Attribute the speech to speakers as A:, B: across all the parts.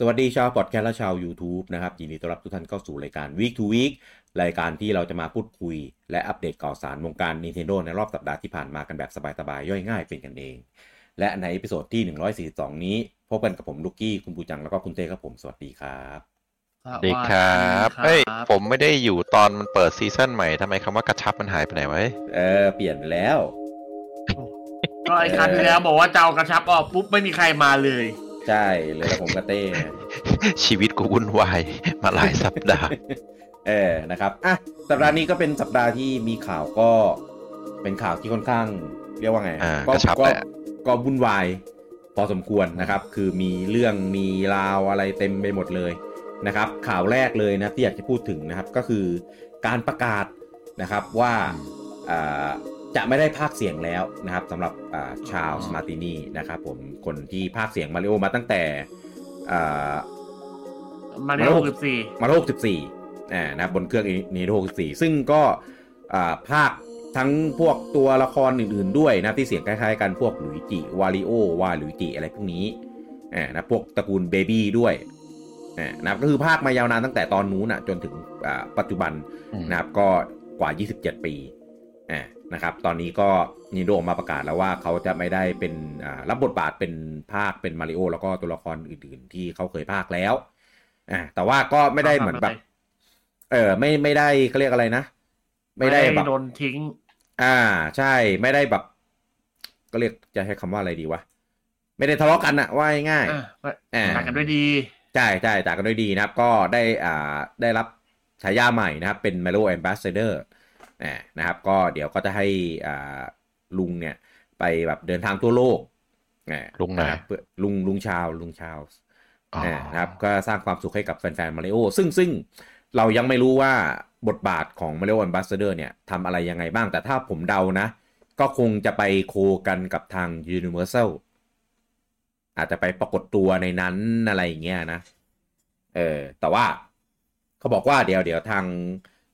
A: สวัสดีชาวพอดแคสต์และชาว YouTube นะครับ ยินดีต้อนรับทุกท่านเข้าสู่รายการ Week to Week รายการที่เราจะมาพูดคุย และอัปเดตข่าวสารวงการ Nintendo ในรอบสัปดาห์ที่ผ่านมากันแบบสบายๆ ย่อยง่ายเป็นกันเอง และใน episode ที่ 142 นี้ พบกันกับผมลูกกี้ คุณปูจัง แล้วก็คุณเต้ครับผม สวัสดีครับ
B: สวัสดีครับเฮ้ยผมไม่ได้อยู่ตอนมันเปิด season ใหม่ทำไมคำว่ากระชับมันหายไปไหนวะ
A: เออเปลี่ยนไปแล้ว
C: ก็ไอ้ครั้งที่แล้วบอกว่าจะเอากระชับออกปุ๊บไม่มีใครมาเลย
A: ใช่เลยแล้วผมกับเต้
B: ชีวิตกูวุ่นวายมาหลายสัปดาห์
A: เออนะครับอะสัปดาห์นี้ก็เป็นสัปดาห์ที่มีข่าวก็เป็นข่าวที่ค่อนข้าง เรียกว่าไง
B: อ่า
A: ก็
B: กระชับ
A: ก็
B: แหละ
A: ก็วุ่นวายพอสมควรนะครับ คือมีเรื่องมีราวอะไรเต็มไปหมดเลยนะครับ ข่าวแรกเลยนะที่อยากจะพูดถึงนะครับก็คือการประกาศนะครับว่าอ่า จะไม่ได้ภาคเสียงแล้วนะครับสำหรับอ่าชาวสมาร์ตินีนะครับผมคนที่ภาคเสียงมาริโอมาตั้งแต่อ่า
C: มาริโอสิบสี่
A: มาโลก14อ่านะครับบนเครื่องนีโ o 64 ซึ่งก็อ่าภาคทั้งพวกตัวละครอื่นๆด้วยนะที่เสียงคล้ายๆกันพวกหลุยจิวาริโอวาหลุยจิอะไรพวกนี้อ่านะพวกตระกูลเบบี้ด้วยอ่านะครับก็คือภาคมายาวนานตั้งแต่ตอนนู้นอะจนถึงอ่าปัจจุบัน
B: อืม
A: นะครับก็กว่า 27 ปีอ่า นะครับ ตอนนี้ก็นิโดออกมาประกาศแล้วว่าเขาจะไม่ได้เป็นอ่ารับบทบาทเป็นภาคเป็นมาริโอแล้วก็ตัวละครอื่น ๆ ที่เขาเคยภาคแล้วอ่าแต่ว่าก็ไม่ได้เหมือนแบบเออไม่ไม่ได้เขาเรียกอะไรนะ ไม่ได้แบบ
C: โดนทิ้ง
A: อ่าใช่ไม่ได้แบบ ก็เรียกจะให้คำว่าอะไรดีวะไม่ได้ทะเลาะกันอะว่าง่ายๆ
C: อะก็
A: อ่า
C: ตัดกันด้วยดี
A: ใช่ใช่จากกันด้วยดีนะครับ ก็ได้อ่าได้รับฉายาใหม่นะครับ เป็น Melo Ambassador อ่า นะครับ ก็เดี๋ยวก็จะให้อ่าลุงเนี่ยไปแบบเดินทางทั่วโลกอ่า
B: ลุงไหน
A: นะครับเพื่อลุงลุงชาวลุงชาว
B: อ๋อ
A: อ่านะครับก็สร้างความสุขให้กับแฟนๆมาริโอซึ่งซึ่งเรายังไม่รู้ว่าบทบาทของ Mario Ambassador เนี่ยทำอะไรยังไงบ้างแต่ถ้าผมเดานะ ก็คงจะไปโคกันกับทาง Universal อาจจะไปปรากฏตัวในนั้นอะไรอย่างเงี้ยนะ เออแต่ว่าเขาบอกว่าเดี๋ยวเดี๋ยวทาง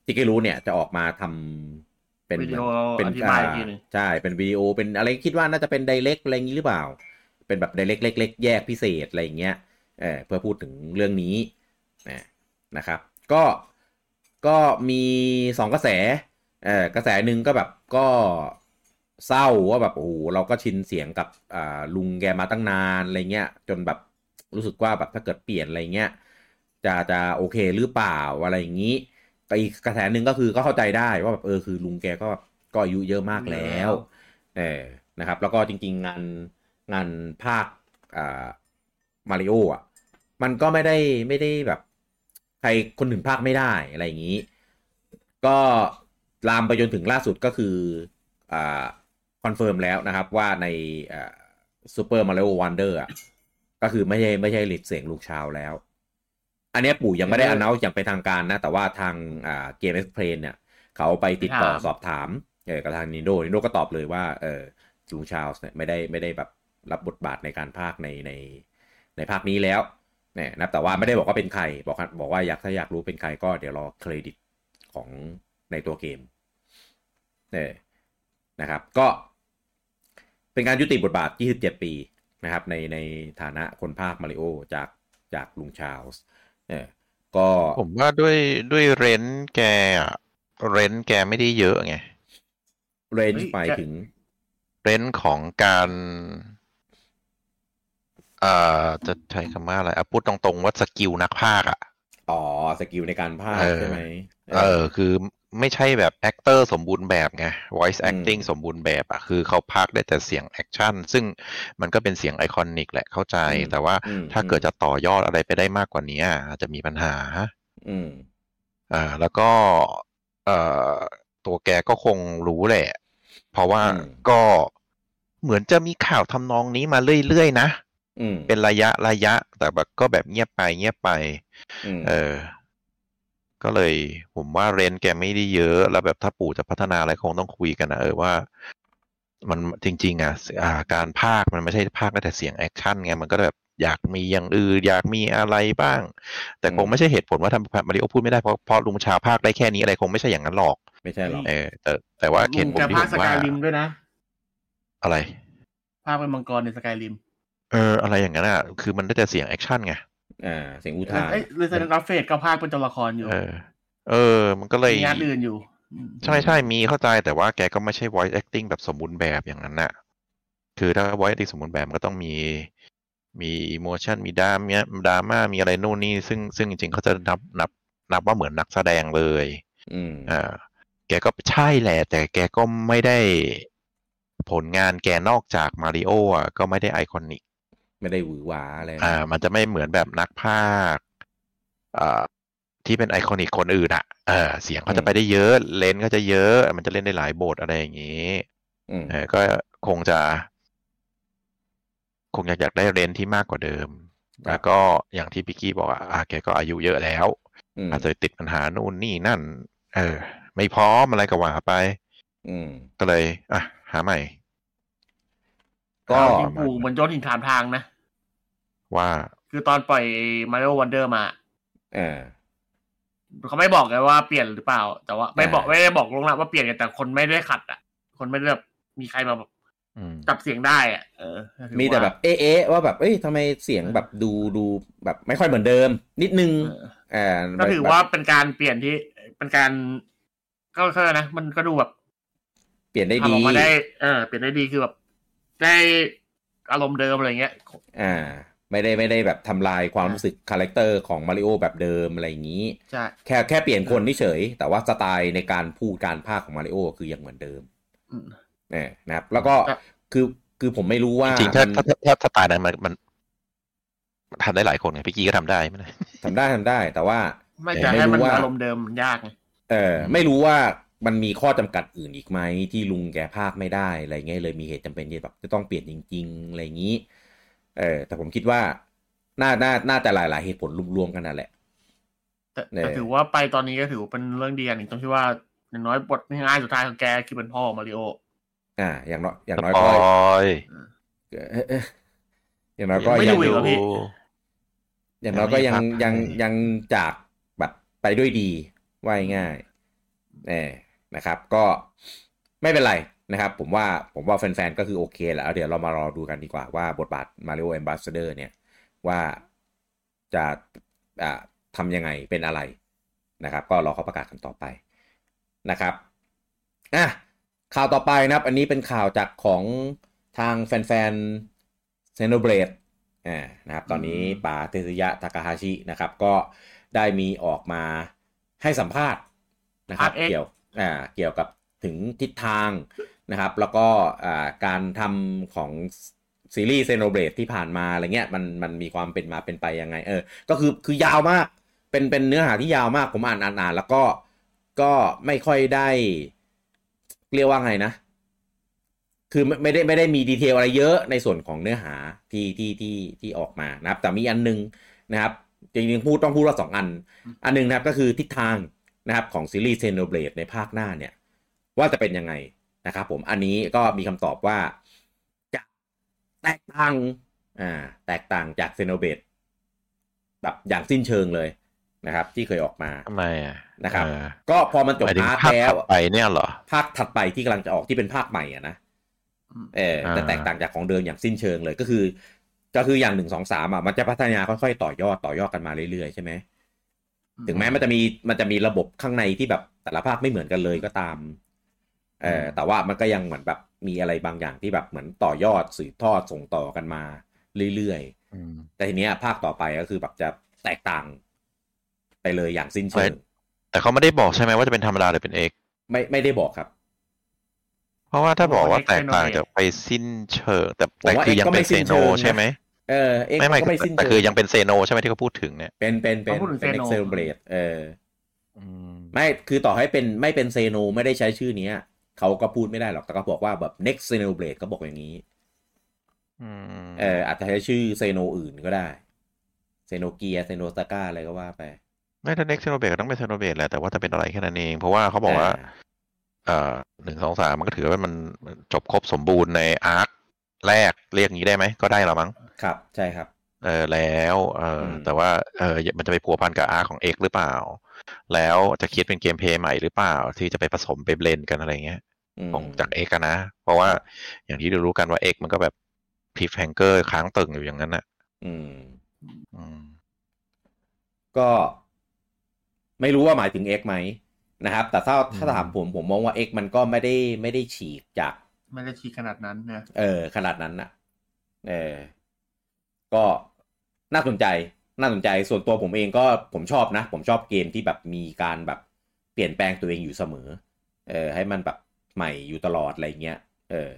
A: จิกเกรู้เนี่ยจะออกมาทำเป็น
C: วิดีโอ
A: เป็น
C: อธิบายอีกทีหนึ่ง
A: ใช่เป็นวิดีโอเป็นอะไรคิดว่าน่าจะเป็นไดเ c กอะไรอย่างนี้หรือเปล่า เป็นแบบไดเ c กเล็กๆแยกพิเศษอะไรอย่างเงี้ยเออเพื่อพูดถึงเรื่องนี้นะนะครับ ก็ก็มีสองกระแสเออกระแสหนึ่งก็แบบก็เศร้าว่าแบบโอ้โหเราก็ชินเสียงกับอ่าลุงแกมาตั้งนานอะไรเงี้ย จนแบบรู้สึกว่าแบบถ้าเกิดเปลี่ยนอะไรเงี้ยจะจะโอเคหรือเปล่าอะไรอย่างนี้ ก็อีกกระแสหนึ่งก็คือก็เข้าใจได้ว่าแบบเออคือลุงแกก็ก็อายุเยอะมากแล้วเออนะครับ แล้วก็จริง ๆ งานงานภาคอ่ามาริโออะ มันก็ไม่ได้ไม่ได้แบบ ใครคนหนึ่งพากย์ไม่ได้อะไรอย่างนี้ ก็ลามไปจนถึงล่าสุดก็คืออ่า confirm แล้วนะครับว่าใน Super Mario Wonder อะก็คือไม่ใช่ไม่ใช่เสียงลุงชาร์ลส์แล้ว อันเนี้ยปู่ยังไม่ได้ announce อย่างเป็นทางการนะ แต่ว่าทางอ่า GameXplain เนี่ย เขาไปติดต่อ
C: ถาม
A: สอบถามเออกับทางนิโดนิโดก็ตอบเลยว่าเออลุงชาร์ลส์เนี่ยไม่ได้ไม่ได้แบบรับบทบาทในการภาคในในในภาคนี้แล้วเนี่ยนะแต่ว่าไม่ได้บอกว่าเป็นใครบอกว่าบอกว่าอยากถ้าอยากรู้เป็นใครก็เดี๋ยวรอเครดิตของในตัวเกมเนี่ยนะครับ ก็เป็นการยุติบทบาท 27 ปีนะครับในในฐานะคนภาคมาริโอจากจากลุงชาลส์ เนี่ยก็
B: ผมว่าด้วยด้วยเรนท์แกอะเรนท์แกไม่ได้เยอะไง
A: เรนจ์
C: เฮ้ย
A: ไป
C: แก
A: ถึง
B: range ของการเอ่อจะใช้คำว่าอะไรอะพูดตรงๆว่า skill นักพากย์อะ
A: อ๋อ skill ในการพาค
B: เออ
A: ใช่ไหม
B: เออ คือ ไม่ใช่แบบ actor สมบูรณ์แบบไง voice
A: อืม
B: acting สมบูรณ์แบบอะคือเขาพากย์ได้แต่เสียง action ซึ่งมันก็เป็นเสียง iconic แหละเข้าใจ แต่ว่า
A: อืม
B: ถ้าเกิดจะต่อยอดอะไรไปได้มากกว่านี้อาจจะมีปัญหา
A: อืม
B: อ่า แล้วก็เอ่อตัวแกก็คงรู้แหละ เพราะว่า
A: อืม
B: ก็เหมือนจะมีข่าวทำนองนี้มาเรื่อยๆนะ
A: อืม
B: เป็นระยะระยะ แต่แบบก็แบบเงียบไปเงียบไป
A: อืม
B: เออ ก็เลยผมว่า range แกไม่ได้เยอะแล้วแบบถ้าปู่จะพัฒนาอะไรคงต้องคุยกันนะเออว่า มันจริง ๆ อะอ่าการพากย์มันไม่ใช่พากย์ได้แต่เสียง action ไงมันก็แบบอยากมีอย่างอื่นอยากมีอะไรบ้าง แต่คงไม่ใช่เหตุผลว่าทำมาริโอพูดไม่ได้เพราะเพราะลุงชาพากย์ได้แค่นี้อะไรคงไม่ใช่อย่างนั้นหรอก
A: ไม่ใช่หรอก
B: เออแต่แต่ว่าเห
C: ลุ
B: ตุ
C: ง
B: ผล
C: แก
B: ที่
C: ภา
B: ผ
C: คส
B: มว่ากา
C: ยริมด้วยนะ
B: อะไร
C: ภาคเป็นมังกรในสกายริม
B: เอออะไรอย่างนั้นอะคือมันได้แต่เสียงแอคชั่นไง
A: อ่าเสียงอุทาน
C: เอ้ยเรสเดนต์ออฟเฟก็ภาคเป็นตัวละครอยู่
B: เออ เออ มันก็เลย
C: มีงานอื่นอยู่อืม
B: ใช่ใช่มีเข้าใจแต่ว่าแกก็ไม่ใช่ voice acting แบบสมบูรณ์แบบอย่างนั้นน่ะ คือถ้า voice acting สมบูรณ์แบบมันก็ต้องมีมี emotion มีดราม่าดราม่ามีอะไรนู่นนี่ ซึ่งซึ่งจริงๆเขาจะนับนับนับว่าเหมือนนักแสดงเลย
A: อืม
B: อ่าแกก็ใช่แหละ แต่แกก็ไม่ได้ผลงานแกนอกจากมาริโออะก็ไม่ได้ iconic
A: ไม่ได้หวือหวาอะไร
B: อ่า มันจะไม่เหมือนแบบนักพากย์อ่าที่เป็น iconic คนอื่นอะเออเสียงเขาจะไปได้เยอะ range ก็จะเยอะ มันจะเล่นได้หลายบทอะไรอย่างนี้
A: อืม
B: เออก็คงจะ คงอยากอยากได้เรนส์ที่มากกว่าเดิม
A: ครับ
B: แล้วก็อย่างที่พี่กี้บอกอะอะแกก็อายุเยอะแล้ว
A: อืม
B: อาจจะติดปัญหานู่นนี่นั่น เออ ไม่พร้อมอะไรก็ว่าไป
A: อืม
B: ก็เลย อะ หาใหม่
A: ก็
C: จริงๆปู่เหมือนโยนหินถามทางนะ
B: ว่า
C: คือตอนปล่อยมาริโอวันเดอร์มา
A: เออ
C: เขาไม่บอกเลยว่าเปลี่ยนหรือเปล่า แต่ว่าไม่บอก
A: อ่า
C: ไม่ได้บอกลงละว่าเปลี่ยนไงแต่คนไม่ได้ขัด อะ คนไม่ได้แบบมีใครมาแบบ
B: อืม
C: จับเสียงได้อะเออถือ
A: มีแต่
C: ว่า
A: แบบเอ๊ะเอ๊ะว่าแบบเอ้ยทำไมเสียงแบบดูดูแบบ ไม่ค่อยเหมือนเดิม นิดนึง
C: เออ
A: อ่า
C: ก็ถือว่าเป็นการเปลี่ยนที่เป็นการ ก็ก็นะมันก็ดูแบบ
A: เปลี่ยนได้
C: ทำ
A: ดี
C: ออกมาได้เออเปลี่ยนได้ดีคือแบบ ได้อารมณ์เดิมอะไรเงี้ย
A: อ่า ไม่ได้ไม่ได้แบบทำลายความรู้สึก character ของมาริโอแบบเดิมอะไรอย่างนี้
C: ใช่
A: แค่แค่เปลี่ยนคนเฉยๆแต่ว่าสไตล์ในการพูดการพากย์ของมาริโอคือยังเหมือนเดิม
C: อืม
A: เนี่ยนะครับ แล้วก็
C: ครับ
A: คือคือผมไม่รู้ว่า
B: จริงๆถ้า
A: มัน
B: ถ้าถ้าถ้าตายนั้นมันมันมันทำได้หลายคนไงพี่กี้ก็ทำได้ไม่ได้
A: ทำได้ทำได้ แต่ว่า
C: ไม่
A: แต่
C: จะ
A: ไม่
C: ให้มัน
A: รู้ว่า
C: อารมณ์เดิมมันยากไง
A: เออ ไม่รู้ว่า มันมีข้อจำกัดอื่นอีกไหมที่ลุงแกภาคไม่ได้อะไรเงี้ยเลยมีเหตุจำเป็นที่แบบจะต้องเปลี่ยนจริงๆอะไรอย่างนี้ เออแต่ผมคิดว่าน่าน่าน่าจะหลาย ๆ เหตุผลรวมๆกันนั่นแหละ
C: แต่
A: เนี่ย
C: แต่ถือว่าไปตอนนี้ก็ถือว่าเป็นเรื่องดีอันหนึ่งตรงที่ว่าอย่างน้อยบทง่ายๆสุดท้ายของแกคือเป็นพ่อของมาริโอ
A: อ่า อย่างน้อยอย่างน้อย
B: ป
A: ก็
B: อย
A: เออเอออย่างน้อยก็
C: ไม่
A: ยั
C: ดู
A: ง
C: อีกเหรอพี่
A: อย่างน้อยก็ยัง
B: ยังไม่
A: ยัง
B: พักให้
A: ยังจากแบบไปด้วยดีว่าง่ายๆเออ นะครับ ก็ไม่เป็นไรนะครับ ผมว่าผมว่าแฟนๆ ก็คือโอเคแหล้ว เดี๋ยวเรามารอดูกันดีกว่าว่าบทบาท Mario Ambassador เนี่ย ว่าจะอ่าทำยังไงเป็นอะไรนะครับ ก็รอเขาประกาศกันต่อไปนะครับอะข่าวต่อไปนะครับ อันนี้เป็นข่าวจากของทางแฟนๆ Xenoblade อ่านะครับตอนนี้ป่าเทสึยะทาคาฮาชินะครับ ก็ได้มีออกมาให้สัมภาษณ์นะครับ
C: ภาค X
A: เกี่ยวอ่า เกี่ยวกับถึงทิศทางนะครับ แล้วก็อ่าการทำของซีรีส์ Xenoblade ที่ผ่านมาอะไรเงี้ยมันมันมีความเป็นมาเป็นไปยังไง เออ ก็คือคือยาวมากเป็นเป็นเนื้อหาที่ยาวมากผมอ่านอ่านอ่านแล้วก็ก็ไม่ค่อยได้เรียกว่าไงนะ คือไม่ไม่ได้ไม่ได้มี detail อะไรเยอะในส่วนของเนื้อหาที่ที่ที่ที่ออกมานะครับ แต่มีอันหนึงนะครับจริงๆพูดต้องพูดว่าสองอัน อันหนึงนะครับก็คือทิศทาง นะครับของซีรีส์ Xenoblade ในภาคหน้าเนี่ย ว่าจะเป็นยังไงนะครับผมอันนี้ก็มีคำตอบว่าจะแตกต่างอ่าแตกต่างจากเซโนเบรดแบบอย่างสิ้นเชิงเลยนะครับ ที่เคยออกมา
B: ทำไมอะ
A: นะครับ
B: เออ
A: ก็พอมันจบ
B: หมายถึง
A: พาร์ท
B: ภาค
A: แล้ว
B: ถัดไปเนี่ยเหรอ
A: ภาคถัดไปที่กำลังจะออกที่เป็นภาคใหม่อะนะ
C: อืม
A: เออแต่
B: อ่า
A: แตกต่างจากของเดิมอย่างสิ้นเชิงเลยก็คือ ก็คืออย่างหนึ่งสองสามอะมันจะพัฒนาค่อยๆต่อยอดต่อยอดกันมาเรื่อยๆใช่ไหม ถึงแม้มันจะมีมันจะมีระบบข้างในที่แบบแต่ละภาคไม่เหมือนกันเลยก็ตามเออแต่ว่ามันก็ยังเหมือนแบบมีอะไรบางอย่างที่แบบเหมือนต่อยอดสืบทอดส่งต่อกันมาเรื่อย
B: อืม
A: ๆแต่ทีเนี้ยภาคต่อไปก็คือแบบจะแตกต่างไปเลยอย่างสิ้นเชิง
B: แต่เขาไม่ได้บอกใช่ไหมว่าจะเป็นธรรมดาหรือเป็นเอก
A: ไม่ไม่ได้บอกครับ
B: เพราะว่าถ้าบอกว่า
C: บอกว่า
B: แตกต่าง
C: Xenoblade
B: จากไปสิ้นเชิงแต่
A: ผม
B: แต่
A: ว่า
B: คือยัง
A: X ก็ไม่
B: เป็นเซ
A: สิ้น
B: โน
A: เชิงนะ
B: ใช่ไหม
A: เออ X
B: ไม่ไม่
A: ก็ไม่สิ้น
B: แต่
A: เชิง
B: คือยังเป็น Xeno ใช่ไหมที่เขาพูดถึงเนี่ย
A: เป็นเป็นเป็น
C: เขาพูดถึง
A: เป็น
C: Xeno
A: เซ l เบรดเออ
B: อืม
A: ไม่คือต่อให้เป็นไม่เป็น Xeno ไม่ได้ใช้ชื่อเนี้ยเขาก็พูดไม่ได้หรอกแต่ก็บอกว่าแบบ next Xenoblade ก็บอกอย่างนี้
B: อืม
A: เอออาจจะใช้ชื่อ Xeno อื่นก็ได้ Xenogears Xenosaga อะไรก็ว่าไป
B: ไม่ถ้า next xenoblade ก็ต้องเป็น xenoblade แหละแต่ว่าจะเป็นอะไรแค่นั้นเอง เพราะว่าเขาบอกว่าเอ่อหนึ่งสองสามมันก็ถือว่ามันมันจบครบสมบูรณ์ใน arc แรกเรียกงี้ได้ไหมก็ได้ละมั้ง
A: ครับใช่ครับ
B: เออแล้วเอออ
A: ม
B: แต่ว่าเออมันจะไปพัวพันกับ arc ของ X หรือเปล่า แล้วจะคิดเป็น gameplay ใหม่หรือเปล่า ที่จะไปผสมไป blend กันอะไรเงี้ย
A: ม
B: ของจาก X อะนะ เพราะว่าอย่างที่รู้ๆกันว่า X มันก็แบบ cliffhanger ค้างตึงอยู่อย่างนั้นน่ะ
A: อืม
B: อืม
A: ก็ไม่รู้ว่าหมายถึง X ไหมนะครับ แต่ถ้าถ้าถามผมผมมองว่า X มันก็ไม่ได้ไม่ได้ฉีกจาก
C: ไม่ได้ชี้ขนาดนั้นนะ
A: เออ ขนาดนั้นนะเออ ก็น่าสนใจน่าสนใจส่วนตัวผมเองก็ผมชอบนะ ผมชอบเกมที่แบบมีการแบบเปลี่ยนแปลงตัวเองอยู่เสมอ เออให้มันแบบใหม่อยู่ตลอดอะไรเงี้ย เออ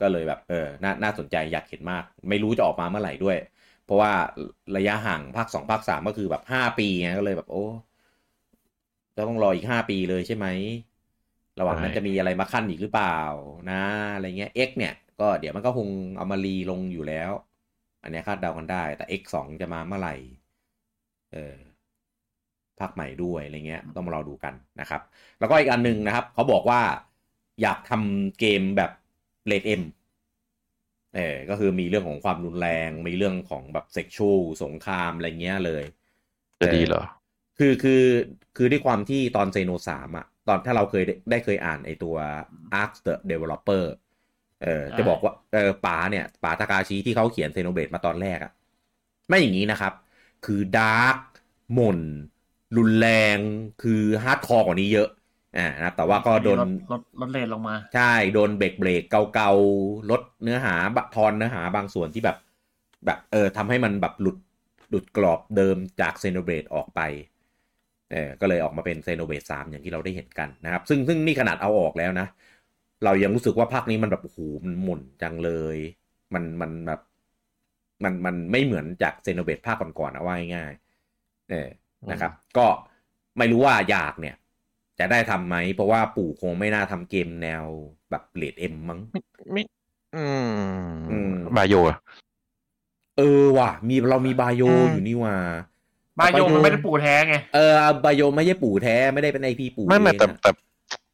A: ก็เลยแบบเออน่าน่าสนใจอยากเห็นมาก ไม่รู้จะออกมาเมื่อไหร่ด้วย เพราะว่าระยะห่างภาคสองภาคสามก็คือแบบห้าปีไงก็เลยแบบโอ้จะต้องรออีกห้าปีเลยใช่ไหม ระหว่างนั้นจะมีอะไรมาขั้นอีกหรือเปล่านะอะไรเงี้ย X เนี่ยก็เดี๋ยวมันก็คงเอามารีลงอยู่แล้ว อันเนี้ยคาดเดากันได้ แต่ X สองจะมาเมื่อไหร่ เออภาคใหม่ด้วยอะไรเงี้ยต้องมารอดูกันนะครับ แล้วก็อีกอันหนึ่งนะครับ เขาบอกว่าอยากทำเกมแบบ rate M เออก็คือมีเรื่องของความรุนแรง มีเรื่องของแบบ sexual สงครามอะไรเงี้ยเลย
B: จะดีเหรอ
A: คือคือคือด้วยความที่ตอน Xeno สามอะตอนถ้าเราเคยได้ได้เคยอ่านไอตัว Ask the Developer เออจะบอกว่าเออป๋าเนี่ยป๋าทากาฮาชิที่เขาเขียนเซโนเบ e มาตอนแรกอะไม่อย่างนี้นะครับ คือ dark หม่น รุนแรง คือ hardcore กว่านี้เยอะอ่านะครับแต่ว่าก็โดน
C: ลดลดลด rate ลงมา
A: ใช่ โดนเบรกเบรกเกาๆลดเนื้อหาบะทอนเนื้อหาบางส่วนที่แบบ แบบเออทำให้มันแบบหลุดหลุดกรอบเดิมจากเซโนเบ e ออกไปเออก็เลยออกมาเป็นเซโนเบ e สามอย่างที่เราได้เห็นกันนะครับ ซึ่งซึ่งนี่ขนาดเอาออกแล้วนะ เรายังรู้สึกว่าภาคนี้มันแบบโอ้โหมันหม่นจังเลย มันมันแบบมันมันไม่เหมือนจากเซโนเบ e ภาคก่อนๆนะว่าง่ายๆเออนะครับ ก็ไม่รู้ว่าอยากเนี่ย จะได้ทำไหม เพราะว่าปู่คงไม่น่าทำเกมแนวแบบเลดเอ็มมั้ง
B: ไม่อื
A: อื
B: ม
A: ม
B: บาโยอะ
A: เออว่ะ มีเรามีบาโย
B: อืม
A: อยู่นี่ว่า
C: บาโยมันไม่ได้ปู่แท้ไง
A: เออบาโยไม่ใช่ปู่แท้ไม่ได้เป็นไอพีปู่
B: ไม่ไม่
A: เอง
B: แต่
A: อะ
B: แต่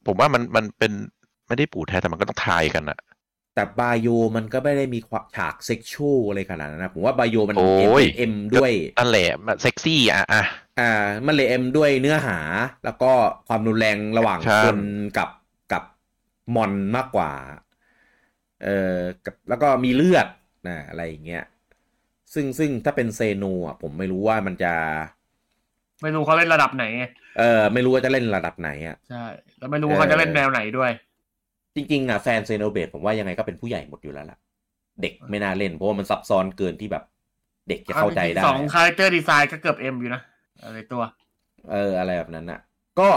B: ผมว่ามันมันเป็น ไม่ได้ปู่แท้แต่มันก็ต้องทายกันอะ
A: แต่บาโยมันก็ไม่ได้มีความฉากเซ็กชวลอะไรขนาดนั้นนะผมว่าบาโยมัน
B: โอ้
A: เอ็ม
B: ย
A: เอ็มด้วย
B: นั่นแหละมันเซ็กซี่อะอะ
A: อ่ามันเลยเอ็มด้วยเนื้อหา แล้วก็ความรุนแรงระหว่าง
B: ใช่
A: คนกับกับมอนมากกว่า เอ่อกับแล้วก็มีเลือดนะอะไรอย่างเงี้ยซึ่งซึ่งถ้าเป็น Xeno อะผมไม่รู้ว่ามันจะ
C: ไม่รู้เขาเล่นระดับไหนไง
A: เออไม่รู้ว่าจะเล่นระดับไหนอะ
C: ใช่แล้วไม่รู้เขาจะเล่นแนวไหนด้วย
A: จริงๆอะแฟน Xenoblade ผมว่ายังไงก็เป็นผู้ใหญ่หมดอยู่แล้วล่ะ เด็กไม่น่าเล่นเพราะว่ามันซับซ้อนเกินที่แบบ เด็กจะเข้าใจได้
C: สองคาแรคเตอร์ดีไซน์ก็เกือบ M อยู่นะอะไรตัว
A: เออ อะไรแบบนั้นน่ะ ก็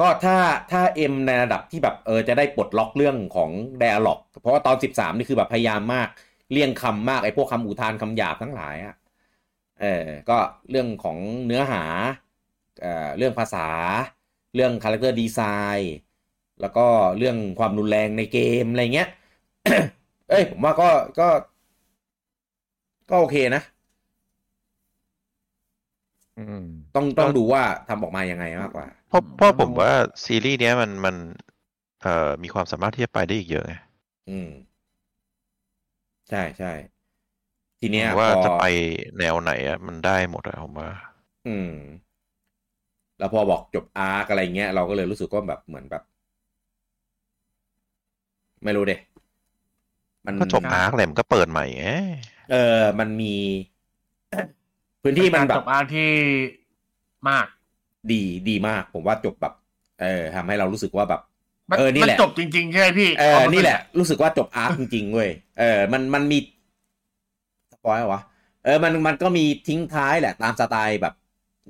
A: ก็ถ้าถ้า M ในระดับที่แบบเออจะได้ปลดล็อกเรื่องของ d ด a l ล็อกเพราะว่าตอนสิบสามนี่คือแบบพยายามมากเลี่ยงคำมากไอ้พวกคำอุทานคำหยาบทั้งหลายอะเออก็เรื่องของเนื้อหาเอ่อเรื่องภาษา เรื่องคาแรคเตอร์ดีไซน์ แล้วก็เรื่องความรุนแรงในเกมอะไรเงี้ย เอ้ย ผมว่าก็ก็ ก็โอเคนะ
B: อืม
A: ต้องต้องดูว่าทำออกมายังไงมากกว่า
B: เพราะเพราะผมว่าซีรีส์เนี้ยมันมัน เอ่อมีความสามารถที่จะไปได้อีกเยอะไง
A: อืม ใช่ใช่ทีเนี้ย
B: ว่า
A: พอ
B: จะไปแนวไหนอะมันได้หมดอะผมว่า
A: อืม แล้วพอบอกจบอาร์กอะไรเงี้ยเราก็เลยรู้สึกว่าแบบเหมือนแบบ ไม่รู้เดมัน
B: ก็จบ arc แหละมันก็เปิดใหม่ไง
A: เออ มันมี พื้นที่มันแบบ
C: จบ arc ที่มาก
A: ดีดีมาก ผมว่าจบแบบ เออทำให้เรารู้สึกว่าแบบ
C: มัน
A: เออนี่
C: มัน
A: แหละ
C: จบจริงๆใช่ไหมพี่
A: เออ
C: ความรู้สึก
A: นี่แหละ รู้สึกว่าจบ arc จริงๆเว้ยเออ มันมันมี spoil เหรอวะเออมันมันก็มีทิ้งท้ายแหละตามสไตล์แบบ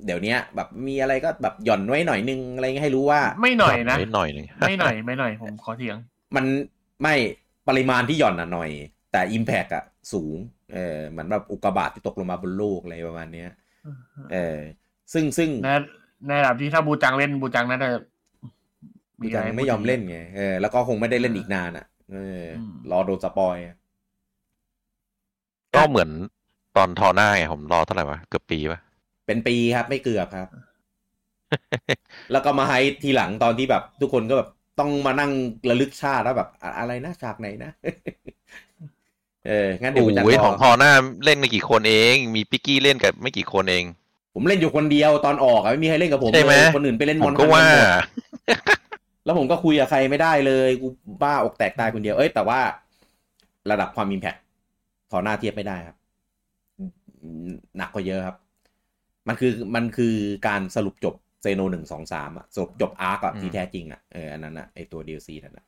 A: เดี๋ยวเนี้ยแบบมีอะไรก็แบบหย่อนไว้หน่อยนึงอะไรเงี้ยให้รู้ว่า
C: ไม่หน่อยนะ
B: นิดหน่อยหนึ่ง
C: ไม่หน่อยไม่หน่อยผมขอเถียง
A: มัน ไม่ปริมาณที่หย่อนอะหน่อย แต่ Impact อะสูงเออเหมือนแบบอุกกาบาตที่ตกลงมาบนโลกอะไรประมาณเนี้ยเออซึ่งซึ่ง
C: ในในระดับที่ถ้าบูจังเล่นบูจังน่าจะ
A: บูจังะ
C: รให้
A: ไม่ยอม
C: พูด
A: เล่นไงเออแล้วก็คงไม่ได้เล่นอีกนานอะเอออ
C: ม
A: รอโดนสปอยอะ
B: ก็เหมือนตอนทอหน้าไงผมรอเท่าไหร่วะเกือบปีปะ
A: เป็นปีครับ ไม่เกือบครับ แล้วก็มาไฮทีหลังตอนที่แบบ ทุกคนก็แบบ ต้องมานั่งระลึกชาติแล้วแบบอะอะไรนะฉากไหนนะ เออ งั้นเดี๋ยวผมจะ
B: โอ้ย
A: ร
B: ของทอหน้าเล่นไม่กี่คนเอง มีปิกกี้เล่นกับไม่กี่คนเอง
A: ผมเล่นอยู่คนเดียวตอนออกอะไม่มีใครเล่นกับผม
B: ใช่ไหม
A: เลยคนอื่นไปเล่น
B: ผม
A: อน
B: ก็ว่า
A: นหมดแล้วผมก็คุยกับใครไม่ได้เลยกูบ้าอกแตกตายคนเดียวเอ้ยแต่ว่า ระดับความอิมแพคถอหน้าเทียบไม่ได้ครับอืมหนักกว่าเยอะครับ มันคือมันคือการสรุปจบเซโนหนึ่งสองสามอะสรุปจบอาร์กอะที่แท้จริงอะเอออันนั้นอะไอตัว DLC นั่นอะ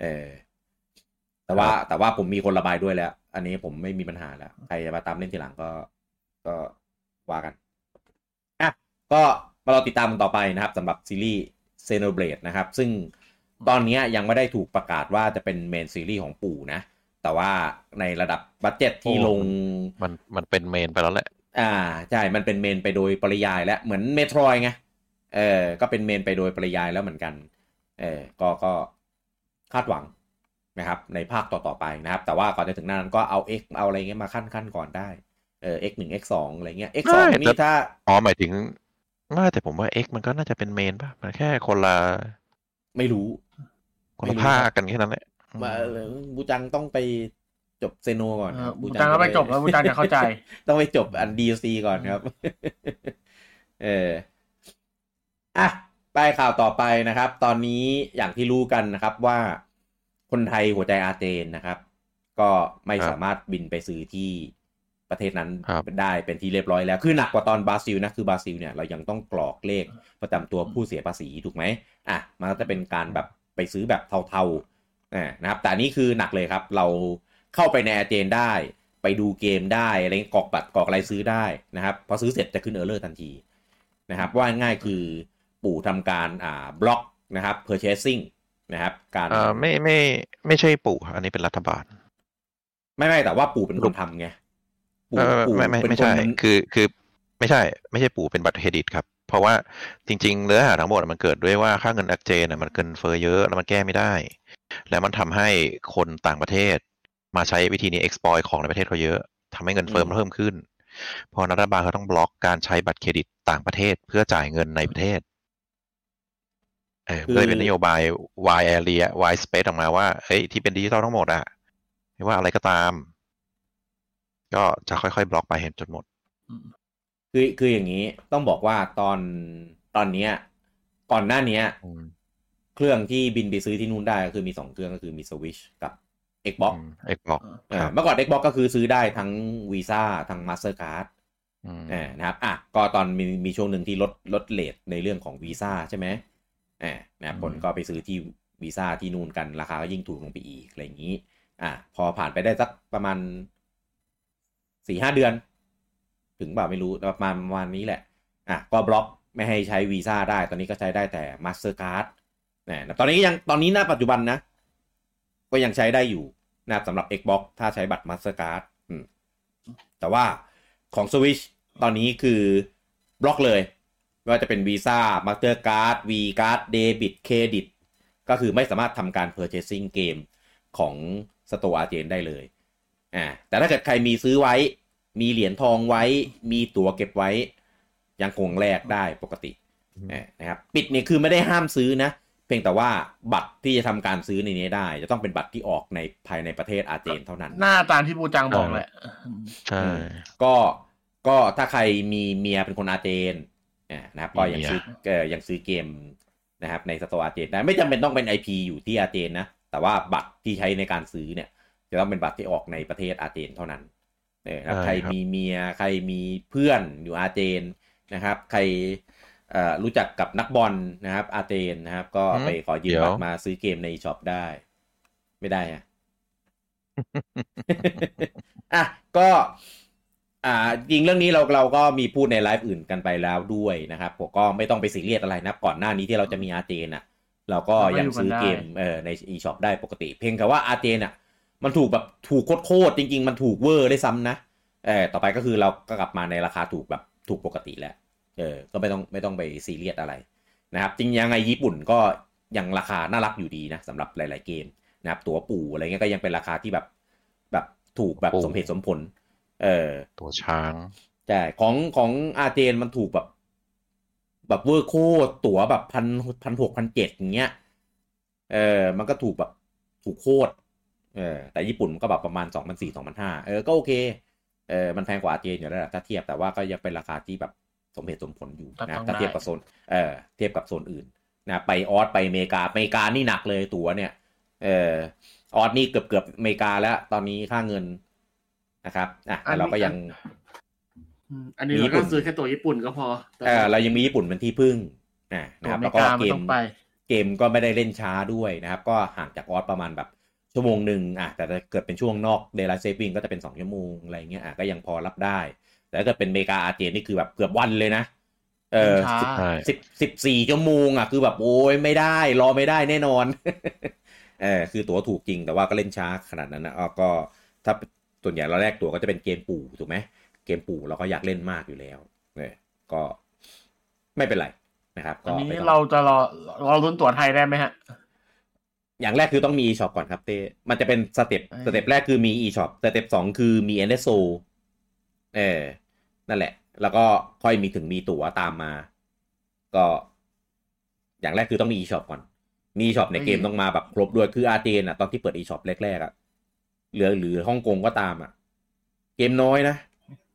A: เออ แต่ว่าแต่ว่าผมมีคนระบายด้วยแล้ว อันนี้ผมไม่มีปัญหาแล้ว ใครจะมาตามเล่นทีหลังก็ก็ว่ากันอะก็มาเราติดตามกันต่อไปนะครับสำหรับซีรีส์ Xenoblade นะครับ ซึ่งตอนนี้ยังไม่ได้ถูกประกาศว่าจะเป็นเมนซีรีส์ของปู่นะ แต่ว่าในระดับบัตเจ็ตที่ลง
B: มันมันเป็นเมนไปแล้วแหละ
A: อ่า ใช่ มันเป็นเมนไปโดยปริยายแล้ว เหมือนเมโทรไง เออก็เป็นเมนไปโดยปริยายแล้วเหมือนกันเออก็ก็คาดหวังนะครับ ในภาคต่อๆไปนะครับ แต่ว่าก่อนจะถึงนั้นก็เอา X เอาอะไรเงี้ยมาขั้นขั้นก่อนได้เออ X หนึ่ง X สองอะไรเงี้ย X สอง
B: ไม่
A: นี่ถ้า
B: อ๋อหมายถึงไม่แต่ผมว่า X มันก็น่าจะเป็นเมนป่ะมันแค่คนละ
A: ไม่รู้
B: คน
A: ไม่
B: ละ
A: รู้
B: ภาคกันแค่นั้นแหละ
A: ว่าเออบูจังต้องไปจบเซโนก่อน
C: เอ
A: ค
C: อ
A: รับ
C: บูจังก็ไปจบแล้วบูจังจะเข้าใจ
A: ต้องไปจบอัน DLC ก่อนครับ เออ อะไปข่าวต่อไปนะครับ ตอนนี้อย่างที่รู้กันนะครับว่าคนไทยหัวใจอาเจนนะครับ ก็ไม่
B: ครับ
A: สามารถบินไปซื้อที่ประเทศนั้น
B: ครับ
A: ได้เป็นที่เรียบร้อยแล้ว คือหนักกว่าตอนบราซิลนะคือบราซิลเนี่ยเรายังต้องกรอกเลขประจำตัวผู้เสียภาษีถูกไหมอะมันก็จะเป็นการแบบไปซื้อแบบเทาๆอ่านะครับ แต่อันนี้คือหนักเลยครับ เราเข้าไปในอาเจนได้ไปดูเกมได้อะไรเงี้ยกรอกบัตรกรอกอะไรซื้อได้นะครับ พอซื้อเสร็จจะขึ้นเออร์เลอร์ทันทีนะครับ ว่าง่ายคือ ปู่ทำการอ่าบล็อกนะครับ purchasing นะครับ การ
B: อ่าไม่ไม่ไม่ใช่ปู่อันนี้เป็นรัฐบาล
A: ไม่ไม่แต่ว่าปู่เป็นคนทำไงปู่
B: เออ
A: ปู่
B: ไม่ไม่
A: เป็น
B: ไม่
A: คน
B: ใช่
A: ดำ
B: คือคือไม่ใช่ ไม่ใช่ปู่เป็นบัตรเครดิตครับเพราะว่าจริงๆเนื้อหาทั้งหมดมันเกิดด้วยว่าค่าเงินแอคเจนมันเกินเฟ้อเยอะแล้วมันแก้ไม่ได้ แล้วมันทำให้คนต่างประเทศ มาใช้วิธีนี้ exploit ของในประเทศเขาเยอะทำให้เงินเฟ้อมันเพิ่มขึ้น พอรัฐบาลเขาต้องบล็อกการใช้บัตรเครดิตต่างประเทศ เพื่อจ่ายเงินในประเทศ เออ
A: คือ
B: เลยเป็นนโยบาย Y area Y space ออกมาว่าเฮ้ยที่เป็นดิจิตอลทั้งหมดอะไม่ว่าอะไรก็ตาม ก็จะค่อยๆ บล็อกไปเห็นจนหมด
A: คือคืออย่างนี้ต้องบอกว่าตอนตอนเนี้ย ก่อนหน้าเนี้ย
B: อืม
A: เครื่องที่บินไปซื้อที่นู่นได้ก็คือมีสองเครื่องก็คือมี Switch กับ Xbox
B: เอ็กบอก
A: เออเมื่อก่อน Xbox ก็คือซื้อได้ทั้ง Visa ทั้ง Mastercard
B: อืม
A: เออนะครับอะก็ตอนมีมีช่วงหนึ่งที่ลดลดเลทในเรื่องของวีซ่าใช่ไหมเออนะครับคนก็ไปซื้อที่วีซ่าที่นู่นกันราคาก็ยิ่งถูกลงไปอีกอะไรอย่างนี้ อะพอผ่านไปได้สักประมาณสี่ห้าเดือน ถึงแบบไม่รู้ประมาณประมาณนี้แหละอะก็บล็อกไม่ให้ใช้วีซ่าได้ ตอนนี้ก็ใช้ได้แต่ Mastercard นะตอนนี้ยังตอนนี้หน้าปัจจุบันนะ ก็ยังใช้ได้อยู่นะครับสำหรับ Xbox ถ้าใช้บัตร Mastercard อืมแต่ว่าของ Switch ตอนนี้คือบล็อกเลย ไม่ว่าจะเป็น Visa Mastercard V Card Debit Credit ก็คือไม่สามารถทำการ Purchasing เกมของ Store Argent ได้เลยอ่าแต่ถ้าเกิดใครมีซื้อไว้ มีเหรียญทองไว้ มีตั๋วเก็บไว้ ยังคงแลกได้ปกติ
B: อืม
A: เออนะครับปิดเนี่ยคือไม่ได้ห้ามซื้อนะ เพียงแต่ว่าบัตรที่จะทำการซื้อในนี้ได้ จะต้องเป็นบัตรที่ออกในภายในประเทศอาร์เจนเท่านั้น
C: หน้าตามที่บูจังบอกแหละ
B: ใช่
A: ก็ก็ถ้าใครมีเมียเป็นคนอาร์เจน อ่านะครับก็ยังซื้อเอ่อยังซื้อเกมนะครับใน store อาร์เจนได้ไม่จำเป็นต้องเป็น IP อยู่ที่อาร์เจนนะ แต่ว่าบัตรที่ใช้ในการซื้อเนี่ย จะต้องเป็นบัตรที่ออกในประเทศอาร์เจนเท่านั้นเออนะครับใครมีเมียใครมีเพื่อนอยู่อาร์เจนนะครับ ใครเอ่อรู้จักกับนักบอลนะครับ อาร์เจนนะครับ ก็ไปขอยืมบัตรมาซื้อเกมใน shop ได้ ไม่ได้อะอะก็ อ่าจริงเรื่องนี้เราเราก็มีพูดในไลฟ์อื่นกันไปแล้วด้วยนะครับผมก็ไม่ต้องไปซีเรียสอะไรนะก่อนหน้านี้ที่เราจะมีอาร์เจนอะ เราก็ยังซื้อเกมเออใน eShop ได้ปกติ เพียงแต่ว่าอาร์เจนอะ มันถูกแบบถูกโคตรๆจริง ๆ มันถูกเวอร์ด้วยซ้ำนะเออต่อไปก็คือเราก็กลับมาในราคาถูกแบบถูกปกติแล้วเออก็ไม่ต้องไม่ต้องไปซีเรียสอะไรนะครับ จริงยังไงญี่ปุ่นก็ยังราคาน่ารักอยู่ดีนะสำหรับหลาย ๆเกมนะครับ ตัวปู่อะไรเงี้ยก็ยังเป็นราคาที่แบบแบบถูกแบบสมเหตุสมผล เออ
B: ตัวช้าง
A: ใช่ของของอาเจนมันถูกแบบ แบบเวอร์โคตรตั๋วแบบพันพันหกพันเจ็ดอย่างเงี้ยเออ มันก็ถูกแบบถูกโคตรเออแต่ญี่ปุ่นมันก็แบบประมาณสองพันสี่สองพันห้าเออก็โอเคเออมันแพงกว่าอาเจนอยู่แล้วแหละถ้าเทียบแต่ว่าก็ยังเป็นราคาที่แบบสมเหตุสมผลอยู่
C: ก็
A: นะ
C: ต้อง
A: ถ้าเทียบ
C: ได้
A: กับโซนเออเทียบกับโซนอื่นนะไปออสไปอเมริกาอเมริกานี่หนักเลยตั๋วเนี่ยเออออสนี่เกือบเกือบอเมริกาแล้ว ตอนนี้ค่าเงิน นะครับอะแต่เราก็ยัง
C: อืมอันนี้เราก็ซื้อแค่ตัวญี่ปุ่นก็พอแต่
A: เออเรายังมีญี่ปุ่นเป็นที่พึ่งอ่า
C: ตั
A: นะ
C: ว
A: ค
C: อ
A: รับ
C: เม
A: แล้ว
C: ริ
A: ก็
C: กา
A: เก
C: มัน
A: ม
C: ต้องไป
A: เกมก็ไม่ได้เล่นช้าด้วยนะครับ ก็ห่างจากออสประมาณแบบชั่วโมงหนึ่งอะแต่ถ้าเกิดเป็นช่วงนอกเดล i เซฟิงก็จะเป็นสองชั่วโมงอะไรเงี้ยอะก็ยังพอรับได้ แต่ถ้าเกิดเป็นเมกาอาร์เจนนี่คือแบบเกือบวันเลยนะเออ
C: ช้า
A: สิบ
B: ใช่
A: สิบสิบสี่ชั่วโมงอะคือแบบโอ้ยไม่ได้ รอไม่ได้แน่นอนเออคือตั๋วถูกจริงแต่ว่าก็เล่นช้าขนาดนั้นนะอ๋อก็ถ้า ส่วนใหญ่เราแลกตั๋วก็จะเป็นเกมปู่ถูกไหมเกมปู่เราก็อยากเล่นมากอยู่แล้วเนี่ยก็ไม่เป็นไรนะครับ
C: อัน
A: ก็
C: นี้
A: ไปก่อน
C: เราจะรอเราลุ้นตั๋วไทยได้ไหมฮะ
A: อย่างแรกคือต้องมี e-shop ก่อนครับเต้มันจะเป็น step เอ้
C: ย
A: step แรกคือมี e-shop step สองคือมี NSO เออนั่นแหละ แล้วก็ค่อยมีถึงมีตั๋วตามมา ก็ อย่างแรกคือต้องมี e-shop ก่อน มี e-shop ในเกมต้องมาแบบครบด้วยคืออาเจนอะตอนที่เปิด e-shop แรกๆอะเหลือหรือฮ่องกงก็ตามอะ เกมน้อยนะ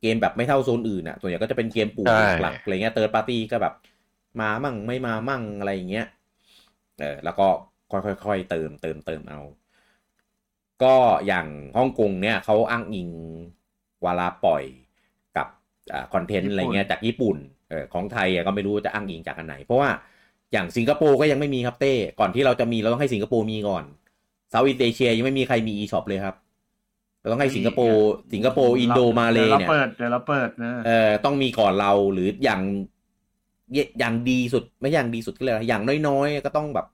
A: เกมแบบไม่เท่าโซนอื่นอะส่วนใหญ่ก็จะเป็นเกมปู่
B: ใช่
A: หลักๆอะไรเงี้ยเติร์ดปาร์ตี้ก็แบบ มามั่งไม่มามั่งอะไรอย่างเงี้ยเออแล้วก็ค่อยๆเติมเติมเติมเอา ก็อย่างฮ่องกงเนี่ยเขาอ้างอิงเวลาปล่อยกับอ่า content
C: ญี่ปุ่น
A: อะไรเงี้ยจากญี่ปุ่นเออของไทยอะก็ไม่รู้จะอ้างอิงจากอันไหน เพราะว่าอย่างสิงคโปร์ก็ยังไม่มีครับเต้ ก่อนที่เราจะมีเราต้องให้สิงคโปร์มีก่อน Southeast Asia ยังไม่มีใครมี e-shop เลยครับ เราต้องให้สิงคโปร์สิงคโปร์อินโดมาเล
C: ดี๋ว
A: เนี่ย
C: เปิดเดี๋ยวเราเปิดนะ
A: เออต้องมีก่อนเราหรืออย่างเยอย่างดีสุดไม่อย่างดีสุดก็เลยกอย่างน้อยๆ ก็ต้องแบบ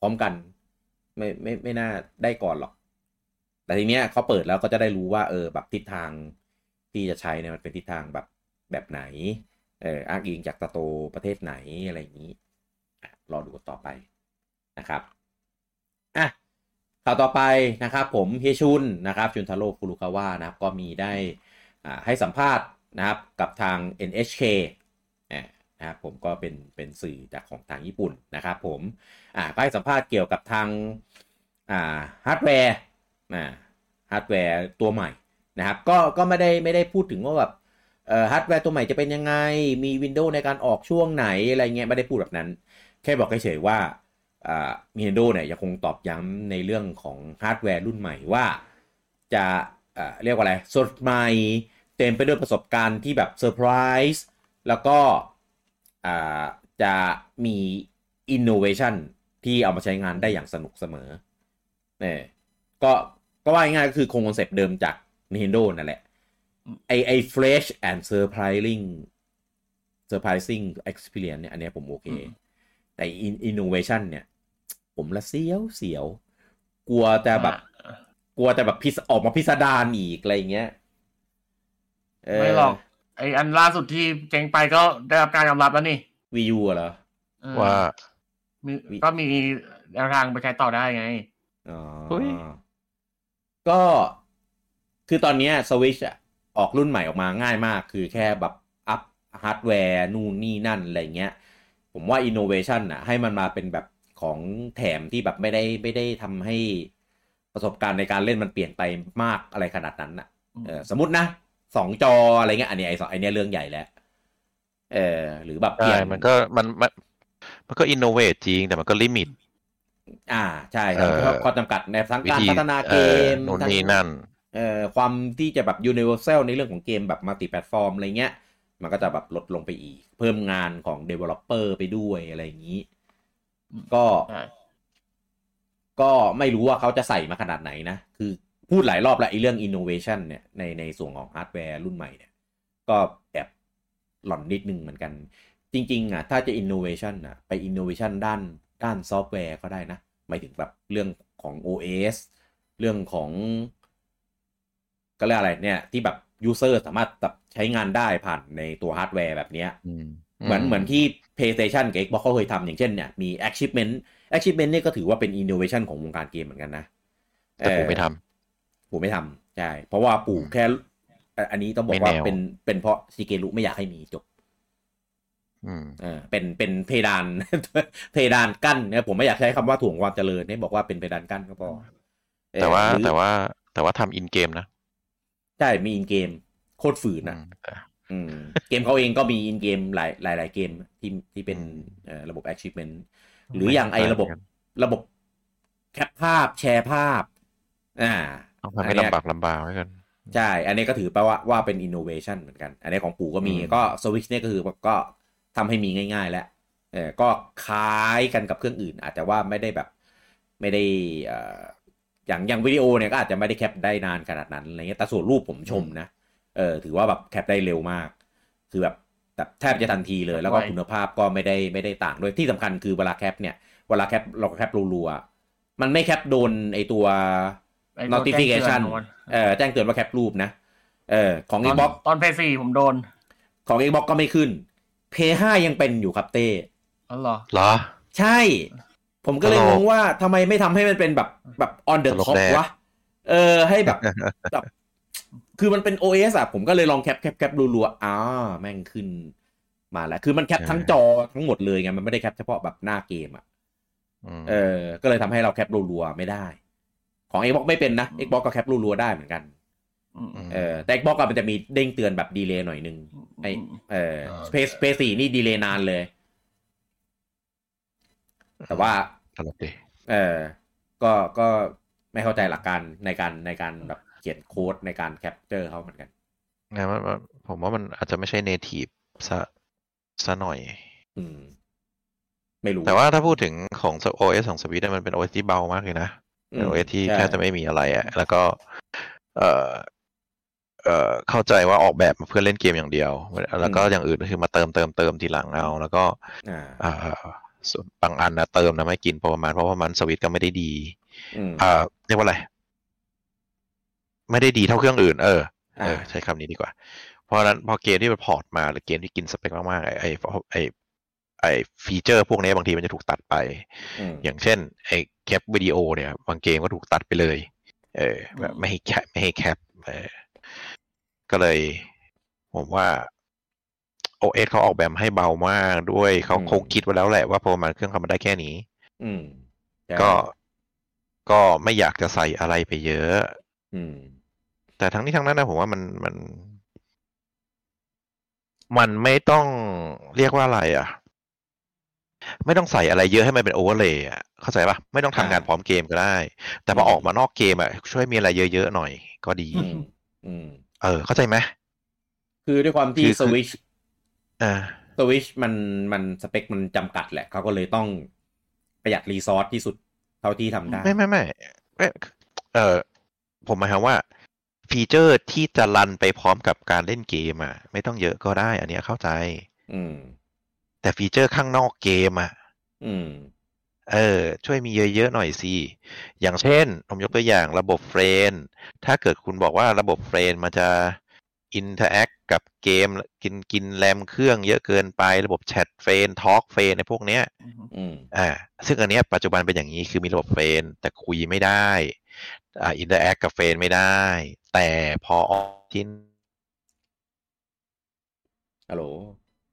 A: พร้อมกัน ไม่ไม่ไม่น่าได้ก่อนหรอก แต่ทีเนี้ยเขาเปิดแล้วก็จะได้รู้ว่า เออแบบทิศทางที่จะใช้เนี่ยมันเป็นทิศทางแบบแบบไหน เอออ้างอิงจากตะโตประเทศไหนอะไรอย่างนี้อะรอดูกันต่อไปนะครับอะ ข่าวต่อไปนะครับผมเฮชุนนะครับชุนทาโร่ฟุรุคาวะนะครับก็มีได้อ่าให้สัมภาษณ์นะครับกับทาง NHK อ่านะครับผมก็เป็นเป็นสื่อจากของทางญี่ปุ่นนะครับผมอ่าก็ให้สัมภาษณ์เกี่ยวกับทางอ่าฮาร์ดแวร์อ่าฮาร์ดแวร์ตัวใหม่นะครับก็ก็ไม่ได้ไม่ได้พูดถึงว่าแบบเอ่อฮาร์ดแวร์ตัวใหม่จะเป็นยังไง มี window ในการออกช่วงไหนอะไรเงี้ยไม่ได้พูดแบบนั้น แค่บอกเฉยๆว่า อ่า Nintendo เนี่ยยังคงตอบย้ำในเรื่องของฮาร์ดแวร์รุ่นใหม่ว่าจะเอ่อเรียกว่าอะไร สดใหม่เต็มไปด้วยประสบการณ์ที่แบบเซอร์ไพรส์แล้วก็อ่าจะมีอินโนเวชันที่เอามาใช้งานได้อย่างสนุกเสมอเนี่ยก็ก็ว่าง่ายๆก็คือคง concept เดิมจาก Nintendo นั่นแหละ ไอไอ fresh and surprising surprising experience เนี่ย อันเนี้ยผมโอเค แต่ innovation เนี่ย ผมละเสียวเสียว กลัวจะแบบ กลัวจะแบบพิสออกมาพิสดารอีกอะไรอย่างเงี้ยเไม่
C: หรอกไออันล่าสุดที่เจ๊งไปก็ได้รับการยอมรับแล้วนี่
A: Wii U เหรอ
C: เออ
B: ว่า
C: มีก็มีแนวทางไปใช้ต่อได้ไง
A: อ๋อ
B: เฮ้ย
A: ก็คือตอนเนี้สวิชอะออกรุ่นใหม่ออกมาง่ายมาก คือแค่แบบ up ฮาร์ดแวร์นู่นนี่นั่นอะไรเงี้ย ผมว่าอินโนเวชันอะให้มันมาเป็นแบบ ของแถมที่แบบไม่ได้ไม่ได้ทำให้ประสบการณ์ในการเล่นมันเปลี่ยนไปมากอะไรขนาดนั้นอะเออสมมตินะสองจออะไรเงี้ยอันนี้ไอ้สองไอเนี้ยเรื่องใหญ่แล้วเออหรือแบบเป
B: ใช่
A: ลี่ยน
B: มันก็มันมันมันก็ innovate จริงแต่มันก็ limit
A: อ่าใช่ครับ
B: เออ
A: เพราะข้อจำกัดในทั้ง
B: วิ
A: การ
B: ธี
A: พัฒนาเกม
B: ออนู่น
A: ทั้ง
B: นี่นั่น
A: เอ่อความที่จะแบบ universal ในเรื่องของเกมแบบ multi-platform อะไรเงี้ย มันก็จะแบบลดลงไปอีก เพิ่มงานของ developer ไปด้วยอะไรอย่างนี้ ก็
C: ใช่
A: ก็ไม่รู้ว่าเขาจะใส่มาขนาดไหนนะ คือพูดหลายรอบแล้วไอ้เรื่อง innovation เนี่ยในในส่วนของฮาร์ดแวร์รุ่นใหม่เนี่ย ก็แอบหลอนนิดนึงเหมือนกัน จริง ๆ อะ ถ้าจะ innovation อะ ไป innovation ด้านด้านซอฟต์แวร์ก็ได้นะ หมายถึงแบบเรื่องของ OS เรื่องของ ก็เรียกอะไรเนี่ย ที่แบบ user สามารถแบบใช้งานได้ผ่านในตัวฮาร์ดแวร์แบบเนี้ย
B: อืม
A: เหมือนเหมือนที่ PlayStation กับ Xbox เขาเคยทำอย่างเช่นเนี่ยมี Achievement Achievement นี่ก็ถือว่าเป็น innovation ของวงการเกมเหมือนกันนะ
B: แต่ผมไม่ทำ
A: ปู่ไม่ทำใช่เพราะว่าปู่แค่เอ่ออันนี้ต้องบอก
B: ไม่
A: ว่า
B: แนว
A: เป็นเป็นเพราะชิเกรุไม่อยากให้มีจบ
B: อืม
A: เออเป็นเป็นเพดาน เพดานกั้นเนี่ยผมไม่อยากใช้คำว่าถ่วงความเจริญให้บอกว่าเป็นเพดานกั้นก็พอเออ
B: แต่ว่า
A: หรือ
B: แต่ว่าแต่ว่าทำอินเกมนะ
A: ใช่มีอินเกมโคตรฝืน
B: อื
A: นะ
B: มแต่
A: อืม เกมเขาเองก็มีอินเกมหลายหลายหลายเกมที่ที่เป็น
B: อืม
A: เอ่อระบบ achievement หรืออย่างไอระบบระบบแคปภาพแชร์ภาพ อ่า
B: ต้องทำให้
A: นเนี้ย
B: ลำบากลำบากไว้กัน
A: ใช่ อันนี้ก็ถือแปลว่าว่าเป็น innovation เหมือนกัน อันนี้ของปู่ก็มี
B: อืม
A: ก็สวิชเนี่ยก็คือก็ทำให้มีง่าย ๆ แล้วเออก็คล้ายกันกับเครื่องอื่น อาจจะว่าไม่ได้แบบไม่ได้เอ่ออย่างอย่างวิดีโอเนี่ยก็อาจจะไม่ได้แคปได้นานขนาดนั้นอะไรเงี้ยแต่ส่วนรูปผมชมนะ เออถือว่าแบบแคปได้เร็วมาก คือแบบแบบแทบจะทันทีเลย แล้วก็
C: ไว
A: คุณภาพก็ไม่ได้ไม่ได้ต่างด้วยที่สำคัญคือเวลาแคปเนี่ยเวลาแคปเราแคปรัวๆมันไม่แคปโดนไอตัว
C: ไอ้ตัว
A: notification
C: แจ้งเตือนของมัน
A: เออแจ้งเตือนว่าแคปรูปนะเออของ
C: ตอน
A: Xbox
C: ตอนเพย์ซีผมโดน
A: ของ Xbox ก็ไม่ขึ้น p 5ยังเป็นอยู่ครับเต้
C: อ๋อเหรอ
B: เหรอ
A: ใช่ ผมก็เลย
B: ตล
A: ง
B: ก
A: งว่าทำไมไม่ทำให้มันเป็นแบบแบบ on the
B: ตลก
A: top
B: แดก
A: วะ เออ ให้แบบแบบ คือมันเป็น OS อะผมก็เลยลองแคปแคปแคปรัวๆอ้าแม่งขึ้นมาแล้ว คือมันแคปทั้งจอทั้งหมดเลยไงมันไม่ได้แคปเฉพาะแบบหน้าเกมอะ
B: อืม
A: เออ ก็เลยทำให้เราแคปรัวๆไม่ได้ ของ Xbox ไม่เป็นนะ Xbox ก็แคปรัวๆได้เหมือนกัน
C: อืม
A: เออแต่ Xbox อะมันจะมีเด้งเตือนแบบ delay หน่อยนึงไอเออ
B: อ่า
A: Space Space 4นี่ดีเลย์นานเลย แต่ว่า
B: ตลกดี
A: เออก็ก็ไม่เข้าใจหลักการในการในการแบบเขียนโค้ดในการ capture เขาเหมือนกัน
B: งานมันมันผมว่ามันอาจจะไม่ใช่ native ซะซะหน่อย
A: อืม ไม่รู้
B: แต่ว่าถ้าพูดถึงของ OS ของสวิตมันเป็น OS ที่เบามากเลยนะ
A: อื
B: เป็น
A: ม
B: OS ที่
A: ใช่
B: แค่จะไม่มีอะไรอะ แล้วก็ เอ่อเอ่อเข้าใจว่าออกแบบมาเพื่อเล่นเกมอย่างเดียว แล้วก็อย่างอื่นก็คือมาเติมเติมเติมทีหลังเอา แล้วก็
A: อ่า
B: อ่าส่วนบางอันนะเติมนะไม่กินพอประมาณเพราะว่ามันสวิตก็ไม่ได้ดี
A: อืม
B: อ่าเรียกว่าอะไร ไม่ได้ดีเท่าเครื่องอื่น เออเออ
A: อ่า
B: ใช้คำนี้ดีกว่า เพราะฉะนั้นพอเกมที่มัน port มาหรือเกมที่กินสเปคมากๆไอ้ไอ้ไอ้ไอ้ feature พวกนี้บางทีมันจะถูกตัดไป
A: อืม
B: อย่างเช่น ไอ้แคปวิดีโอเนี่ย บางเกมก็ถูกตัดไปเลย เออแบบไม่ให้แคปไม่ให้แคปเออก็เลย ผมว่า OS เขาออกแบบให้เบามากด้วยเขาคงคิดไว้แล้วแหละว่าพอมันเครื่องเขามันได้แค่นี้
A: อืมใช่
B: ก็ก็ไม่อยากจะใส่อะไรไปเยอะ
A: อืม
B: แต่ทั้งนี้ทั้งนั้นนะผมว่ามันมัน มันไม่ต้องเรียกว่าอะไร อะ ไม่ต้องใส่อะไรเยอะให้มันเป็น overlay อะเข้าใจปะไม่ต้องทำงาน
A: อ่า
B: พร้อมเกมก็ได้ แต่พอ
A: อืม
B: ออกมานอกเกมอะช่วยมีอะไรเยอะๆหน่อยก็ดี
A: อืมอืม
B: เออ เข้าใจไหม
A: คือด้วยความที่
B: คือ
A: สวิช
B: อ่า
A: สวิชมันมันสเปคมันจำกัดแหละเขาก็เลยต้องประหยัด resource ที่สุดเท่าที่ทำได้
B: ไม่ไม่ไม่เอ้ยเออผมหมายความว่า feature ที่จะ run ไปพร้อมกับการเล่นเกมอะ ไม่ต้องเยอะก็ได้ อันเนี้ยเข้าใจ
A: อืม
B: แต่ฟีเจอร์ข้างนอกเกมอะ
A: อืม
B: เออ ช่วยมีเยอะๆหน่อยสิอย่างเช่นผมยกตัวอย่างระบบ friend ถ้าเกิดคุณบอกว่าระบบ friend มันจะ interact กับเกมกินกินแรมเครื่องเยอะเกินไประบบแชท friend talk friend ในพวกเนี้ย
A: อืม
B: อ่า ซึ่งอันเนี้ยปัจจุบันเป็นอย่างนี้คือมีระบบ friend แต่คุยไม่ได้ อ่า interact กับ friend ไม่ได้ แต่พอออกทิ้น
A: ฮัลโหล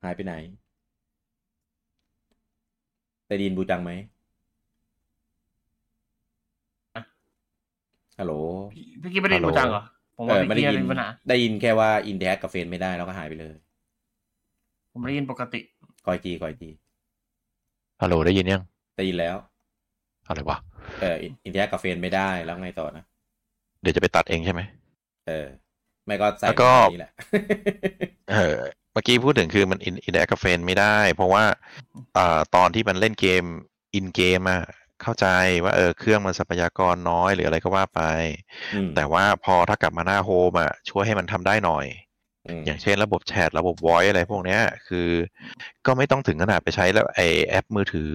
A: หายไปไหนได้ยินบูจังไหมฮัลโหล
C: พี่พี่กี้ไม่ได้ดูจังเหรอ ผม
A: เอ
C: ว่า
A: อไม่
C: พี่
A: ได้
C: กี้
A: ยิน
C: มีปัญหา
A: ได้ยินแค่ว่าอินเทอร์กับเฟนไม่ได้แล้วก็หายไปเลย
C: ผมได้ยินปกติ
A: คอยทีคอยที
B: ฮัลโหลได้ยินยัง
A: ได้ยินแล้ว
B: อะไรวะ
A: เอออินเทอร์กับ friend ไม่ได้แล้วไงต่อนะ
B: เดี๋ยวจะไปตัดเองใช่ไหม
A: เออ ไม่ก็ใส่
B: แล้วก็
A: นี่แหละ
B: เออเมื่อกี้พูดถึงคือมัน in interact friend ไม่ได้ เพราะว่าอ่าตอนที่มันเล่นเกม in เกมอะเข้าใจว่าเออเครื่องมันทรัพยากรน้อยหรืออะไรก็ว่าไป
A: อืม
B: แต่ว่าพอถ้ากลับมาหน้า home อะช่วยให้มันทำได้หน่อย
A: ม
B: อย่างเช่นระบบแชทระบบ voice อะไรพวกเนี้ย คือ ก็ไม่ต้องถึงขนาดไปใช้แล้วไอแอปมือถือ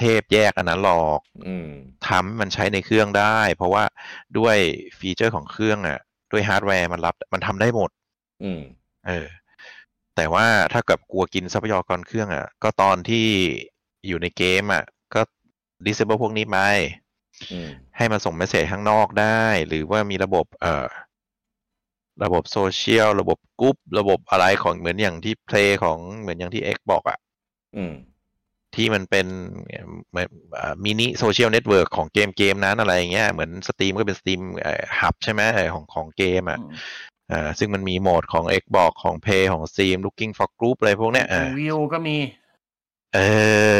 B: เทพๆแยกอันนั้นหรอก
A: อืม
B: ทำให้มันใช้ในเครื่องได้ เพราะว่าด้วยฟีเจอร์ของเครื่องอะด้วยฮาร์ดแวร์มันรับมันทำได้หมด
A: อืม
B: เออ แต่ว่าถ้าเกิดกลัวกินทรัพยากรเครื่องอะ ก็ตอนที่อยู่ในเกมอะ ก็ disable พวกนี้ไป
A: อืม
B: ให้มันส่ง message ข้างนอกได้ หรือว่ามีระบบ เอ่อ ระบบโซเชียล ระบบกรุ๊ประบบอะไรของเหมือนอย่างที่ Play ของเหมือนอย่างที่ X บอกอะ
A: อืม
B: ที่มันเป็นมินิโซเชียลเน็ตเวิร์กของเกมเกมนั้นอะไรอย่างเงี้ยเหมือน Steam ก็เป็น Steam hub ใช่ไหมเออของของเกมอะอ่าซึ่งมันมีโหมดของ Xbox ของ Play ของ Steam Looking for Group อะไรพวกเนี้ย
C: ขอ
B: ง
C: Wii U ก็มี
B: เอ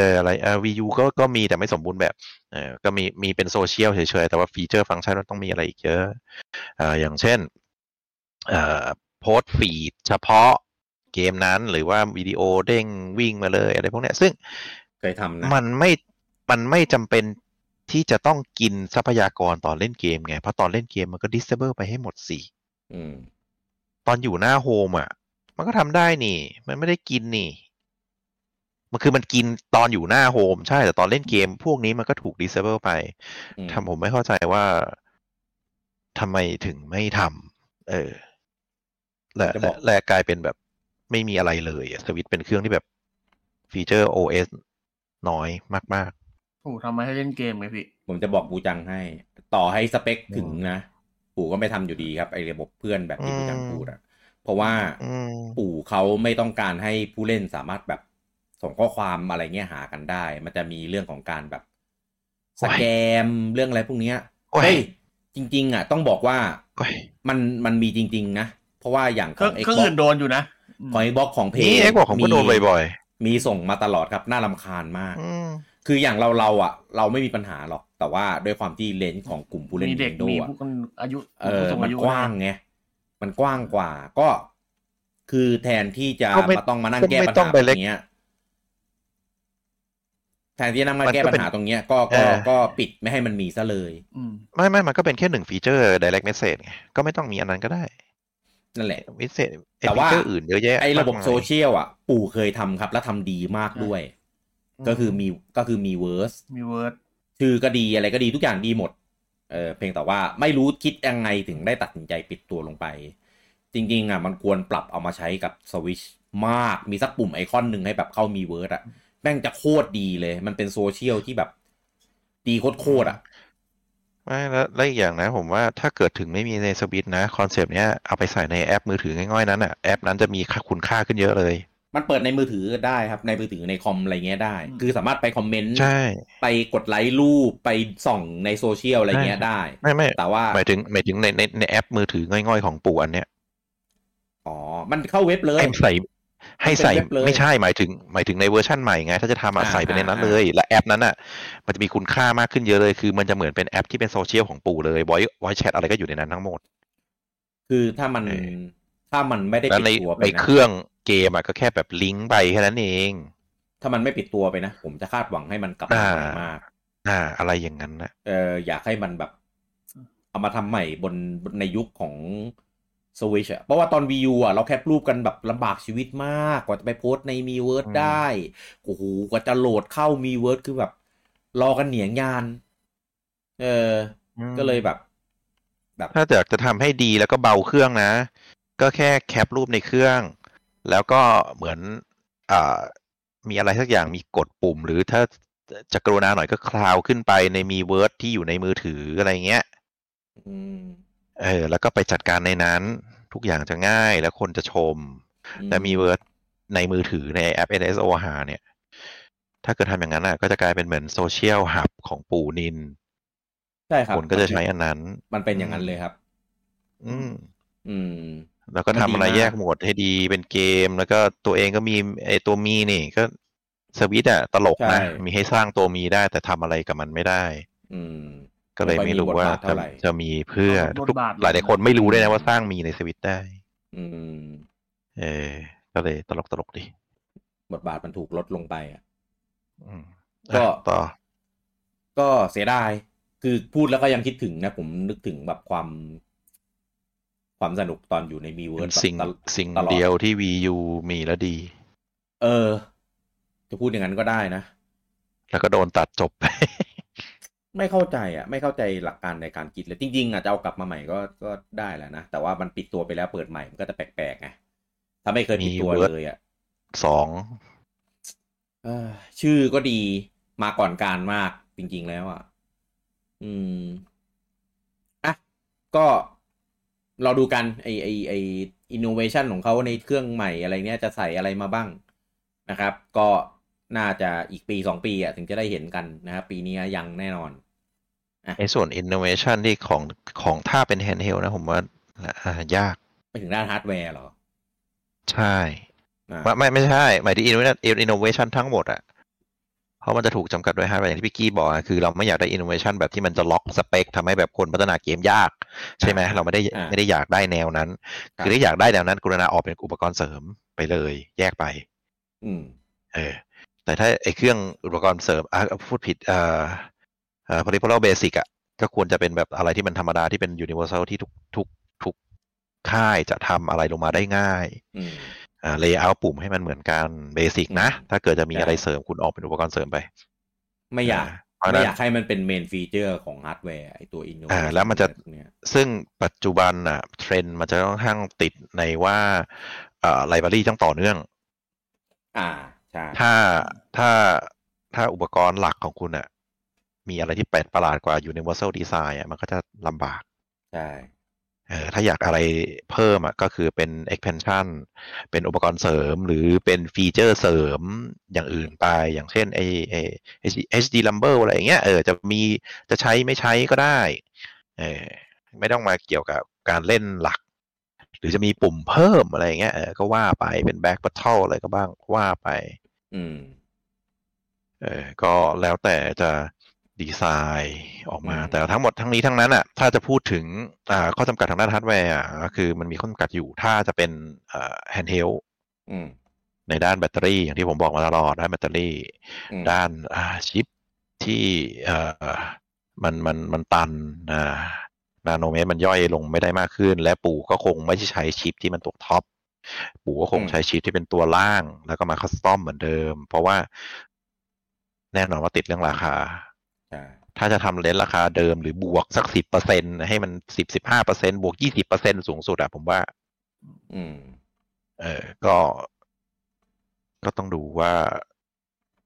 B: ออะไรเออ VU ก็ก็มีแต่ไม่สมบูรณ์แบบเออก็มีมีเป็นโซเชียลเฉยๆ แต่ว่าฟีเจอร์ฟังก์ชันมันต้องมีอะไรอีกเยอะเอ่ออย่างเช่นเอ่อโพสฟีดเฉพาะเกมนั้นหรือว่าวิดีโอเด้งวิ่งมาเลยอะไรพวกเนี้ยซึ่ง
A: เคยทำนะ
B: มันไม่มันไม่จำเป็นที่จะต้องกินทรัพยากรตอนเล่นเกมไง เพราะตอนเล่นเกมมันก็ disable ไปให้หมดสิ
A: อืม
B: ตอนอยู่หน้าโฮมอะ มันก็ทำได้นี่ มันไม่ได้กินนี่ มันคือมันกินตอนอยู่หน้าโฮมใช่ แต่ตอนเล่นเกม พวกนี้มันก็ถูก disable ไป
A: อืม
B: ทำผมไม่เข้าใจว่าทำไมถึงไม่ทำเออและ
A: จะบ
B: และ
A: อก
B: และกลายเป็นแบบไม่มีอะไรเลยอะสวิตช์เป็นเครื่องที่แบบฟีเจอร์ OS น้อยมาก
C: ปู่ทำมาให้เล่นเกมไงพี่
A: ผมจะบอกบูจังให้ ต่อให้สเปคถึง
B: อืม
A: นะ ปู่ก็ไม่ทำอยู่ดีครับไอระบบเพื่อนแบบที่
B: อืม
A: บูจังพูดอะเพราะว่า
B: ๆอืม
A: ปู่เขาไม่ต้องการให้ผู้เล่นสามารถแบบส่งข้อความอะไรเงี้ยหากันได้ มันจะมีเรื่องของการแบบสแกมเรื่องอะไรพวกเนี้ย
B: โอ้ย
A: เฮ้ยจริง ๆ อะ ต้องบอกว่า
B: โอ้ย
A: มันมันมีจริง ๆ นะ เพราะว่าอย่าง
C: เค
A: ข
C: รื่
A: อ
C: อง
A: ง
C: เครื่องอื่นโดนอยู่นะอืม
A: ของ Xbox ของเพ
B: นี่เอ็กบอกผมก็โดนบ่อย
A: มีส่งมาตลอดครับน่ารำคาญมาก
B: ๆอืม
A: คืออย่างเราเราอะ เราไม่มีปัญหาหรอก แต่ว่าด้วยความที่เลนส์ของกลุ่มผู้เล่น
C: มีเด็ก
A: Nintendo
C: มี
A: อะ
C: ผู้คนอายุ
A: เออ
C: ผู้สูง
A: มัน
C: อายุ
A: กว้างไงมันกว้างกว่า ก็คือแทนที่จะ
B: ก็ไม่
A: มาต้องมานั่ง
B: ก็
A: แก้
B: ไม่
A: ปัญ
B: ต้อง
A: หา
B: ไป
A: ตร
B: เล็ก
A: งเนี้ยแทนที่จะนั่งมา
B: มันก็
A: แก้ปัญ
B: เป็น
A: หาตรงเนี้ยก็
B: เอ
A: ก็
B: อ
A: ก็ปิดไม่ให้มันมีซะเลย
C: อืม
B: ไม่ไม่มันก็เป็นแค่หนึ่งฟีเจอร์ direct message ไงก็ไม่ต้องมีอันนั้นก็ได้
A: นั่นแหละ
B: วิเศษ
A: แต่ว่า
B: ฟีเจอร์อื่นเยอะแยะ
A: ไอ้ระบบ
B: มากมาย
A: โซเชียลอะ ปู่เคยทำครับ แล้วทำดีมากด้วย ก็คือมีก็คือ
C: Miiverse Miiverse
A: ชื่อก็ดีอะไรก็ดีทุกอย่างดีหมดเออเพียงแต่ว่าไม่รู้คิดยังไงถึงได้ตัดสินใจปิดตัวลงไป จริงๆอะมันควรปรับเอามาใช้กับสวิชมากมีสักปุ่มไอคอนหนึ่งให้แบบเข้า Miiverse อะแม่งจะโคตรดีเลย มันเป็นโซเชียลที่แบบ ดีโคตรๆอะ
B: ไม่แล้วแล้วอีกอย่างนะ ผมว่าถ้าเกิดถึงไม่มีในสวิตช์นะคอนเซปต์เนี้ยเอาไปใส่ในแอปมือถือง่ายๆนั้นอะแอปนั้นจะมีค่าคุณค่าขึ้นเยอะเลย
A: มันเปิดในมือถือได้ครับ ในมือถือในคอมอะไรเงี้ยได้ คือสามารถไปคอมเมนต์
B: ใช่
A: ไปกดไลค์รูปไปส่องในโซเชียลอะไรเงี้ยได้
B: ไม่ไม่
A: แต่ว่า
B: หมายถึงหมายถึงในในในแอปมือถือง่อยๆของปู่อันเนี้ย
A: อ๋อ มันเข้าเว็บเลย
B: ให้ใส่ ให้ใส่
A: เป็นเว็บเลย
B: ไม่ใช่หมายถึง หมายถึงในเวอร์ชั่นใหม่ไงถ้าจะทำอะ
A: อ่า
B: ใส่ไปในนั้น
A: อ่า
B: เลย และแอปนั้นอะ มันจะมีคุณค่ามากขึ้นเยอะเลย คือมันจะเหมือนเป็นแอปที่เป็นโซเชียลของปู่เลย voice voice chat อะไรก็อยู่ในนั้นทั้งหมด
A: คือถ้ามัน
B: เออ
A: ถ้ามันไม่ได้
B: แล้ว
A: ปิด
B: ใน
A: ตัวไป
B: ใน
A: นะ
B: เครื่องเกมอะก็แค่แบบลิงก์ไปแค่นั้นเอง
A: ถ้ามันไม่ปิดตัวไปนะ ผมจะคาดหวังให้มันกลับมา
B: อ่า
A: ใหม่มาก
B: อ่า อะไรอย่างนั้นนะ
A: เอออยากให้มันแบบ เอามาทำใหม่บนในยุคของ สวิชอะเพราะว่าตอน v ีูอะเราแคปรูปกันแบบลำบากชีวิตมากกว่าจะไปโพสต์ในมีเวิร์ด
B: อืม
A: ได้โอ้โหกว่าจะโหลดเข้า Miiverse คือแบบ รอกันเหนียงยาน เออ ก็เลยแบบ แบบ
B: ถ้าอยากจะทำให้ดีแล้วก็เบาเครื่องนะ ก็แค่แคปรูปในเครื่อง แล้วก็เหมือนอ่ามีอะไรสักอย่างมีกดปุ่ม หรือถ้าจะกรุณาหน่อยก็ cloud ขึ้นไปใน Miiverse ที่อยู่ในมือถืออะไรเงี้ย
A: อืม
B: เออแล้วก็ไปจัดการในนั้น ทุกอย่างจะง่ายแล้วคนจะชมแต่ Miiverse ในมือถือในแอป NSO หาเนี่ย ถ้าเกิดทำอย่างนั้นอะ ก็จะกลายเป็นเหมือนโซเชียล hub ของปู่นิน
A: ใช่ครับ
B: คนก็จะใช้อันนั้น
A: มันเป็นอย่างนั้นเลยครับ
B: อืม
A: อืม
B: แล้วก็ทำอะไร
A: มันดีมาก
B: แยกหมวดให้ดีเป็นเกม แล้วก็ตัวเองก็มีไอตัวมีนี่ก็สวิตช์อะตลกนะ มีให้สร้างตัวมีได้แต่ทำอะไรกับมันไม่ได้
A: อืม
B: ก็เลยไม่รู้ว่า
A: ไม่ค่อยมีบทบาทเท่า
B: จะ
A: ไหร่
B: จะมีเพื่อ
C: เอาบท
B: ทุก
C: บาท
B: หลายหลายคนไม่รู้ด้วยนะว่าสร้างมีในสวิตช์ได้
A: อืม
B: เออ ก็เลยตลกตลกดี
A: บทบาทมันถูกลดลงไปอะ
B: อืม
A: ก็
B: อะต่อ
A: ก็เสียดาย คือพูดแล้วก็ยังคิดถึงนะ ผมนึกถึงแบบความ ความสนุกตอนอยู่ในมีเวิ
B: เป็
A: ร์
B: น
A: ด
B: สิ่ง
A: ตล
B: สิ่ง
A: ตลอ
B: เดียวที่ VU มีแล้วดี
A: เออ จะพูดอย่างนั้นก็ได้นะ
B: แล้วก็โดนตัดจบไป
A: ไม่เข้าใจอะ ไม่เข้าใจหลักการในการคิดเลยจริงๆอะจะเอากลับมาใหม่ก็ก็ได้แหละนะ แต่ว่ามันปิดตัวไปแล้วเปิดใหม่มันก็จะแปลกๆไงถ้าไม่เคยปิดตัว
B: มี Word
A: เลยอะ
B: สอง
A: เออชื่อก็ดีมาก่อนการมากจริง ๆ แล้วอะ อืมอะก็เราดูกันไอไอไออินโนเวชันของเขาในเครื่องใหม่อะไรเนี้ยจะใส่อะไรมาบ้างนะครับ ก็ น่าจะอีกปีสองปีอะถึงจะได้เห็นกันนะครับ ปีนี้ยังแน่นอน
B: ไอ้ส่วน innovation ที่ของของถ้าเป็น handheld นะผมว่าอ่ายาก
A: ไปถึงด้านฮาร์ดแวร์เหรอ
B: ใช่
A: อ่า
B: ไม่ไม่ไม่ใช่ หมายถึง innovation innovation ทั้งหมดอะราะมันจะถูกจำกัดด้วยฮาร์ดแวร์อย่างที่พี่กี้บอกอะคือเราไม่อยากได้อินโนเวชันแบบที่มันจะล็อกสเปคทำให้แบบคนพัฒนาเกมยาก ใช่ไหม
A: อ่า
B: เราไม่ได้
A: อ่า
B: ไม่ได้อยากได้แนวนั้น
A: ครับ
B: คือถ้าอยากได้แนวนั้นกรุณาออกเป็นอุปกรณ์เสริมไปเลย แยกไป
A: อืม
B: เออ แต่ถ้าไอ้เครื่องอุปกรณ์เสริมอะพูดผิดเอ่อเอ่อ peripheral basic อะก็ควรจะเป็นแบบอะไรที่มันธรรมดาที่เป็น universal ที่ทุกทุกทุกค่ายจะทำอะไรลงมาได้ง่าย
A: อืม
B: อ่า layout ปุ่มให้มันเหมือนกัน basic นะ ถ้าเกิดจะมี
A: ใช่
B: อะไรเสริมคุณออกเป็นอุปกรณ์เสริมไป
A: ไม่อยาก
B: เพราะฉะ
A: ไม่
B: นั้น
A: อยากให้มันเป็น main feature ของฮาร์ดแวร์ไอตัว inno
B: อ่าแล้วมันจะ
A: เนี่ย
B: ซึ่งปัจจุบันอะเทรนด์มันจะค่อนข้างติดในว่าเอ่อ library ต้องต่อเนื่อง
A: อ่าใช่
B: ถ้าถ้าถ้าอุปกรณ์หลักของคุณอะมีอะไรที่แปลกประหลาดกว่า Universal Design อะมันก็จะลำบาก
A: ใช่
B: เออถ้าอยากอะไรเพิ่มอะก็คือเป็น expansion เป็นอุปกรณ์เสริมหรือเป็นฟีเจอร์เสริมอย่างอื่นไป อย่างเช่นไอไอ HD Rumble อะไรอย่างเงี้ยเออจะมีจะใช้ไม่ใช้ก็ได้เออไม่ต้องมาเกี่ยวกับการเล่นหลัก หรือจะมีปุ่มเพิ่มอะไรอย่างเงี้ยเออก็ว่าไปเป็น back battle อะไรก็บ้างว่าไป
A: อืม
B: เออก็แล้วแต่จะดีไซน์ออกมา
A: อืม
B: แต่ทั้งหมดทั้งนี้ทั้งนั้นอะ ถ้าจะพูดถึงอ่าข้อจำกัดทางด้านฮาร์ดแวร์อะก็คือมันมีข้อจำกัดอยู่ถ้าจะเป็นอ่า handheld
A: อืม
B: ในด้านแบตเตอรี่อย่างที่ผมบอกมาตลอดด้านแบตเตอรี่
A: อืม
B: ด้านอ่าชิปที่เอ่อมันมันมันตันอ่า นาโนเมตรมันย่อยลงไม่ได้มากขึ้น และปู่ก็คงไม่ใช่ใช้ชิปที่มันตัวท็อปปู่ก็คงใช้ชิปที่เป็นตัวล่าง แล้วก็มา custom เหมือนเดิม เพราะว่าแน่นอนว่าติดเรื่องราคา
A: ใช่
B: ถ้าจะทำ range ราคาเดิมหรือบวกสักสิบเปอร์เซ็นให้มันสิบสิบห้าเปอร์เซ็นบวกยี่สิบเปอร์เซ็นสูงสุดอะผมว่า
A: อืม
B: เออก็ ก็ต้องดูว่า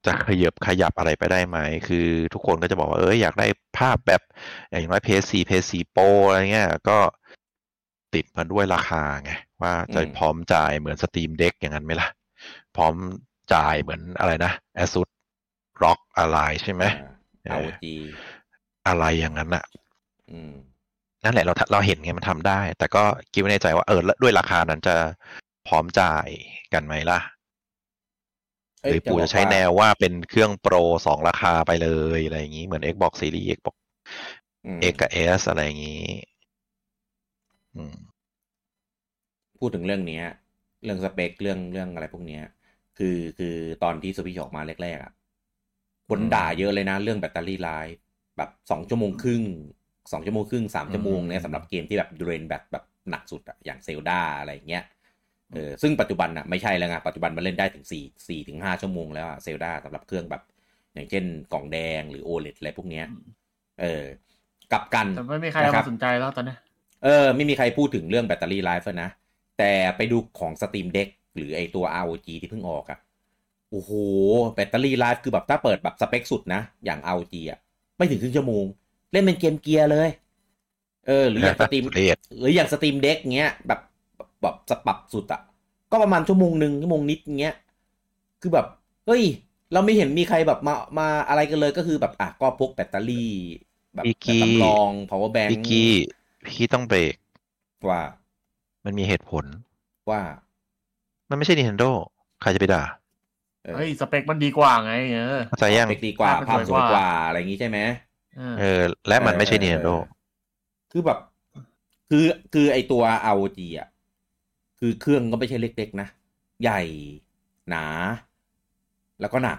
B: จะขยับขยับอะไรไปได้ไหม คือทุกคนก็จะบอกว่าเอออยากได้ภาพแบบอย่างน้อย Play สี่ Play สี่ Pro อะไรเงี้ยก็ติดมาด้วยราคาไง ว่าจะ
A: อืม
B: พร้อมจ่ายเหมือน Steam Deck อย่างนั้นไหมล่ะ พร้อมจ่ายเหมือนอะไรนะ ASUS ROG อะไรใช่ไหม
A: เอาจี
B: อะไรอย่างนั้นอะ
A: อืม
B: นั่นแหละเราเราเห็นไงมันทำได้ แต่ก็คิดไว้ในใจว่าเออแล้วด้วยราคานั้นจะพร้อมจ่ายกันไหมล่ะ ห
A: เอ้ย
B: รือปู่
A: บ
B: จะ
A: ก
B: ใช้
A: ว่า
B: แนวว่าเป็นเครื่องโปรสองราคาไปเลยอะไรอย่างนี้เหมือน Xbox Series Xbox
A: อืม
B: X กับ S อะไรอย่างนี้อืม
A: พูดถึงเรื่องเนี้ยเรื่องสเปคเรื่องเรื่องอะไรพวกเนี้ยคือคือตอนที่สวิชออกมาแรกๆอะคน
B: อืม
A: ด่าเยอะเลยนะ เรื่องแบตเตอรี่ไลฟ์แบบสองชั่วโมงครึ่งสองชั่วโมงครึ่งสามชั่วโมงเนี่ยสำหรับเกมที่แบบดเรนแบบแบบหนักสุดอะอย่างเซลดาอะไรอย่างเงี้ย เออซึ่งปัจจุบันอะไม่ใช่แล้วไงปัจจุบันมันเล่นได้ถึงสี่สี่ถึงห้าชั่วโมงแล้วอะเซลดาสำหรับเครื่องแบบ อย่างเช่นกล่องแดงหรือโอเลอะไรพวกเนี้ยเออกลับกัน
C: แต่ไม่มีใครเอา
A: นะครั
C: มา
A: บ
C: สนใจแล้วตอนเนี้ย
A: เออไม่มีใครพูดถึงเรื่อง battery life นะ แต่ไปดูของ Steam Deck หรือไอตัว ROG ที่เพิ่งออกอะโอ้โห battery life คือแบบถ้าเปิดแบบสเปคสุดนะ อย่าง ROG อะไม่ถึงครึ่งชั่วโมง เล่นเป็น Game Gear เลย เออ หรืออย่าง Steam
B: เรียด
A: หรืออย่าง Steam Deck เงี้ยแบบ แบบปรับสุดอะก็ประมาณชั่วโมงหนึ่งชั่วโมงนิดเงี้ย คือแบบ เฮ้ย เราไม่เห็นมีใครแบบมามาอะไรกันเลยก็คือแบบอะก็พกแบตเตอรี่ แบบ
B: พี่กี้
A: แบบสำรอง power bank
B: พี่กี้พี่ต้องเบรก
A: ว่า
B: มันมีเหตุผล
A: ว่า
B: มันไม่ใช่ Nintendo ใครจะไปด่า
A: เออ
C: เฮ้ยสเปคมันดีกว่าไงเออ
B: เข้าใจยัง
A: สเปคดีกว่า
C: ภาพมัน
A: ภาพ
C: ส
A: ส
C: ว
A: วยย
C: ก
A: ก
C: ว่า
A: ว่าอะไรอย่างนี้ใช่ไหม
C: เออ
B: เออและมันไม่ใช่
A: เออ
B: Nintendo
A: คือแบบ คือคือไอตัว ROG อะ คือเครื่องก็ไม่ใช่เล็กๆนะ ใหญ่หนา แล้วก็หนัก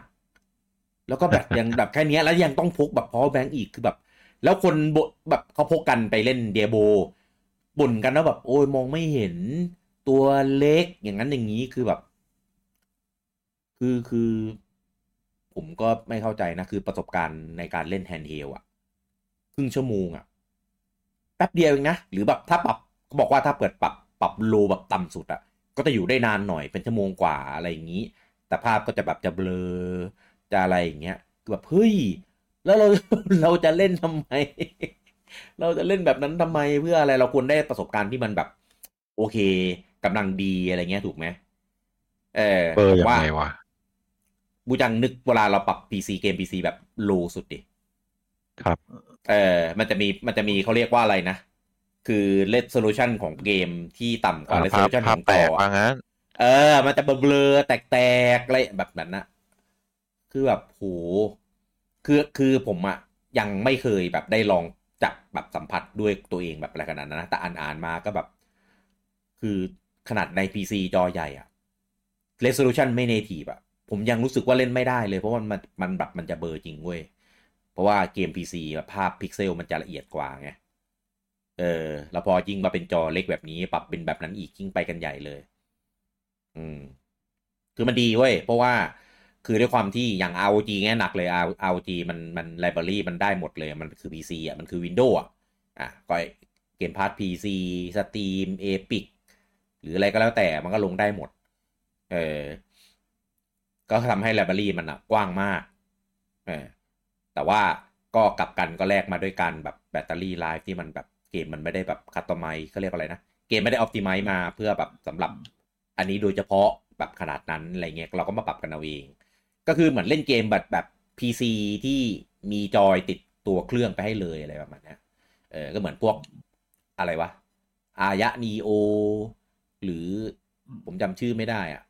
A: แล้วก็แบบยังแบบแค่เนี้ยแล้วยังต้องพกแบบ power bank อีกคือแบบ แล้วคนบแบบเขาพกกันไปเล่นเดียโบบ่นกันว่าแบบโอ้ยมองไม่เห็นตัวเล็กอย่างนั้นอย่างนี้คือแบบ คือคือผมก็ไม่เข้าใจนะ คือประสบการณ์ในการเล่นแฮนด์เฮลอะครึ่งชั่วโมงอะแป๊บเดียวเองนะ หรือแบบถ้าปรับเขาบอกว่าถ้าเปิดปรับ ปรับโลแบบต่ำสุดอะก็จะอยู่ได้นานหน่อยเป็นชั่วโมงกว่าอะไรอย่างนี้ แต่ภาพก็จะแบบจะเบลอจะอะไรอย่างเงี้ยคือแบบเฮ้ยแล้วเราเราจะเล่นทำไม เราจะเล่นแบบนั้นทำไมเพื่ออะไรเราควรได้ประสบการณ์ที่มันแบบ โอเคกำลังดีอะไรเงี้ยถูกไหมเออ
B: เบอร์ยัง
A: ว่า
B: ไงวะ
A: บูจังนึกเวลาเราปรับ PC เกม PC แบบlow สุดดิ
B: ครับ
A: เออมันจะมีมันจะมีเขาเรียกว่าอะไรนะ คือ resolution ของเกมที่ต่ำกว่าเลสโซ
B: ภาพแตกว่างั้น
A: เออ มันจะเบลอๆแตกๆอะไรแบบนั้นนะคือแบบโหคือคือผมอะยังไม่เคยแบบได้ลองจับแบบสัมผัสด้วยตัวเองแบบอะไรขนาดนั้นนะแต่อ่านอ่านมาก็แบบ คือขนาดใน PC จอใหญ่อะ resolution ไม่ native อะผมยังรู้สึกว่าเล่นไม่ได้เลย เพราะว่ามันมันแบบมันจะเบลอจริงเว้ย เพราะว่าเกม PC แบบภาพพิกเซลมันจะละเอียดกว่าไง เออ แล้วพอยิ่งมาเป็นจอเล็กแบบนี้ ปรับเป็นแบบนั้นอีกยิ่งไปกันใหญ่เลย อืม คือมันดีเว้ย เพราะว่าคือด้วยความที่อย่าง ROG เงี้ยหนักเลย ROG มันมัน library มันได้หมดเลย มันคือ PC อะ มันคือ Windows อะ อะก็ Game Pass PC Steam Epic หรืออะไรก็แล้วแต่มันก็ลงได้หมด เออ ก็ทำให้ไลบรารีมันอะ กว้างมาก เออ แต่ว่าก็กลับกันก็แลกมาด้วยการแบบแบตเตอรี่ไลฟ์ที่มันแบบ เกมมันไม่ได้แบบคัตตอมไมเขาเรียกอะไรนะ เกมไม่ได้ออ t ติไมซ์มาเพื่อแบบสำหรับอันนี้โดยเฉพาะแบบขนาดนั้นอะไรเงี้ยเราก็มาปรับกันเอาเอง ก็คือเหมือนเล่นเกมแบบแบบ PC ที่มีจอยติดตัวเครื่องไปให้เลยอะไรประมาณนี้เออก็เหมือนพวกอะไรวะ อายะนีโอ หรือผมจำชื่อไม่ได้อะ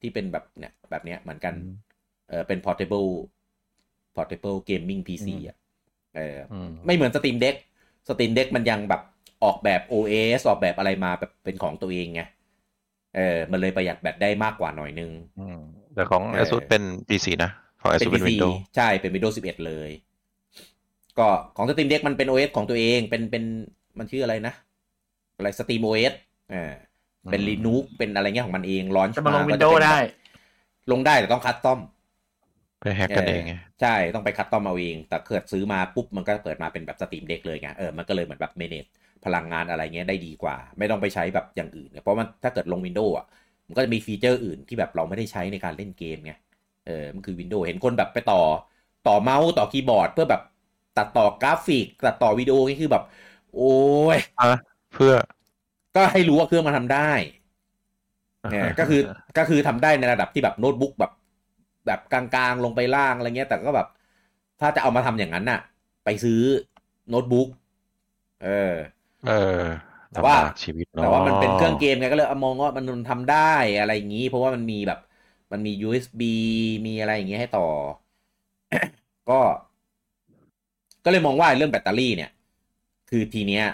A: ที่เป็นแบบเนี่ยแบบเนี้ยเหมือนกัน เออเป็น portable portable gaming PC อะเออ
B: อืม
A: ไม่เหมือน Steam Deck Steam Deck มันยังแบบออกแบบ OS ออกแบบอะไรมาแบบเป็นของตัวเองไงเออมันเลยประหยัดแบตได้มากกว่าหน่อยนึง
B: อืมแต่ของ
A: เออ
B: ASUS เป็น PC นะของ
A: เป็น
B: ASUS เป็น
A: PC
B: Windows
A: ใช่เป็น Windows 11 เลย ก็ของ Steam Deck มันเป็น OS ของตัวเองเป็นเป็นมันชื่ออะไรนะ อะไร Steam OS อ่าเป็น
B: อืม
A: Linux เป็นอะไรเงี้ยของมันเองแล้ว
C: จะมาลง
A: เป็น Windows ก็
C: ได้
A: ลงได้แต่ต้อง custom
B: ไป hack กันเองไง
A: ใช่ต้องไป custom เอาเอง แต่เกิดซื้อมาปุ๊บมันก็เปิดมาเป็นแบบ Steam Deck เลยไงเออมันก็เลยเหมือนแบบ manage พลังงานอะไรเงี้ยได้ดีกว่า ไม่ต้องไปใช้แบบอย่างอื่นเนี่ยเพราะมันถ้าเกิดลง Windows อะมันก็จะมี feature อื่นที่แบบเราไม่ได้ใช้ในการเล่นเกมไงเออมันคือ Windows เห็นคนแบบไปต่อ ต่อเมาส์ต่อคีย์บอร์ด เพื่อแบบตัดต่อกราฟิก ตัดต่อวิดีโอนี่คือแบบ โอ้ย
B: อะเพื่อ
A: ก็ให้รู้ว่าเครื่องมันทำได้เนี่ยก็คือก็คือทำได้ในระดับที่แบบโน้ตบุ๊กแบบ แบบกลางๆ ลงไปล่างอะไรเงี้ย แต่ก็แบบ ถ้าจะเอามาทำอย่างนั้นน่ะ ไปซื้อโน้ตบุ๊ก เออ
B: เออ
A: แต่ว่า
B: ลำบกชีวิตเนาะ
A: แต่ว่ามันเป็นเครื่องเกมไงก็เลยเอามองว่ามันทำได้อะไรอย่างนี้ เพราะว่ามันมีแบบ มันมี USB มีอะไรอย่างเงี้ยให้ต่อ ก็ ก็เลยมองว่าเรื่องแบตเตอรี่เนี่ย คือทีเนี้ย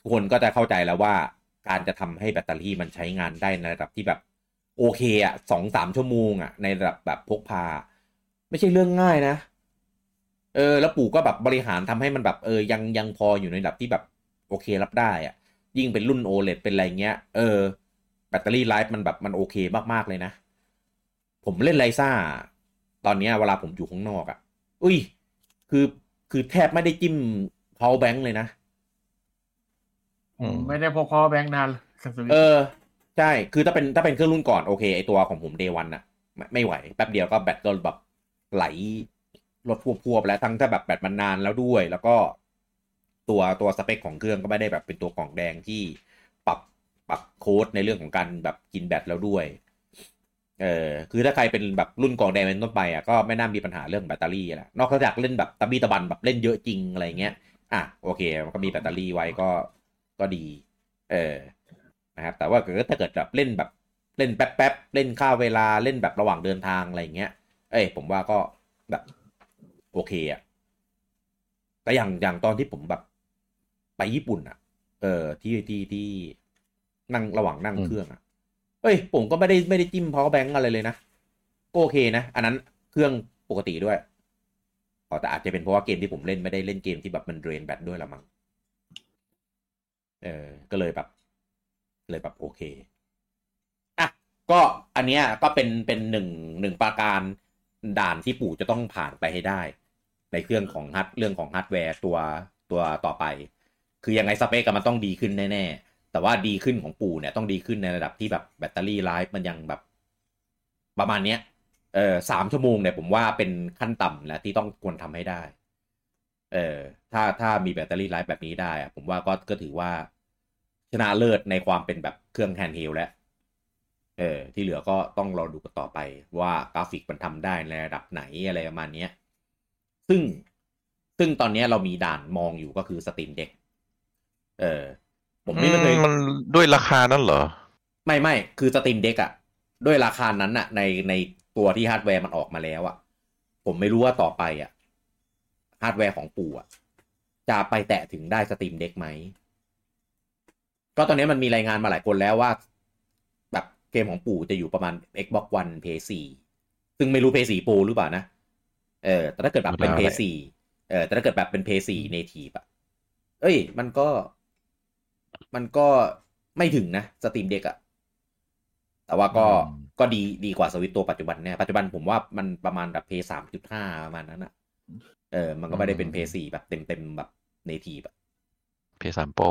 A: ทุกคนก็จะเข้าใจแล้วว่าการจะทำให้แบตเตอรี่มันใช้งานได้ในระดับที่แบบ โอเคอะสองสามชั่วโมงอะในระดับแบบพกพา ไม่ใช่เรื่องง่ายนะ เออ แล้วปู่ก็แบบบริหารทำให้มันแบบเออยังยังพออยู่ในระดับที่แบบโอเครับได้อะยิ่งเป็นรุ่น OLED เป็นอะไรเงี้ย เออ battery life มันแบบมันโอเคมากๆเลยนะ ผมเล่น Ryza ตอนเนี้ยเวลาผมอยู่ข้างนอกอะ่ะ อุ้ย คือคือแทบไม่ได้จิ้ม power bank เลยนะ
B: อืม
C: ไม่ได้พก power bank นานกับสวิต
A: เออ ใช่ คือถ้าเป็นถ้าเป็นเครื่องรุ่นก่อนโอเคไอตัวของผม day one อะไม่ไหว แป๊บเดียวก็แบตก็แบบไหลลดพวบๆแล้วทั้งถ้าแบบแบตมันนานแล้วด้วย แล้วก็ตัวตัวสเปคของเครื่องก็ไม่ได้แบบเป็นตัวกล่องแดงที่ปรับปรับโค้ดในเรื่องของการแบบกินแบตแล้วด้วย เออคือถ้าใครเป็นแบบรุ่นกล่องแดงเป็นต้นไปอะก็ไม่น่ามีปัญหาเรื่องแบตเตอรี่แหละนอกจากเล่นแบบตะบี้ตะบันแบบเล่นเยอะจริงอะไรเงี้ย อะโอเคมันก็มีแบตเตอรี่ไว้ก็ก็ดี เออ นะครับแต่ว่าเกิดถ้าเกิดแบบเล่นแบบเล่นแป๊บๆเล่นข้าวเวลาเล่นแบบระหว่างเดินทางอะไรเงี้ย เอ้ยผมว่าก็แบบโอเคอะแต่อย่างอย่างตอนที่ผมแบบไปญี่ปุ่นอะเออที่ที่ที่นั่งระหว่างนั่ง
B: อืม
A: เครื่องอะเอ้ยผมก็ไม่ได้ไม่ได้จิ้ม power bank อะไรเลยนะก็โอเคนะ อันนั้นเครื่องปกติด้วยอ๋อแต่อาจจะเป็นเพราะว่าเกมที่ผมเล่นไม่ได้เล่นเกมที่แบบมันเดรนแบตด้วยละมั้งเออ ก็เลยแบบ เลยแบบโอเคอะก็อันเนี้ยก็เป็นเป็นหนึ่งหนึ่งประการด่านที่ปู่จะต้องผ่านไปให้ได้ ในเครื่องของฮัดเรื่องของฮาร์ดแวร์ตัวตัวต่อไป คือยังไงสเปคกับมันต้องดีขึ้นแน่ๆ แต่ว่าดีขึ้นของปู่เนี่ยต้องดีขึ้นในระดับที่แบบ battery life มันยังแบบประมาณเนี้ยเออสามชั่วโมงเนี่ยผมว่าเป็นขั้นต่ำแล้วที่ต้องควรทำให้ได้ เออถ้าถ้ามี battery life แบบนี้ได้อะผมว่าก็ก็ถือว่า ชนะเลิศในความเป็นแบบเครื่อง handheld แล้วเออที่เหลือก็ต้องรอดูกันต่อไปว่ากราฟิกมันทำได้ในระดับไหนอะไรประมาณเนี้ยซึ่งซึ่งตอนเนี้ยเรามีด่านมองอยู่ก็คือ Steam Deck เออ ผมนี่ไม่เคย
B: มันด้วยราคานั่นเหรอ
A: ไม่ไม่คือ Steam Deck อะด้วยราคานั้นอะในในตัวที่ฮาร์ดแวร์มันออกมาแล้วอะผมไม่รู้ว่าต่อไปอะฮาร์ดแวร์ของปู่อะจะไปแตะถึงได้ Steam Deck ไหม ก็ตอนนี้มันมีรายงานมาหลายคนแล้วว่า แบบเกมของปู่จะอยู่ประมาณ Xbox One PS4 ซึ่งไม่รู้ PS4 Pro หรือเปล่านะ เออ แต่ถ้าเกิดแบบเป็น PS4 เออ แต่ถ้าเกิดแบบเป็น PS4 Native อะเอ้ย มันก็ มันก็ไม่ถึงนะ Steam Deck อะแต่ว่าก็
B: อืม
A: ก็ดีดีกว่าสวิตตัวปัจจุบันเนี่ยปัจจุบันผมว่ามันประมาณแบบ PS สามจุดห้าประมาณนั้นอะเออ มันก็ไม่ได้เป็น PS สี่แบบเต็มเต็มๆแบบ Native อะ
B: เพย์สามโปร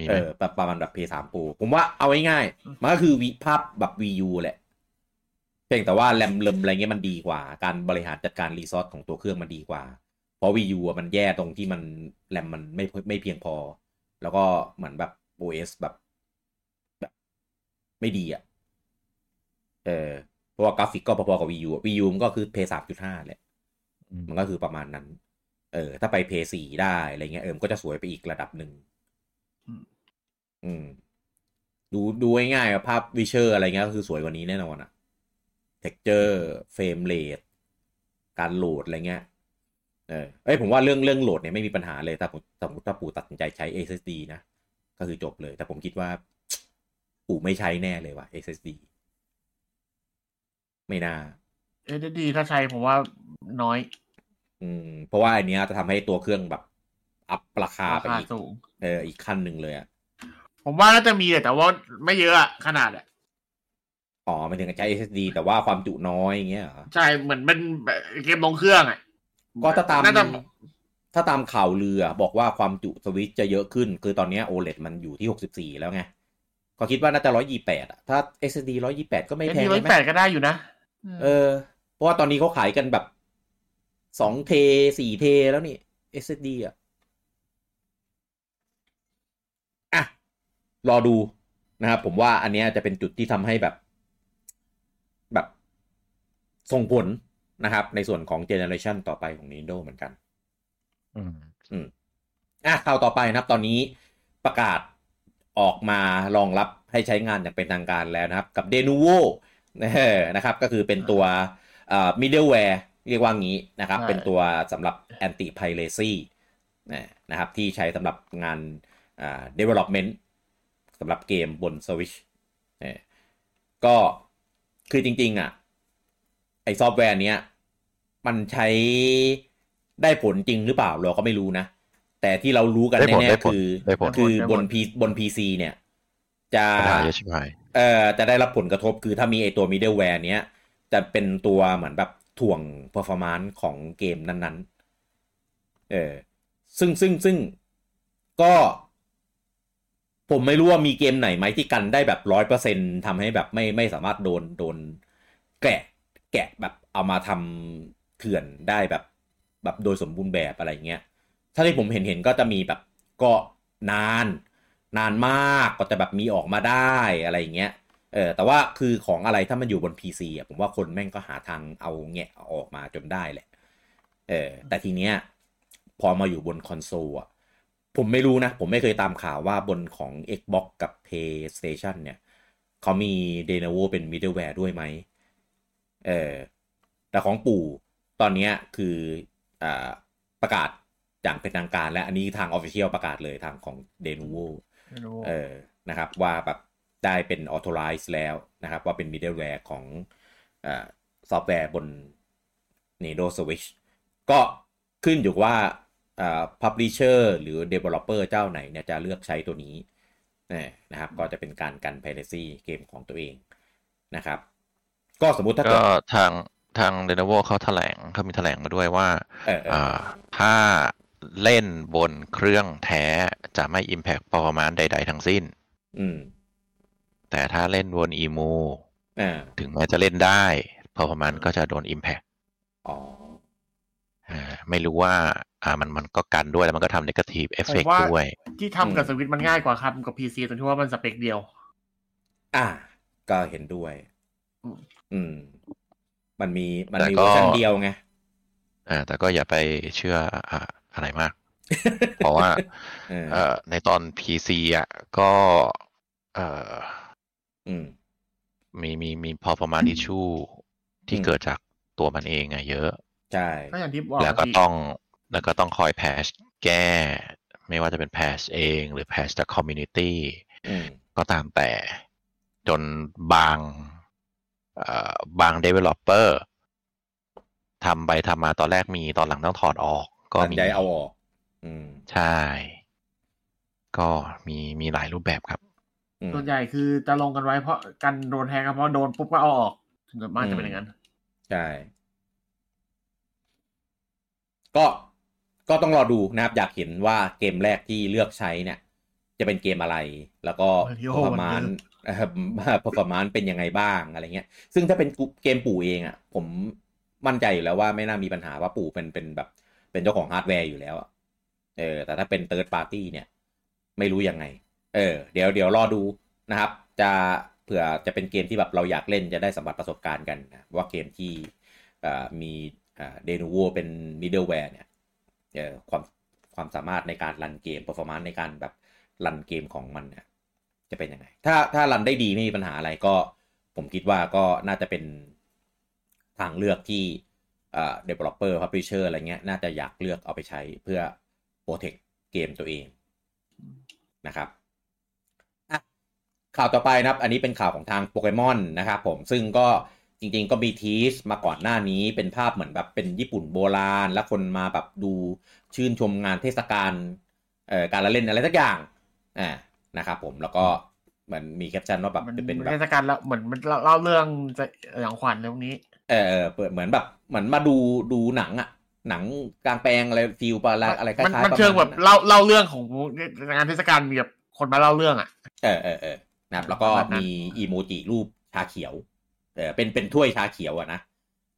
B: มีไห
A: เอ
B: ม
A: อแบบประมาณแบบ PS 3 Pro ผมว่าเอาง่ายๆมันก็คือวิภาพแบบ VU แหละ เพียงแต่ว่าแรมเลิมอะไรเงี้ยมันดีกว่า การบริหารจัดการรีซอสของตัวเครื่องมันดีกว่า เพราะ VU อะมันแย่ตรงที่มันแรมมันไม่ไม่เพียงพอ แล้วก็เหมือนแบบ OS แบบแบบ ไม่ดีอะ เออเพราะว่ากราฟิกก็พอๆกับ VU อะ VU มันก็คือ PS 3.5แหละ
B: อืม
A: มันก็คือประมาณนั้น เออ ถ้าไป Play สี่ได้อะไรเงี้ยเออมันก็จะสวยไปอีกระดับหนึ่ง
C: อืม
A: อืม ดูดูง่ายๆอะภาพ Witcher อะไรเงี้ยก็คือสวยกว่านี้แน่นอนอะ texture frame rate การโหลดอะไรเงี้ยเออเอ้ยผมว่าเรื่องเรื่องโหลดเนี่ยไม่มีปัญหาเลยถ้าผมสมมติถ้าปู่ตัดสินใจใช้ SSD นะ ก็คือจบเลย แต่ผมคิดว่า ปู่ไม่ใช้แน่เลยว่ะ SSD ไม่น่า
C: เอดีถ้าใช้ผมว่าน้อย
A: อืม เพราะว่าอันเนี้ยจะทำให้ตัวเครื่องแบบ อัพราคา
C: รา
A: ไป
C: คา
A: อีก
C: สูง
A: เอออีกขั้นหนึ่งเลยอะ
C: ผมว่าน่าจะมีแต่ว่าไม่เยอะอะขนาดอะ
A: อ๋อหมายถึงใช้ SSD แต่ว่าความจุน้อยอย่างเงี้ยเหรอ
C: ใช่เหมือนเป็นแบบเกมลงเครื่องอะ
A: ก็ถ้าตาม
C: น่าจะ
A: ถ้าตามข่าวลืออะบอกว่าความจุสวิตช์จะเยอะขึ้น คือตอนเนี้ย OLED มันอยู่ที่64แล้วไง ก็คิดว่าน่าจะ128อะถ้า SSD 128ก็ไม่
C: เอ
A: แพง
C: ดีร้อย
A: ไหม
C: แปดก็ได้อยู่นะ
A: เออ เพราะว่าตอนนี้เขาขายกันแบบ2เท4เทแล้วนี่ SSD อะอะ รอดูนะครับผมว่าอันเนี้ยจะเป็นจุดที่ทำให้แบบแบบส่งผลนะครับ ในส่วนของ generation ต่อไปของ Nintendo เหมือนกัน
B: อืม
A: อืมอะข่าวต่อไปนะครับ ตอนนี้ประกาศออกมารองรับให้ใช้งานอย่างเป็นทางการแล้วนะครับ กับ Denuvo นะครับ ก็คือเป็นตัวเอ่อ middleware เรียกว่างี้นะครับ
C: ใช่
A: เป็นตัวสำหรับ anti piracy นะครับที่ใช้สำหรับงานอ่า development สำหรับเกมบน Switch เออก็คือจริง ๆ อะ ไอซอฟต์แวร์เนี้ย มันใช้ได้ผลจริงหรือเปล่าเราก็ไม่รู้นะ แต่ที่เรารู้กัน
B: ได้ผล
A: แน่
B: ได้
A: ๆ
B: ผล
A: คือ
B: ได้ผล
A: คือ
C: ได้ผล
A: บนพีบน PC เนี่ย จะ
B: ปัญหาเยอะชิบหาย
A: เอ่อจะได้รับผลกระทบคือถ้ามีไอตัว middleware เนี้ย จะเป็นตัวเหมือนแบบถ่วง performance ของเกมนั้นๆ เออซึ่งซึ่งซึ่งก็ ผมไม่รู้ว่ามีเกมไหนไหมที่กันได้แบบร้อยเปอร์เซ็นทำให้แบบไม่ไม่สามารถโดนโดนแกะแกะแบบเอามาทำเถื่อนได้แบบแบบโดยสมบูรณ์แบบอะไรเงี้ย ถ้าที่ผมเห็นเห็นก็จะมีแบบก็นาน นานมากก็จะแบบมีออกมาได้อะไรเงี้ย เออแต่ว่าคือของอะไรถ้ามันอยู่บน PC อะผมว่าคนแม่งก็หาทางเอาแงะเอาออกมาจนได้แหละ เออแต่ทีเนี้ยพอมาอยู่บนคอนโซลอะ ผมไม่รู้นะ ผมไม่เคยตามข่าวว่าบนของ Xbox กับ PlayStation เนี่ยเขามี d e n o v o เป็น middleware ด้วยไหมเออแต่ของปู่ตอนเนี้ยคืออ่าประกาศอย่างเป็นทางการ และอันนี้ทาง Official ประกาศเลยทางของ d e n o v o
C: ไม่รู้
A: เออนะครับว่าแบบได้เป็น authorize แล้วนะครับ ว่าเป็น middleware ของอาซอฟต์แวร์บน Nintendo Switch ก็ขึ้นอยู่ว่า อ่า publisher หรือ developer เจ้าไหนเนี่ยจะเลือกใช้ตัวนี้นะครับก็จะเป็นการกัน piracy เกมของตัวเองนะครับ ก็สมมุติถ้า
B: ก็
A: เกิด
B: ทางทาง Lenovo เขาแถลงเขามีแถลงมาด้วยว่า
A: เออเออ
B: อ่าถ้าเล่นบนเครื่องแท้จะไม่ Impact performance ใด ๆ ทั้งสิ้น
A: อืม
B: แต่ถ้าเล่นบน EMU
A: อ่า
B: ถึงแม้จะเล่นได้ performance ก็จะโดน Impact
A: อ๋อ
B: อ่า ไม่รู้ว่า อ่ามันมันก็กันด้วยแล้วมันก็ทำ negative effect
C: ผมว่า
B: ด้วย
C: ที่ทำกับสวิตช์มันง่ายกว่าครับกับ PC ตรงที่ว่ามันสเปคเดียว
A: อ่า ก็เห็นด้วย
C: อืม
A: อืมมันมีมัน
B: แต่
A: มี
B: ก็
A: เวอร์ชันเดียวไง
B: อ่า แต่ก็อย่าไปเชื่ออ่าอะไรมาก เพราะว่า
A: เออ
B: เอ่อในตอน PC อะก็ เอ่อ
A: อืม
B: มีมีมี performance issue ที่
A: อืม
B: เกิดจากตัวมันเองอะเยอะ
A: ใช่
C: ก็อย่างที่บอก
B: แล้วก็
C: พี่
B: ต้องแล้วก็ต้องคอยแพชแก้ ไม่ว่าจะเป็นแพชเองหรือแพชจากคอมมูนิตี้
A: อืม
B: ก็ตามแต่จนบางเอ่อบาง developer ทำไปทำมาตอนแรกมีตอนหลังต้องถอดออก ก็
A: ตัด
B: มี
A: ใจเอาออกอืม
B: ใช่ ก็มีมีหลายรูปแบบครับ
A: อืม
C: ส่วนใหญ่คือจะลงกันไว้เพราะกันโดนแฮกครับเพราะโดนปุ๊บก็เอาออกส่วนมากจะเป็นอย่างนั้น
A: ใช่ ก็ก็ต้องรอดูนะครับ อยากเห็นว่าเกมแรกที่เลือกใช้เนี่ย จะเป็นเกมอะไร แล้วก็
C: Mario
A: ประมาณเอ่อ performance เป็นยังไงบ้างอะไรเงี้ย ซึ่งถ้าเป็นเกมปู่เองอะ่ะ ผมมั่นใจอยู่แล้วว่าไม่น่ามีปัญหาว่าปู่เป็นเป็นแบบ เป็นเจ้าของฮาร์ดแวร์อยู่แล้วอะเออ แต่ถ้าเป็น third party เนี่ย ไม่รู้ยังไง เออ เดี๋ยวเดี๋ยวรอดูนะครับ จะเผื่อจะเป็นเกมที่แบบเราอยากเล่นจะได้สัมผัสประสบการณ์กันนะว่าเกมที่เอ่อมี Denuvo เป็น middleware เนี่ยความความสามารถในการรันเกม performance ในการแบบรันเกมของมันเนี่ยจะเป็นยังไง ถ้าถ้ารันได้ดีไม่มีปัญหาอะไรก็ผมคิดว่าก็น่าจะเป็นทางเลือกที่เอ่อ developer publisher อะไรเงี้ย น่าจะอยากเลือกเอาไปใช้เพื่อ protect เกมตัวเองนะครับข่าวต่อไปนะครับ อันนี้เป็นข่าวของทางโปเกมอนนะครับผมซึ่งก็ จริงๆก็มีทีสมาก่อนหน้านี้เป็นภาพเหมือนแบบเป็นญี่ปุ่นโบราณ แล้วคนมาแบบดูชื่นชมงานเทศกาลเอ่อการละเล่นอะไรสักอย่างอ่านะครับผมแล้วก็เหมือนมีแคปชั่นว่าแบบ
C: มัน
A: จะเป็นแบ
C: เท
A: บ
C: ศกาลแล้วเหมือนมันเล่าเรื่องจะอย่างขวัญเรื่องนี้
A: เออเออเปิดเหมือนแบบเหมือนมาดูดูหนังอะหนังกลางแปลงอะไรฟิลปลาอะไรคล้าย
C: มัน
A: ๆ
C: มัน
A: ประาณ
C: เชิงแบบ
A: นั้นอะ
C: เล่าเล่าเรื่องของงานเทศกาลมีแบบคนมาเล่าเรื่องอะ
A: เออเออเออนะครับแล้วก็
C: ประมาณนั้น
A: มีอีโมจิรูปชาเขียวเออเป็นเป็นถ้วยชาเขียวอะนะ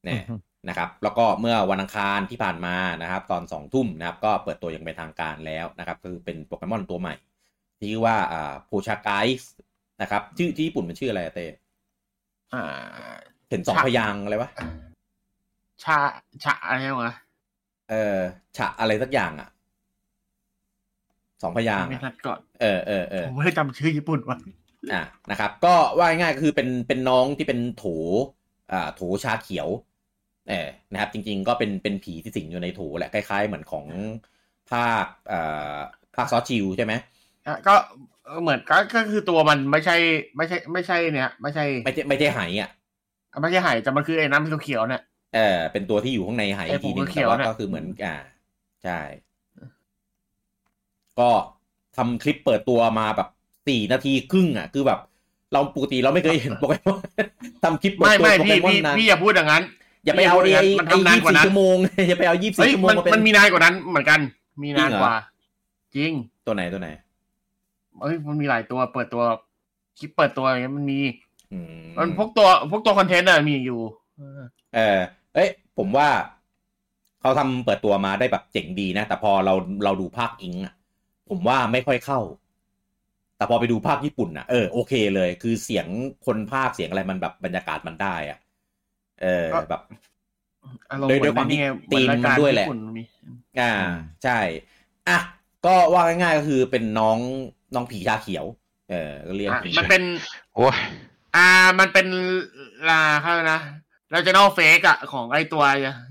A: เนี่ยนะครับ แล้วก็เมื่อวันอังคารที่ผ่านมานะครับ ตอนสองทุ่มนะครับ ก็เปิดตัวอย่างเป็นทางการแล้วนะครับ คือเป็นโปเกมอนตัวใหม่ที่ชื่อว่าอ่าโพชาไกส์นะครับ ชื่อที่ญี่ปุ่นมันชื่ออะไรอะเต้
C: อ่า
A: เห็นสอง
C: ชา
A: พยางค์อะไรวะ
C: ชาชาอะไรวะ
A: เออฉะอะไรสักอย่างอะสองพยางค์
C: ไม่
A: อะ
C: ทัดก่อน
A: เออเออเออ
C: ผมไม่ได้จำชื่อญี่ปุ่นไว้
A: อะนะครับ ก็ว่าง่ายๆก็คือเป็นเป็นน้องที่เป็นโถอ่าโถชาเขียวเออนะครับ จริง ๆ ก็เป็นเป็นผีที่สิงอยู่ในโถแหละคล้าย ๆ เหมือนของภาคอ่าภาคซอสชิลใช่ไหม
C: อะก็เหมือนก็ก็คือตัวมันไม่ใช่ไม่ใช่ ไม่ใช่เนี่ย ไม่ใช่
A: ไม่ใช่ไม่ใช่ไหอะ
C: ไม่ใช่ไหแต่มันคือไอ้น้ำเขียวๆเนี่ย
A: เออเป็นตัวที่อยู่ข้างในไห
C: ไอ้
A: อีกทีหนึง
C: ผงเขี
A: แต่
C: ยว
A: ว่า
C: ๆน่ะ
A: ก็คือเหมือนอ่าใช่ ก็ทำคลิปเปิดตัวมาแบบ สี่นาทีครึ่งอะคือแบบ เราปกติเราไม่เคยเห็นโปเกมอนทำคลิปเปิด
C: ไม่
A: ตัว
C: ไม่
A: โปเก
C: พี่
A: มอน
C: พี่
A: นาน
C: พี่อย่าพูดอย่างนั้น
A: อย่าไปเอาไอ้ไอ้
C: มัน
A: ไอ้
C: ทำนาน
A: ยี่
C: กว่า
A: สี่
C: นั้น
A: ชั่วโมงอย่าไปเอายี่
C: เฮ้
A: สี่
C: ย
A: ชั่วโมง
C: มัน
A: มาเป็น
C: มันมีนานกว่านั้นเหมือนกัน มีนาน
A: จริงเหรอ
C: กว่า จริง
A: ตัวไหนตัวไหน
C: เอ้ยมันมีหลายตัวเปิดตัวคลิปเปิดตัวอย่างเงี้ยมันมี
A: อื
C: มันพวกตัวพวกตัวคอนเทนต์อะมีอยู่ เออ
A: เออเอ้ยผมว่าเขาทำเปิดตัวมาได้แบบเจ๋งดีนะ แต่พอเราเราดูภาคอิงอะผมว่าไม่ค่อยเข้า แต่พอไปดูภาคญี่ปุ่นอะเออโอเคเลย คือเสียงคนภาคเสียงอะไรมันแบบบรรยากาศมันได้อะเออแบบ
C: อารมณ์
A: โดย
C: เหมื
A: ด้วยความที่
C: ไง
A: ธีม
C: เหอราย
A: มัน
C: การ
A: ด้วยแหละ
C: ญี่ปุ่นมี
A: อ่า ใช่อะก็ว่าง่ายๆก็คือเป็นน้องน้องผีชาเขียว เออก็เรียก
C: อะ
A: ผี
C: มันเป็น
B: โอ้ย
C: อ่ามันเป็นลาเขาเรียกนะเราจะนอเฟกอะของไอตัว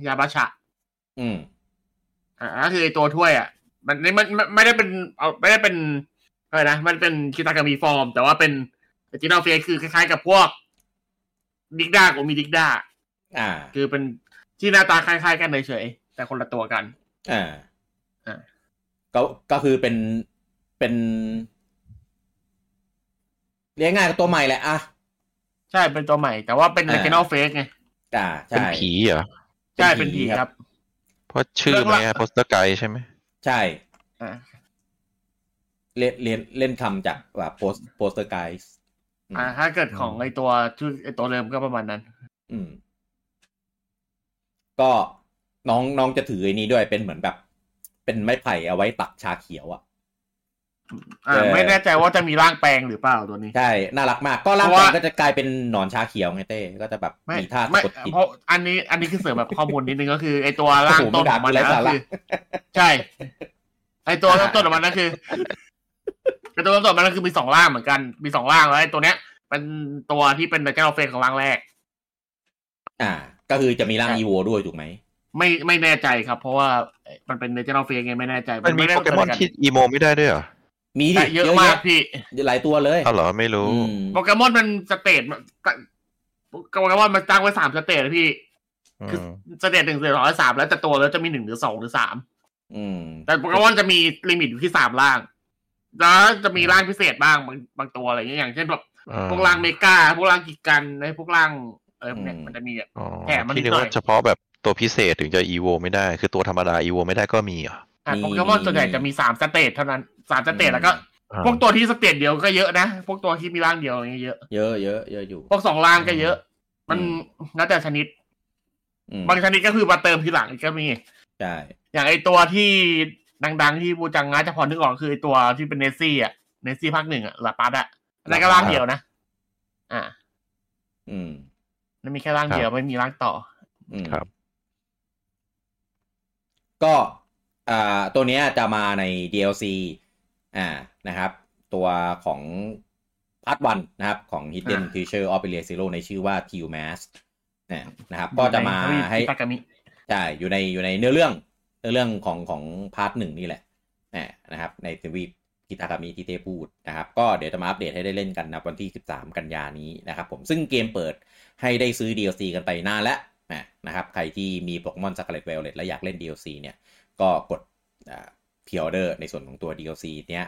C: ยาบาชะ
A: อืม
C: อ่าก็คือไอตัวถ้วยอะมันนี่มันมันไม่ได้เป็นเอาไม่ได้เป็น อะไรนะมันเป็นคิตากามีฟอร์ม แต่ว่าเป็นจินอเฟกคือคล้ายๆกับพวกดิกด้ากับมีดิกด้า
A: อ่า
C: คือเป็นที่หน้าตาคล้ายๆ กันเฉยๆแต่คนละตัวกัน
A: อ่า
C: อ่า
A: ก็ก็คือเป็นเป็นเรียกง่ายๆก็ตัวใหม่แหละอะ
C: ใช่เป็นตัวใหม่ แต่ว่าเป็น
A: อ่า
C: เ i น a l เฟกไง
A: อ่า
B: เป็น
A: ใช่
B: ผีเหรอ
C: ใช่เป็นผีครับ
B: เพราะชื่อ
C: เรื่อง
B: ไหม
C: ละ
B: โปสเตอร์ไกด์ใช่ไหม
A: ใช่
C: อ่า
A: เรียนเรียนเล่นคำจากแบบโปสโปสเตอร์ไกด์
C: อ่า ถ้าเกิดของไอตัวชื่อไอตัวเดิมก็ประมาณนั้น
A: อืม ก็น้องน้องจะถือไอ้นี้ด้วยเป็นเหมือนแบบ เป็นไม้ไผ่เอาไว้ตักชาเขียวอะ
C: อ่า
A: เออ
C: ไม่แน่ใจว่าจะมีร่างแปลงหรือเปล่าตัวนี้
A: ใช่น่ารักมาก ก็ร่าง
C: เพราะ
A: กา
C: ว่า
A: ยก็จะกลายเป็นหนอนชาเขียวไงเต้ก็จะแบบ
C: ไม่
A: มีท่า
C: ไม่
A: กดจิต
C: เพราะอันนี้อันนี้คือเสริมแบบข้อมูลนิดนึงก็คือไอตัวร่าง
A: โอ้โห
C: ต้นของมัน
A: มึงด่ากูไร้
C: นะ
A: สาระ
C: คือใช่ไอตัวต้นของมันนั่นคือ ไอตัวต้นของมันนั่นคือมีสองร่างเหมือนกัน มีสองร่างแล้วไอตัวเนี้ยเป็นตัวที่เป็นเดอะเจ้าเฟนของร่างแรก
A: อ่า ก็คือจะมีร่าง
C: ใช่
A: อีโวด้วยถูกไหม
C: ไม่ไม่แน่ใจครับ เพราะว่ามันเป็นเนเจอร์เฟไงไม่แน่ใจ
B: มันมี
C: ไได้
B: โปเกมอนที่อีโมไม่ได้ด้วยเหรอ
A: มีดิ
C: แต่เยอะมากพี่
A: หลายตัวเลย
B: อ้าวเหรอไม่รู้
A: อืม
C: โปเกมอนมันสเตจโปเกมอนมันตั้งไว้สามสเตจนะพี่คือ
B: ม
C: สเตจหนึ่งสเตจสองและสามแล้วแต่ตัวแล้วจะมีหนึ่งหรือสองหรือสาม
A: อืม
C: แต่โปเกมอนจะมีลิมิตอยู่ที่สามล่าง แล้วจะมีร่างพิเศษบ้างบางบางตัวอะไรเงี้ยอย่างเช่นแบบ
B: อ่า
C: พวกร่างเมกาพวกร่างกิกันในพวกร่างเออพวกเนี่ย
A: อืม
C: มันจะมีแบบ
B: อ๋อ
C: แถมมันนิ
B: ที่
C: ด
B: นึก
C: หน่อย
B: ว่าเฉพาะแบบตัวพิเศษถึงจะอีโวไม่ได้ คือตัวธรรมดาอีโวไม่ได้ก็มีเหรอะ
C: อะ
A: มี
C: โปเกมอน
A: มี
C: ส่วนใหญ่
A: มี
C: จะมีสาม stage เท่านั้นสาม stage
A: อืม
C: แล้วก็ พวกตัวที่ stage เดียวก็เยอะนะ พวกตัวที่มีร่างเดียวอย่างเงี้ยเยอะ
A: เยอะเยอะเยอะอยู่
C: พวกสองร่างก็เยอะ มัน
A: อืม
C: แล้วแต่ชนิด
A: อืม
C: บางชนิดก็คือมาเติมทีหลังก็มี
A: ใช่
C: อย่างไอตัวที่ ดังๆ ที่บูจังงาจะพอนึกออกคือไอตัวที่เป็นเนสซี่อะเนสซี่ภาคหนึ่งอะลาปัสอะอันนั่นก็ร่างเดียวนะ อ่า
A: อืม
C: นั่นมีแค่ร่างเดียวไม่มีร่างต่อ
A: อืม
B: ครับ
A: ก็อ่าตัวเนี้ยจะมาใน DLC อ่านะครับ ตัวของ Part One นะครับ ของ Hidden
C: อ่า
A: Treasure of Area Zero ในชื่อว่า Teal Mask เนี่ยนะครับ ก็จะมาให้
C: ตากามิ
A: ใช่อยู่ในอยู่ในเนื้อเรื่อง เรื่องของของ part หนึ่งนี่แหละนะนะครับในทวีปกิตากามิที่เต้พูดนะครับ ก็เดี๋ยวจะมาอัปเดตให้ได้เล่นกันนะวันที่ 13 กันยานี้นะครับผมซึ่งเกมเปิดให้ได้ซื้อ DLC กันไปนานแล้วนะนะครับใครที่มีโปเกมอน Scarlet Violet และอยากเล่น DLC เนี่ยก็กด pre-order ในส่วนของตัว DLC เนี้ย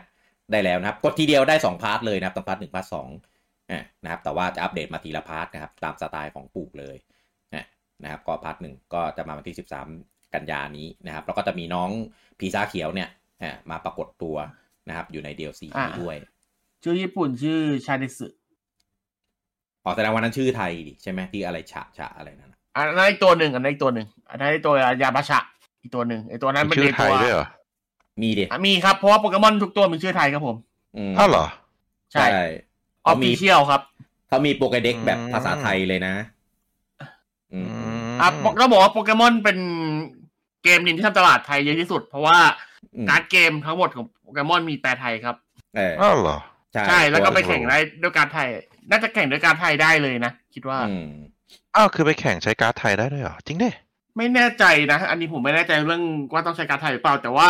A: ได้แล้วนะครับ กดทีเดียวได้ 2 part เลยนะครับทั้ง part หนึ่ง part สองอ่นะครับแต่ว่าจะอัปเดตมาทีละ part นะครับตามสไตล์ของปู่เลยนะนะครับก็ part หนึ่งก็จะมาวันที่ 13 กันยานี้นะครับแล้วก็จะมีน้องพีซาเขียวเนี่ยอะมาปรากฏตัวนะครับ อยู่ใน DLC นี้
C: อ่า
A: ด้วย
C: ชื่อญี่ปุ่นชื่อชาดิสึ
A: อ๋อแสดงว่านั้นชื่อไทยดิใช่ไหมที่อะไรฉะฉะอะไรนั่นน่ะ
C: อันนั้นอีกตัวหนึ่งอันนั้นอีกตัวหนึ่งอันนั้นอีกตัวยาบาชะอีกตัวหนึ่งไอตัวนั้น
B: มี
C: เป็น
B: ชื่อไท
C: ตั
B: ยวด้วยเหรอ
A: มีดิ
C: อะมีครับเพราะว่าโปเกมอนทุกตัวมีชื่อไทยครับผม
A: อืม
B: อ้าวเหรอ
C: ใช่
A: ใช่
C: ออ
A: เขา
C: ฟ
A: มี
C: ฟิเชียลครับ
A: เขามีโปเกเด็กแบบ
B: อืม
A: ภาษาไทยเลยนะอืม
C: อะก็บอกว่าโปเกมอนเป็น เกมหนึ่งที่ทำตลาดไทยเยอะที่สุด เพราะว่า
A: อืม
C: การ์ดเกมทั้งหมดของโปเกมอนมีแปลไทยครับ
A: เออ
B: อ้าวเหรอ
A: ใช่
C: ใช่แล้วก็ไป
A: ตัว
C: แข่งได้ด้วยการ์ดไทย น่าจะแข่งด้วยการ์ดไทยได้เลยนะ คิดว่า
A: อืม
B: อ้าวคือไปแข่งใช้การ์ดไทยได้ด้วยเหรอจริงดิ
C: ไม่แน่ใจนะ อันนี้ผมไม่แน่ใจเรื่องว่าต้องใช้การ์ดไทยหรือเปล่าแต่ว่า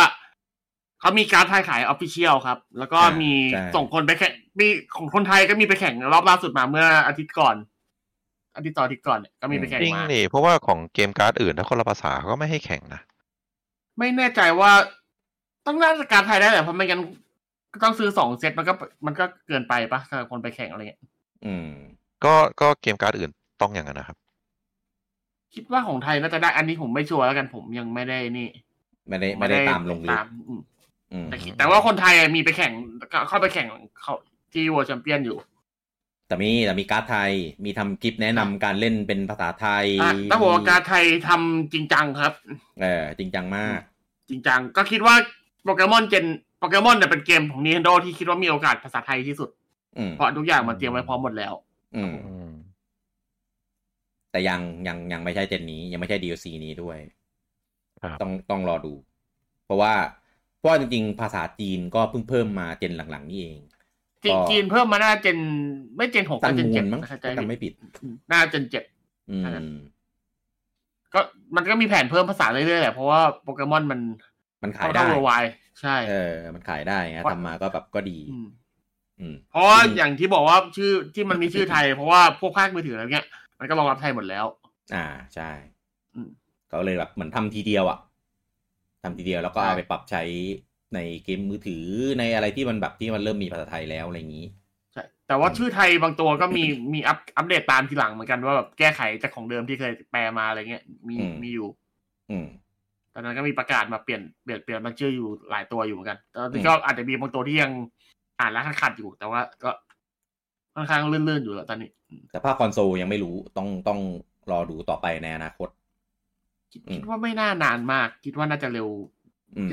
C: เขามีการ์ดไทยขาย official ครับ แล้วก็
A: อ่ามี
C: มี
A: ใช่
C: ส่งคนไปแข่งมีของคนไทยก็มีไปแข่งรอบล่าสุดมาเมื่ออาทิตย์ก่อน อาทิตย์ต่ออาทิตย์ก่อนเนี่ยก็มีไปแข่ง
B: จริง
C: มา
B: ดิเพราะว่าของเกมการ์ดอื่นถ้าคนละภาษาเขาก็ไม่ให้แข่งนะ
C: ไม่แน่ใจว่าต้องน่าจะการดไทยได้แหละเพราะไม่งั้นก็ต้องซื้อสองเซตมันก็มันก็เกินไปปะสำหรับคนไปแข่งอะไรเงี้ย
A: อืม
B: ก็ก็เกมการ์ดอื่นต้องอย่างนั้นนะครับ
C: คิดว่าของไทยน่าจะได้อันนี้ผมไม่ชัวร์แล้วกันผมยังไม่ได้นี่
A: ไม่ได้ไม่ได้ตามลงลึก
C: ตามอืม
A: อืม
C: แต่คิดแต่ว่าคนไทยมีไปแข่งเข้าไปแข่งเขาที่ World Champion อยู่
A: แต่มีแต่มีการ์ดไทยมีทำคลิปแนะนำการเล่นเป็นภาษาไทย
C: อะต้องบอกว่าการไทยทำจริงจังครับ
A: เออจริงจังมาก
C: จริงจังก็คิดว่าโปเกมอนเจนโปเกมอนเนี่ยเป็นเกมของ Nintendo ที่คิดว่ามีโอกาสภาษาไทยที่สุด
A: อืม
C: เพราะทุกอย่างมันเตรียมไว้พร้อมหมดแล้ว
A: อืม
B: อืม
A: แต่ยังยังยังไม่ใช่เจนนี้ ยังไม่ใช่ DLC นี้ด้วย
B: ครับ
A: ต้องต้องรอดู เพราะว่าเพราะว่าจริงๆภาษาจีนก็เพิ่งเพิ่มมาเจนหลังๆ นี่เอง
C: จีน
A: ก็
C: จีนเพิ่มมาหน้าเจน ไม่เจนหก
A: ตั
C: ก็
A: น
C: เจน
A: มู
C: เจ็ด
A: ลมั้ง
C: นะครับ
A: ถ้าจำไม่ผิด
C: หน้าเจนเจ็ด
A: อืม
C: นั่นแหละก็มันก็มีแผนเพิ่มภาษาเรื่อยๆแหละเพราะว่าโปเกมอนมัน
A: มันขา
C: เข้าย
A: ได้
C: ได้เวอร์ไวใช่
A: เออ มันขายได้ไง
C: เพราะ
A: ทำมาก็แบบก็ดี
C: อืม
A: อืม
C: เพราะว่า
A: อืม
C: อย่างที่บอกว่าชื่อที่มันมีชื่อไทย เพราะว่าพวกภาคมือถืออะไรเงี้ย มันก็รองรับไทยหมดแล้ว
A: อ่าใช่
C: อืม
A: ก็เลยแบบเหมือนทำทีเดียวอะทำทีเดียวแล้วก็
C: ใช่
A: เอาไปปรับใช้ ในเกมมือถือในอะไรที่มันแบบที่มันเริ่มมีภาษาไทยแล้วอะไรอย่างนี้
C: ใช่แต่ว่าชื่อไทยบางตัวก็มีมีอัปอัปเดตตามทีหลังเหมือนกันว่าแบบแก้ไขจากของเดิมที่เคยแปลมาอะไรเงี้ยมี
A: อืม
C: มีอยู่
A: อืม
C: ตอนนั้นก็มีประกาศมาเปลี่ยนเปลี่ยนเปลี่ยนมันชื่ออยู่หลายตัวอยู่เหมือนกันแต่ตอน
A: อื
C: นี้
A: ม
C: ก็อาจจะมีบางตัวที่ยังอ่านแล้วขัดๆอยู่ แต่ว่าก็ค่อนข้างลื่นๆอยู่แล้วตอนนี้อืม
A: แต่ภาคคอนโซลยังไม่รู้ต้องต้องรอดูต่อไปในอนาคต
C: คิด
A: อืม
C: คิดว่าไม่น่านานมาก คิดว่าน่าจะเร็ว
A: อืม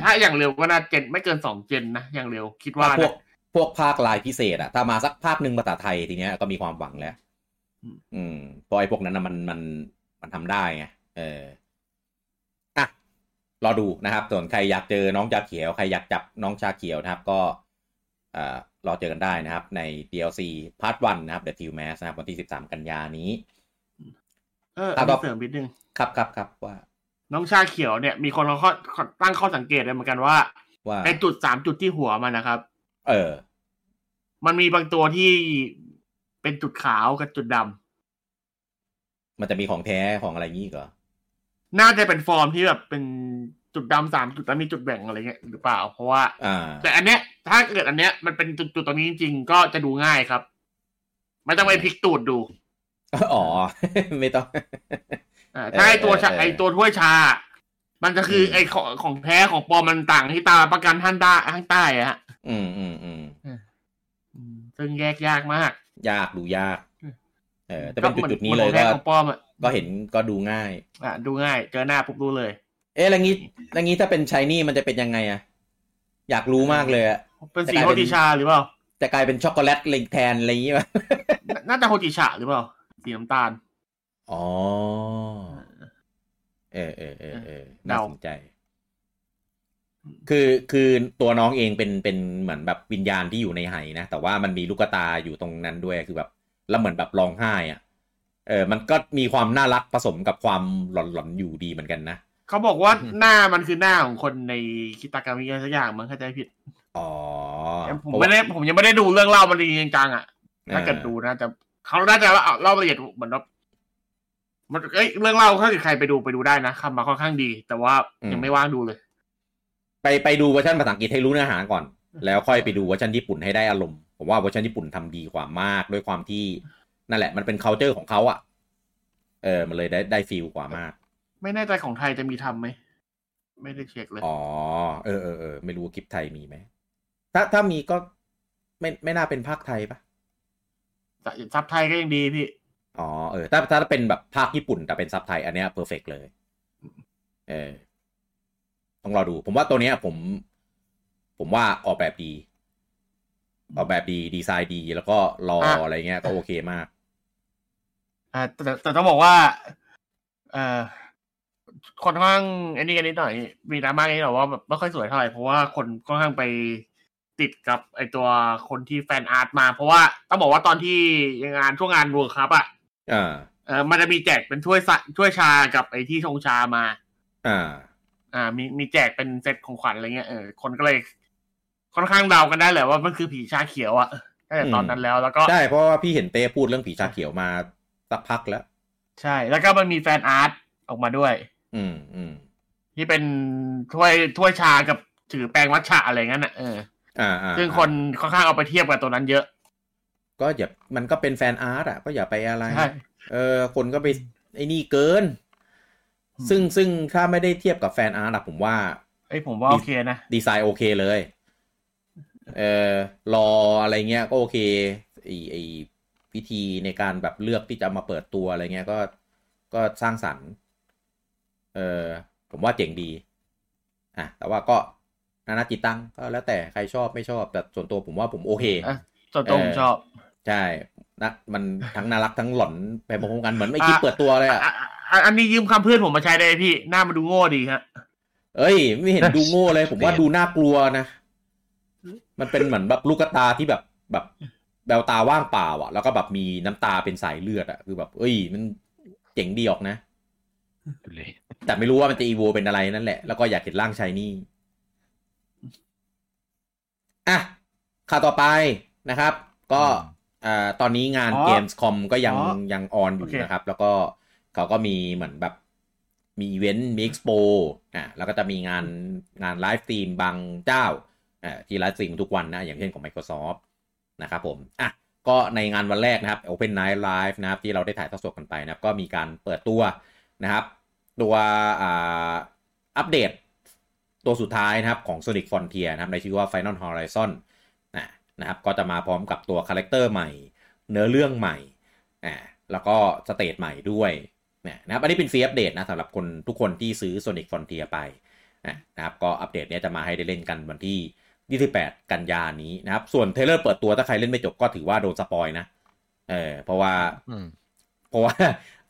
C: ถ้าอย่างเร็วก็น่าเจนไม่เกินสองเจนนะอย่างเร็วคิดว่า
A: ถ้าพวก
C: นะ
A: พวกภาคลายพิเศษอะถ้ามาสักภาคหนึ่งภาษาไทยทีเนี้ยก็มีความหวังแล้ว
C: อืม
A: อืมเพราะไอ้พวกนั้นนะมันมันมันทำได้ไงเอออะรอดูนะครับ ส่วนใครอยากเจอน้องชาเขียวใครอยากจับน้องชาเขียวนะครับ ก็เอ่อรอเจอกันได้นะครับ ใน DLC Part 1นะครับ The t i l Mass นะครับวันที่ 13 กันยานี้
C: เออ
A: ครั
C: อั
A: บ
C: นนี้เสริมนิดนึง
A: ครับครับครับว่า
C: น้องชาเขียวเนี่ยมีคนเขาข้อตั้งข้อสังเกตเลยเหมือนกันว่า
A: ว่า
C: ในจุดสามจุดที่หัวมันนะครับ
A: เออ
C: มันมีบางตัวที่เป็นจุดขาวกับจุดดำ
A: มันจะมีของแท้ของอะไรงี้อีกเหรอ
C: น่าจะเป็นฟอร์มที่แบบเป็นจุดดำสามจุดแล้วมีจุดแบ่งอะไรเงี้ยหรือเปล่า เพราะว่า
A: อ่า
C: แต่อันเนี้ย ถ้าเกิดอันเนี้ยมันเป็นจุดจุดตรงนี้จริงๆก็จะดูง่ายครับ ไม่ต้องไปพลิกตูดดู
A: อ๋อ ไม่ต้อง
C: อ่า ถ้าไอตัวชา
A: เออเออ
C: ไอตัวถ้วยชา มันจะคืออ
A: ม
C: ไอของของแท้ของปลอมมันต่างที่ตาประกันท่านได้ข้างใต้อะฮะ
A: อืมอืมอืม
C: อืมซึ่งแยกยากมาก
A: ยากดูยาก
C: อืม
A: เออแต่เป็นจุด
C: หมือ
A: จุดๆนี้
C: หมือ
A: เลย
C: ของแท้
A: ก็
C: ของปลอมอะ
A: ก็เห็นก็ดูง่าย
C: อะดูง่าย เจอหน้าปุ๊บรู้เลย
A: เอ๊ะแล้วงี้แล้วงี้ถ้าเป็นชายนี่มันจะเป็นยังไงอะอยากรู้มากเลยอะ
C: เป็นสี
A: แต่กลาย
C: โฮ
A: เป็น
C: ติชาหรือเปล่า
A: จะกลายเป็นช็อกโกแลตเลยแทนอะไรอย่างงี้ป่ะ
C: น่าน่าจะโฮติชาหรือเปล่าสีน้ำตาล
A: อ๋อ เออเออเออเออ
C: เดา
A: น่าสนใจ คือคือตัวน้องเองเป็นเป็นเหมือนแบบวิญญาณที่อยู่ในไหนะ แต่ว่ามันมีลูกตาอยู่ตรงนั้นด้วยคือแบบ แล้วเหมือนแบบร้องไห้อะ เออ มันก็มีความน่ารักผสมกับความหลอนๆอยู่ดีเหมือนกันนะ
C: เขาบอกว่าหน้ามันคือหน้าของคนในคิตากามิอะไรสักอย่างมั้งเข้าใจผิด
A: อ๋อ
C: ผม
A: เพราะ
C: ไม่
A: ว่า
C: ได้ผมยังไม่ได้ดูเรื่องเล่ามันจริงๆจังๆอะถ้าเกิด
A: อ่า
C: ดูนะแต่เขาน่าจะเล่าละเอียดเหมือนว่า มันเอ้ยเรื่องเล่าถ้าเกิดใครไปดูไปดูได้นะคำมาค่อนข้างดี แต่ว่ายังไม่ว่างดูเลย
A: ไปไปดูเวอร์ชันภาษาอังกฤษให้รู้เนื้อหาก่อน แล้วค่อยไปดูเวอร์ชันญี่ปุ่นให้ได้อารมณ์ผมว่าเวอร์ชันญี่ปุ่นทำดีกว่ามากด้วยความที่นั่นแหละ มันเป็น c u เจอร์ของเขาอะเออมันเลยได้ได้ feel กว่ามาก
C: ไม่แน่ใจของไทยจะมีทำไหมไม่ได้เช็คเลย
A: อ๋อ เออเออเออไม่รู้ว่าคลิปไทยมีไหม ถ้าถ้ามีก็ไม่ไม่น่าเป็นภาคไทยปะ
C: แต่ซับไทยก็ยังดีพี่
A: อ๋อเออถ้าถ้าเป็นแบบภาคญี่ปุ่นแต่เป็นซับไทย อันเนี้ย perfect เลย เออ ต้องรอดู ผมว่าตัวเนี้ยผม ผมว่าออกแบบดี ออกแบบดีดีไซน์ดีแล้วก็รอ
C: อะ
A: อะไรเงี้ยก็โอเคมาก
C: อ่าแต่แต่แต่ต้องบอกว่า เอ่อค่อนข้างไอันนี้กันนิดหน่อย มีดราม่ากันนิดหน่อยว่าแบบไม่ค่อยสวยเท่าไหร่เพราะว่าคนค่อนข้างไปติดกับไอตัวคนที่ fan art มา เพราะว่าต้องบอกว่าตอนที่งานช่วงงาน World Cup อะ
A: อ่า
C: เออมันจะมีแจกเป็นถ้วยสะถ้วยชากับไอที่ชงชามา
A: อ่า
C: อ่า มีมีแจกเป็นเซตของขวัญอะไรเงี้ยเออคนก็เลย ค่อนข้างเดากันได้แหละว่ามันคือผีชาเขียวอะตั้งแต่ตอนนั้นแล้วแล้วก็
A: ใช่เพราะว่าพี่เห็นเต้พูดเรื่องผีชาเขียวมาสักพักแล้ว
C: ใช่แล้วก็มันมีแฟนอาร์ตออกมาด้วย
A: อืมอืม
C: ที่เป็นถ้วยถ้วยชากับถือแปรงมัทฉะอะไรงั้นอะเออ
A: อ่าอ่า
C: ซึ่งคนค่อนข้างเอาไปเทียบกับตัวนั้นเยอะ
A: ก็อย่ามันก็เป็นแฟนอาร์ตอะก็อย่าไปอะไร
C: ใช่
A: เออคนก็ไปไอ้นี่เกิน ซึ่งซึ่งถ้าไม่ได้เทียบกับแฟนอาร์ตอะผมว่า
C: ไอ้ยผมว่าโอเคนะ
A: ดีไซน์โอเคเลย เออรออะไรเงี้ยก็โอเคไอไอวิธีในการแบบเลือกที่จะมาเปิดตัวอะไรเงี้ยก็ก็สร้างสรรค์ เออผมว่าเจ๋งดี อะ แต่ว่าก็นานาจิตตังก็แล้วแต่ใครชอบไม่ชอบ แต่ส่วนตัวผมว่าผมโอเค
C: อะส่วนตัวผม
A: เออ
C: ชอบ
A: ใช่นะมันทั้งน่ารักทั้งหลอนไปพร้อมๆกันเหมือนไม่คิดเปิดตัวเลยอะ
C: อะอะอันนี้ยืมคำเพื่อนผมมาใช้ได้พี่ หน้ามันดูโง่ดีฮะ
A: เอ้ย ไม่เห็นดูโง่เลย ผมว่าดูน่ากลัวนะ มันเป็นเหมือนแบบลูกตาที่แบบแบบแววตาว่างเปล่าอะ แล้วก็แบบมีน้ำตาเป็นสายเลือดอะคือแบบ เอ้ย มันเจ๋งดีออกนะ
B: เลย
A: แต่ไม่รู้ว่ามันจะอีโวเป็นอะไรนั่นแหละ แล้วก็อยากเห็นร่าง shiny อะข่าวต่อไปนะครับ ก็ อ่าตอนนี้งาน
C: อ๋อ
A: Gamescom ก็ยัง
C: อ๋อ
A: ยัง on อยู่
C: โอเค
A: นะครับ แล้วก็เขาก็มีเหมือนแบบมีอีเวนต์มีเอ็กซ์โปอะแล้วก็จะมีงานงาน live stream บางเจ้าอ่าที่ live stream ทุกวันนะ อย่างเช่นของ Microsoft นะครับผมอะก็ในงานวันแรกนะครับ Opening Night Live นะครับ ที่เราได้ถ่ายทอดสดกันไปนะครับ ก็มีการเปิดตัวนะครับ ตัวอ่าอัปเดตตัวสุดท้ายนะครับของ Sonic Frontiers นะครับ ในชื่อว่า Final Horizon นะนะครับก็จะมาพร้อมกับตัว character ใหม่ เนื้อเรื่องใหม่อ่าแล้วก็ stage ใหม่ด้วยนะนะครับอันนี้เป็นฟรีอัปเดตนะสำหรับคนทุกคนที่ซื้อ Sonic Frontiers ไปนะนะครับก็อัปเดตเนี้ยจะมาให้ได้เล่นกันวันที่ 28 กันยานี้นะครับ ส่วน trailer เปิดตัวถ้าใครเล่นไม่จบก็ถือว่าโดน spoil นะเออเพราะว่า
B: อืม
A: เพราะว่า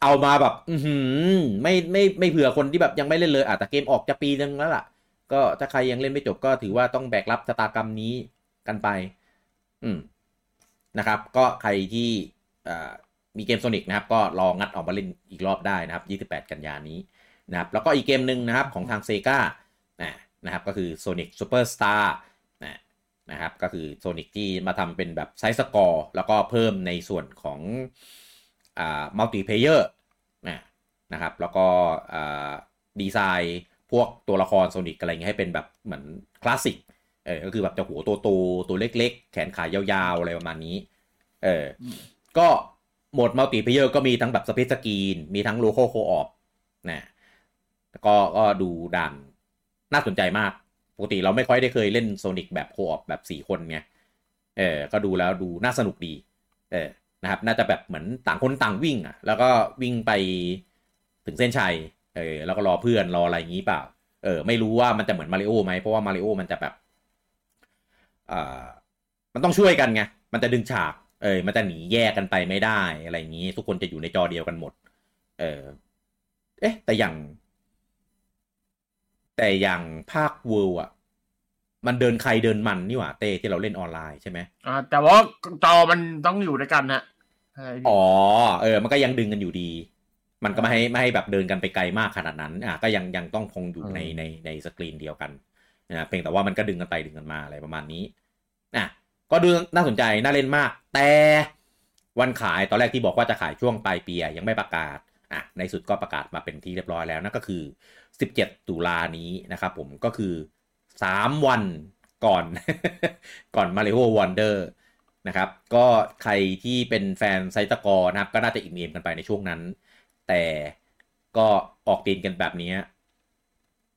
A: เอามาแบบ อือหือไม่ไม่ไม่เผื่อคนที่แบบยังไม่เล่นเลยอาจจะเกมออกจะปีนึงแล้วล่ะ ก็ถ้าใครยังเล่นไม่จบก็ถือว่าต้องแบกรับชะตากรรมนี้กันไป อืมนะครับ ก็ใครที่มีเกม Sonic นะครับ ก็ลองงัดออกมาเล่นอีกรอบได้นะครับ 28 กันยานี้นะครับ แล้วก็อีกเกมหนึ่งนะครับของทาง Segaนะครับก็คือ Sonic Superstars นะนะครับก็คือ Sonic ที่มาทำเป็นแบบ side scroll แล้วก็เพิ่มในส่วนของอ่า multiplayer นะนะครับแล้วก็อ่าดีไซน์พวกตัวละคร Sonic อะไรเงี้ยให้เป็นแบบเหมือนคลาสสิก เออก็คือแบบจะหัวโตๆตัวเล็ก ๆ แขนขายาวๆ อะไรประมาณนี้ เออ ก็โหมด multiplayer ก็มีทั้งแบบ split screen มีทั้ง local co-opนะก็ก็ดูด่านน่าสนใจมาก ปกติเราไม่ค่อยได้เคยเล่นโซนิกแบบโคออฟแบบสี่คนไง เออ ก็ดูแล้วดูน่าสนุกดี เออ นะครับ น่าจะแบบเหมือนต่างคนต่างวิ่งอะ แล้วก็วิ่งไปถึงเส้นชัย เออ แล้วก็รอเพื่อนรออะไรอย่างนี้เปล่า เออ ไม่รู้ว่ามันจะเหมือนมาริโอไหม เพราะว่ามาริโอมันจะแบบอ่า มันต้องช่วยกันไง มันจะดึงฉาก เออมันจะหนีแยกกันไปไม่ได้อะไรอย่างนี้ ทุกคนจะอยู่ในจอเดียวกันหมด เออเอ๊ะ แต่อย่าง แต่อย่างภาคเวิร์อะมันเดินใครเดินมันนี่หว่าเต้ที่เราเล่นออนไลน์ใช่ไหม
C: อ่าแต่ว่าจอมันต้องอยู่ด้วยกันนะใช่พี่
A: อ๋อ เออ มันก็ยังดึงกันอยู่ดี มันก็ไม่ให้ไม่ให้แบบเดินกันไปไกลมากขนาดนั้น อะก็ยังยังต้องคงอยู่ในในในสกรีนเดียวกันนะเพียงแต่ว่ามันก็ดึงกันไปดึงกันมาอะไรประมาณนี้ อะก็ดูน่าสนใจน่าเล่นมาก แต่วันขายตอนแรกที่บอกว่าจะขายช่วงปลายปียังไม่ประกาศอะในสุดก็ประกาศมาเป็นที่เรียบร้อยแล้วนั่นก็คือ 17 ตุลานี้นะครับผมก็คือ 3 วันก่อน ก่อน Mario Wonder นะครับ ก็ใครที่เป็นแฟนไซตะกอนะครับ ก็น่าจะอิ่มเอมกันไปในช่วงนั้น แต่ก็ออกตีนกันแบบนี้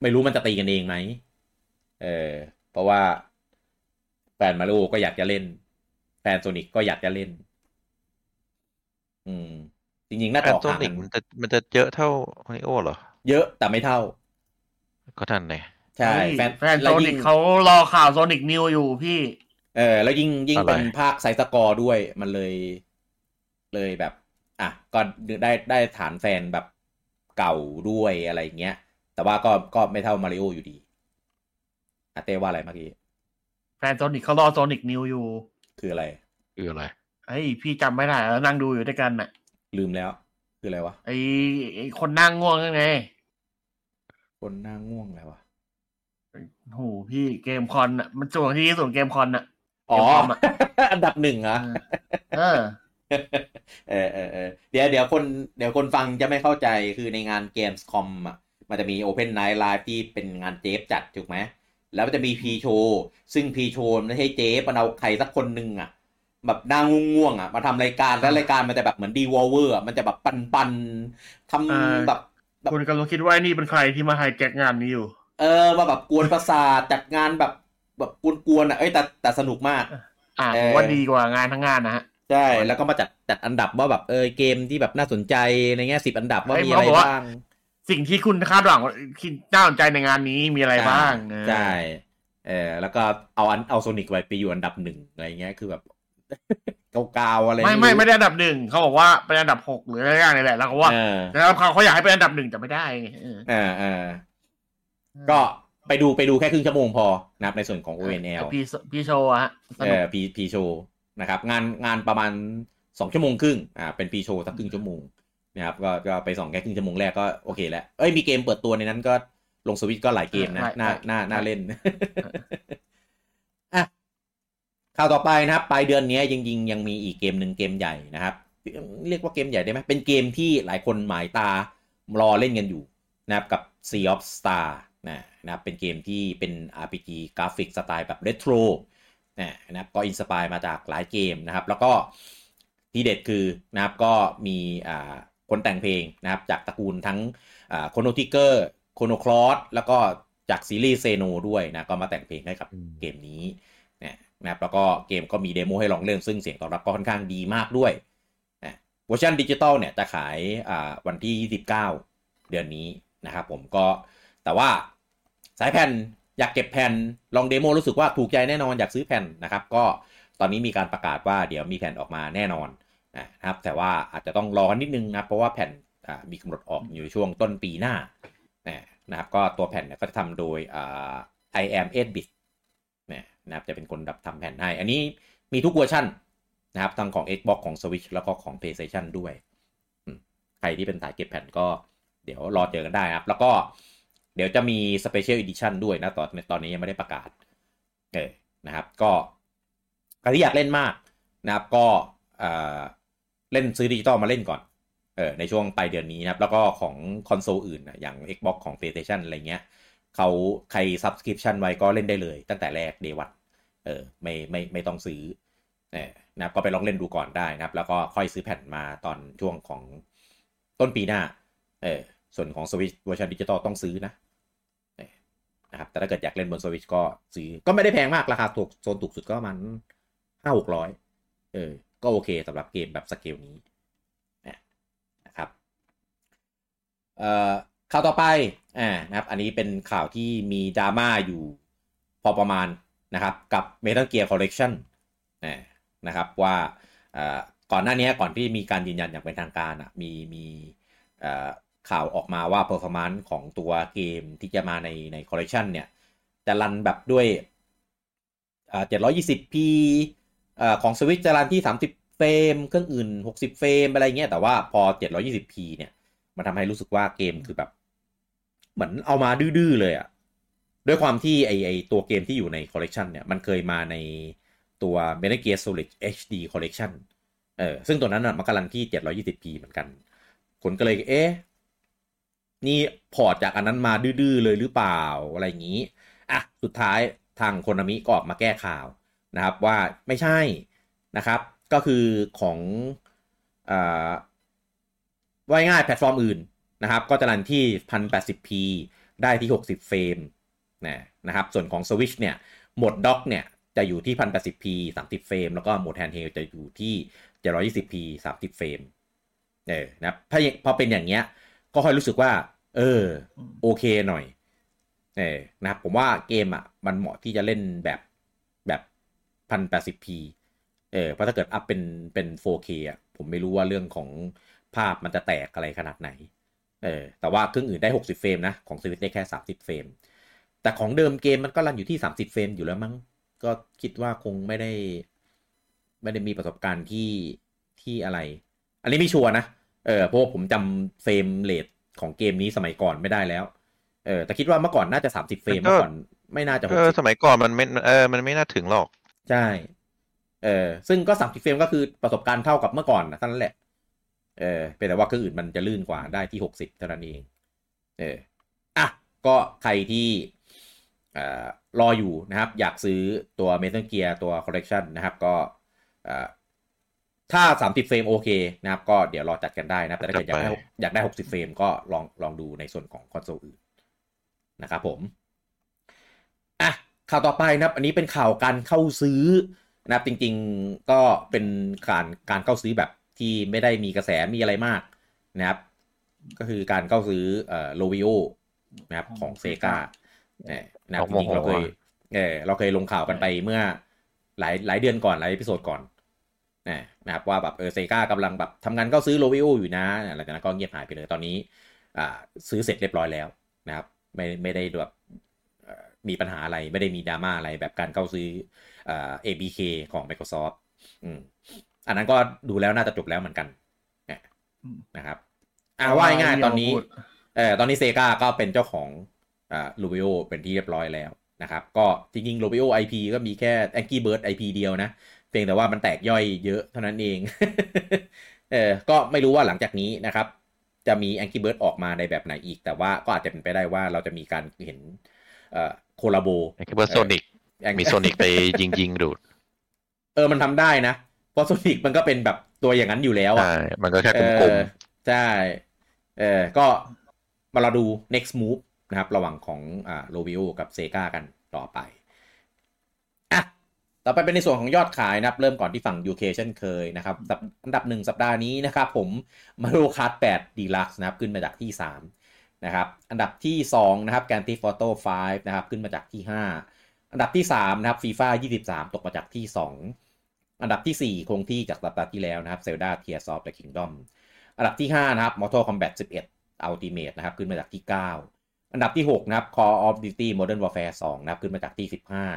A: ไม่รู้มันจะตีกันเองไหมเออเพราะว่า แฟนมาริโอก็อยากจะเล่น แฟนโซนิกก็อยากจะเล่น อืม จริงๆน่า
B: แฟ
A: จะ
B: น
A: ออก
B: โซ
A: ห่าง
B: นิ
A: กั
B: ก
A: น
B: มันจะมันจะเยอะเท่ามาริโอเหรอ
A: เยอะแต่ไม่เท่า
B: ก็ทันไง
A: ใช่
C: เฮ้ย
A: แฟน
C: แฟนโซ
A: แล้ว
C: นิ
A: ยิ่
C: ก
A: ง
C: เขารอข่าวโซนิกนิวอยู่พี่
A: เออ แล้วยิ่งยิ่ง
B: อะไร
A: เป็นภาคไซส์สกอร์ด้วยมันเลย เลยแบบ อะ ก็ได้ได้ฐานแฟนแบบเก่าด้วยอะไรเงี้ย แต่ว่าก็ก็ไม่เท่ามาริโออยู่ดีอาเต้ว่าอะไรเมื่อกี้
C: แฟนโซนิกเขารอโซนิกนิวอยู่
A: คืออะไร
B: คืออะไร
C: ไอ้ยพี่จำไม่ได้แล้วนั่งดูอยู่ด้วยกันน่ะ
A: ลืมแล้ว คืออะไรวะ
C: ไอ้ไอ้คนนั่งง่วงนั่นไง
A: คนหน้าง่วงอะไรวะ
C: โหพี่เกมคอนน่ะมันส่วนที่ส่วนเกมคอนน่ะ
A: อ๋อ
C: เกมคอมอะ
A: อันดับหนึ่งเหรอ
C: เออ
A: เออเออเออเดี๋ยวเดี๋ยวคนเดี๋ยวคนฟังจะไม่เข้าใจคือในงานเกมส์คอมอะมันจะมี Open Night Live ที่เป็นงานเจฟจัดถูกไหม แล้วมันจะมีพีโชซึ่งพีโชมันไม่ใช่เจฟมันเอาใครสักคนหนึ่งอะ แบบหนางง่วงๆอะมาทำรายการแล้วรายการมันจะแบบเหมือนดีวอลเวอร์มันจะแบบปันๆท
C: อ่าำ
A: แบบแบบ
C: คุณกำลังคิดว่าไอ้นี่เป็นใครที่มาไฮแจ็คงานนี้อยู่
A: เออมาแบบกวนประสาทจัดงานแบบแบบกวนๆอะเอ้ยแต่แต่สนุกมาก
C: อ่า
A: เออ
C: ผมว่าดีกว่างานทั้งงานนะฮะ
A: ใช่แล้วก็มาจัดจัดอันดับว่าแบบเออเกมที่แบบน่าสนใจในเงี้ยสิบอันดับว่า
C: เฮ้ย
A: มีอะไร
C: เขาบอกว่า
A: บ้าง
C: สิ่งที่คุณคาดหวังว่าคิดน่าสนใจในงานนี้มีอะไรบ้างเออ
A: ใช่เออแล้วก็เอาอันเอาโซนิกไปไปอยู่อันดับหนึ่งอะไรเงี้ยคือแบบเกาๆอะไร
C: ไม่ไม่
A: รู้
C: ไม่ได้อันดับหนึ่งเขาบอกว่าเป็นอันดับหกหรืออะไรอย่างนี้แหละแล้วเขาว่า
A: เออ
C: แล้วเขาเขาอยากให้เป็นอันดับหนึ่งแต่ไม่ได้ไงเออ
A: เออเออก็ไปดูไปดูแค่ครึ่งชั่วโมงพอนะครับในส่วนของ ONL
C: พี่พี่โชว์อะฮะส
A: เอ
C: นุก
A: อพีพีโชนะครับ งานงานประมาณสองชั่วโมงครึ่งอ่าเป็นพีโชสักครึ่งชั่วโมง นะครับก็ก็ไปสองแค่ครึ่งชั่วโมงแรกก็โอเคแล้วเอ้ยมีเกมเปิดตัวในนั้นก็ลงสวิตช์ก็หลายเกมนะน่าน่าน่าเล่นอะข่าวต่อไปนะครับปลายเดือนนี้ยังยิงยังมีอีกเกมหนึ่งเกมใหญ่นะครับ เรียกว่าเกมใหญ่ได้ไหมเป็นเกมที่หลายคนหมายตารอเล่นกันอยู่นะครับกับ Sea of Star นะนะครับเป็นเกมที่เป็น RPG กราฟิกสไตล์แบบเรโทรนะนะครับก็ inspire มาจากหลายเกมนะครับ แล้วก็ที่เด็ดคือนะครับก็มีอ่า คนแต่งเพลงนะครับ จากตระกูลทั้ง Chrono Trigger Chrono Cross แล้วก็จากซีรีส์ Xeno ด้วยนะก็มาแต่งเพลงให้กับ
B: อืม
A: เกมนี้นะนะครับแล้วก็เกมก็มี demo ให้ลองเล่นซึ่งเสียงตอบรับก็ค่อนข้างดีมากด้วยนะเวอร์ชันดิจิตอลเนี่ยจะขายอ่าวันที่ 29 เดือนนี้นะครับผมก็แต่ว่าสายแผ่นอยากเก็บแผ่นลองเดโมรู้สึกว่าถูกใจแน่นอนอยากซื้อแผ่นนะครับ ก็ตอนนี้มีการประกาศว่าเดี๋ยวมีแผ่นออกมาแน่นอน นะครับ แต่ว่าอาจจะต้องรอกันนิดนึงนะเพราะว่าแผ่นมีกำหนดออกอยู่ช่วงต้นปีหน้านะครับ ก็ตัวแผ่นก็จะทำโดยอ่า I am 8 bit นะครับจะเป็นคนดับทำแผ่นให้ อันนี้มีทุกเวอร์ชันนะครับทั้งของ Xbox ของ Switch แล้วก็ของ PlayStation ด้วย ใครที่เป็นสายเก็บแผ่นก็เดี๋ยวรอเจอกันได้ครับ แล้วก็เดี๋ยวจะมี Special Edition ด้วยนะตอนตอนนี้ยังไม่ได้ประกาศเออนะครับ ก็ใครที่อยากเล่นมากนะครับก็ เล่นซื้อดิจิตอลมาเล่นก่อนเออในช่วงปลายเดือนนี้นะครับ แล้วก็ของคอนโซลอื่นนะอย่าง Xbox ของ PlayStation อะไรเงี้ยเขาใคร Subscription ไว้ก็เล่นได้เลย ตั้งแต่แรก day one เออไม่ไม่ไม่ต้องซื้อเออนะครับก็ไปลองเล่นดูก่อนได้นะครับ แล้วก็ค่อยซื้อแผ่นมาตอนช่วงของต้นปีหน้าเออส่วนของ Switch เวอร์ชันดิจิตอลต้องซื้อนะนะครับแต่ถ้าเกิดอยากเล่นบน Switch ก็ซื้อก็ไม่ได้แพงมากราคาถูกโซนถูกสุดก็มันห้าหกร้อยเออ ก็โอเคสำหรับเกมแบบสเกลนี้นะครับเอ่อข่าวต่อไปอ่านะครับ อันนี้เป็นข่าวที่มีดราม่าอยู่พอประมาณนะครับกับ Metal Gear Collection นะครับว่าก่อนหน้านี้ก่อนที่มีการยืนยันอย่างเป็นทางการอะมีมีข่าวออกมาว่า performance ของตัวเกมที่จะมาในใน collection เนี่ย จะรันแบบด้วย 720p ของ Switch จะรันที่ 30 เฟรม เครื่องอื่น 60 เฟรม อะไรเงี้ย แต่ว่าพอ 720p เนี่ย มันทำให้รู้สึกว่าเกมคือแบบ เหมือนเอามาดื้อๆเลยอะด้วยความที่ไอไอตัวเกมที่อยู่ในคอลเลกชันเนี่ย มันเคยมาในตัว m e t a Gear Solid HD Collection เออ ซึ่งตัวนั้นอะมันกำลังที่ 720p เหมือนกัน คนก็เลย เอ๊ะ นี่ port จากอันนั้นมาดื้อๆเลยหรือเปล่า อะไรอย่างนี้ อะ สุดท้ายทาง Konami ก็ออกมาแก้ข่าว นะครับว่าไม่ใช่นะครับ ก็คือของอ่าว่าง่ายแพลตฟอร์มอื่นนะครับ ก็จะรันที่ 1080p ได้ที่ 60 frame นะนะครับ ส่วนของ Switch เนี่ยโหมด dock เนี่ยจะอยู่ที่ 1080p 30 frame แล้วก็โหมด handheld จะอยู่ที่ 720p 30 frame เออนะพอพอเป็นอย่างเงี้ย ก็ค่อยรู้สึกว่า เออ โอเคหน่อย เออนะครับผมว่าเกมอะ มันเหมาะที่จะเล่นแบบแบบ 1080p เออเพราะถ้าเกิด up เป็นเป็น 4K อะผมไม่รู้ว่าเรื่องของภาพมันจะแตกอะไรขนาดไหน เออ แต่ว่าเครื่องอื่นได้ 60 frame นะ ของสวิตได้แค่ 30 frame แต่ของเดิมเกมมันก็รันอยู่ที่ 30 frame อยู่แล้วมั้ง ก็คิดว่าคงไม่ได้ ไม่ได้มีประสบการณ์ที่ที่อะไร อันนี้ไม่ sure นะ เออ เพราะผมจำ frame rate ของเกมนี้สมัยก่อนไม่ได้แล้ว เออ แต่คิดว่าเมื่อก่อนน่าจะ 30 frame เมื่อก่อน ไม่น่าจะ
B: หกสิบสมัยก่อนมันไม่ เออ มันไม่น่าถึงหรอก
A: ใช่ เออซึ่งก็30เฟรมก็คือประสบการณ์เท่ากับเมื่อก่อนนะท่านแหละ เออเป็นแต่ว่าเครื่องอื่นมันจะลื่นกว่าได้ที่หกสิบเท่านั้นเอง เอออะก็ใครที่อ่รออยู่นะครับ อยากซื้อตัว Metal Gear ตัว Collection นะครับ ก็ถ้า 30 เฟรมโอเคนะครับ ก็เดี๋ยวรอจัดกันได้นะแต่ถ้าเกิดอยากได้อยากได้ 60 เฟรมก็ลองลองดูในส่วนของคอนโซลอื่นนะครับผม อะ ข่าวต่อไปนะครับ อันนี้เป็นข่าวการเข้าซื้อนะครับจริงๆก็เป็นการการเข้าซื้อแบบที่ไม่ได้มีกระแสมีอะไรมากนะครับ ก็คือการเข้าซื้อเอ่อ Rovio นะครับของ SEGA นะครับจริงๆเราเคยเออเราเคยลงข่าวกันไปเมื่อหลายหลายเดือนก่อนหลาย episode ก่อนนะครับว่าแบบเออ SEGA กำลังแบบทำงานเข้าซื้อ Rovio อยู่นะหลังจากนั้นก็เงียบหายไปเลยตอนนี้ อ่าซื้อเสร็จเรียบร้อยแล้วนะครับ ไม่ไม่ได้แบบ มีปัญหาอะไรไม่ได้มีดราม่าอะไรแบบการเข้าซื้ออ่า ABK ของ Microsoft อืมอันนั้นก็ดูแล้วน่าจะจบแล้วเหมือนกันนะครับอ่าว่าง่ายตอนนี้เออตอนนี้ SEGA ก็เป็นเจ้าของอ่า Rovio เป็นที่เรียบร้อยแล้วนะครับ ก็จริงๆ Rovio IP ก็มีแค่ Angry Birds IP เดียวนะ เพียงแต่ว่ามันแตกย่อยเยอะเท่านั้นเองเออก็ไม่รู้ว่าหลังจากนี้นะครับ จะมี Angry Birds ออกมาในแบบไหนอีก แต่ว่าก็อาจจะเป็นไปได้ว่าเราจะมีการเห็นเอ่อ
B: collab Angry Birds Sonic มี Sonic ไปยิงยิงดูด
A: เออมันทำได้นะ เพราะ Sonic มันก็เป็นแบบตัวอย่างนั้นอยู่แล้วอะ
B: มันก็แค่กลม
A: ๆใช่เออก็มาเราดู next move นะครับ ระหว่างของอ่า Rovio กับ SEGA กันต่อไปอะต่อไปเป็นในส่วนของยอดขายนะครับ เริ่มก่อนที่ฝั่ง UK เช่นเคยนะครับอันดับหนึ่งสัปดาห์นี้นะครับผม Mario Kart 8 Deluxe นะครับ ขึ้นมาจากที่ 3 นะครับ อันดับที่ 2 นะครับ Grand Theft Auto 5นะครับ ขึ้นมาจากที่ 5 อันดับที่ 3 นะครับฟีฟ่า23 ตกมาจากที่ 2 อันดับที่ 4 คงที่จากสัปดาห์ที่แล้วนะครับ Zelda Tears of the Kingdom อันดับที่ 5 นะครับ Mortal Kombat 11 Ultimate นะครับ ขึ้นมาจากที่ 9 อันดับที่ 6 นะครับ Call of Duty Modern Warfare 2 นะครับ ขึ้นมาจากที่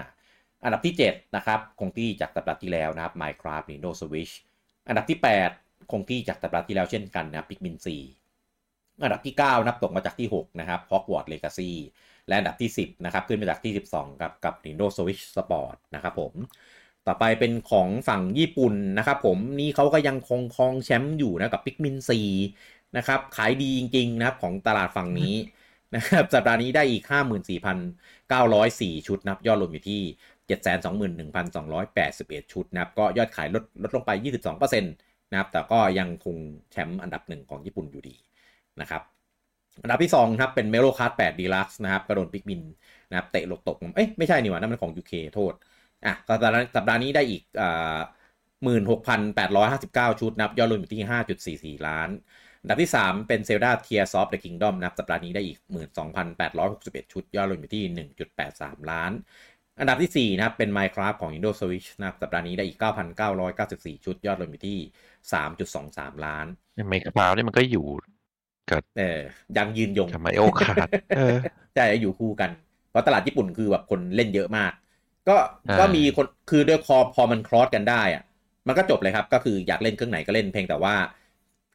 A: 15 อันดับที่ 7 นะครับ คงที่จากสัปดาห์ที่แล้วนะครับ Minecraft Nintendo Switch อันดับที่ 8 คงที่จากสัปดาห์ที่แล้วเช่นกันนะครับ Pikmin 4 อันดับที่ 9 นับตกมาจากที่ 6 นะครับ Hogwarts Legacy และอันดับที่ 10 นะครับ ขึ้นมาจากที่ 12 กับกับ Nintendo Switch Sport นะครับผม ต่อไปเป็นของฝั่งญี่ปุ่นนะครับผม นี่เขาก็ยังคงครองแชมป์อยู่นะกับ Pikmin 4 นะครับ ขายดีจริง ๆ นะครับของตลาดฝั่งนี้นะครับสัปดาห์นี้ได้อีก 54,904 ชุดนับยอดรวมอยู่ที่ 721,281 ชุดนะครับก็ยอดขายลดลดลงไป 22%นะครับแต่ก็ยังคงแชมป์อันดับหนึ่งของญี่ปุ่นอยู่ดี นะครับอันดับที่2ครับเป็นเมโลคาร์ด8 Deluxe นะครับก็โดน Pikmin นะครับเตะหล่นตกเอ้ยไม่ใช่นี่หว่านั่นมันของ UK โทษอะสัปดาห์สัปดาห์นี้ได้อีกอ่า16,859 ชุดนับยอดรวมอยู่ที่ 5.44 ล้านอันดับที่ 3 เป็น Zelda Tears of the Kingdom นะครับสัปดาห์นี้ได้อีก 12,861 ชุด ยอดรวมอยู่ที่ 1.83 ล้าน อันดับที่ 4 นะครับ เป็น Minecraft ของ Nintendo Switch นะครับสัปดาห์นี้ได้อีก 9,994 ชุด ยอดรวมอยู่ที่ 3.23 ล้าน
B: Minecraft นี่มันก็อยู่ กับ
A: เออยังยืนยง
B: กับ Mario Kart เออ
A: ใช่อยู่คู่กัน เพราะตลาดญี่ปุ่นคือแบบคนเล่นเยอะมาก ก็
B: อ่า
A: ก็มีคนคือด้วยคอพอมัน cross กันได้อะมันก็จบเลยครับ ก็คืออยากเล่นเครื่องไหนก็เล่นเพียงแต่ว่า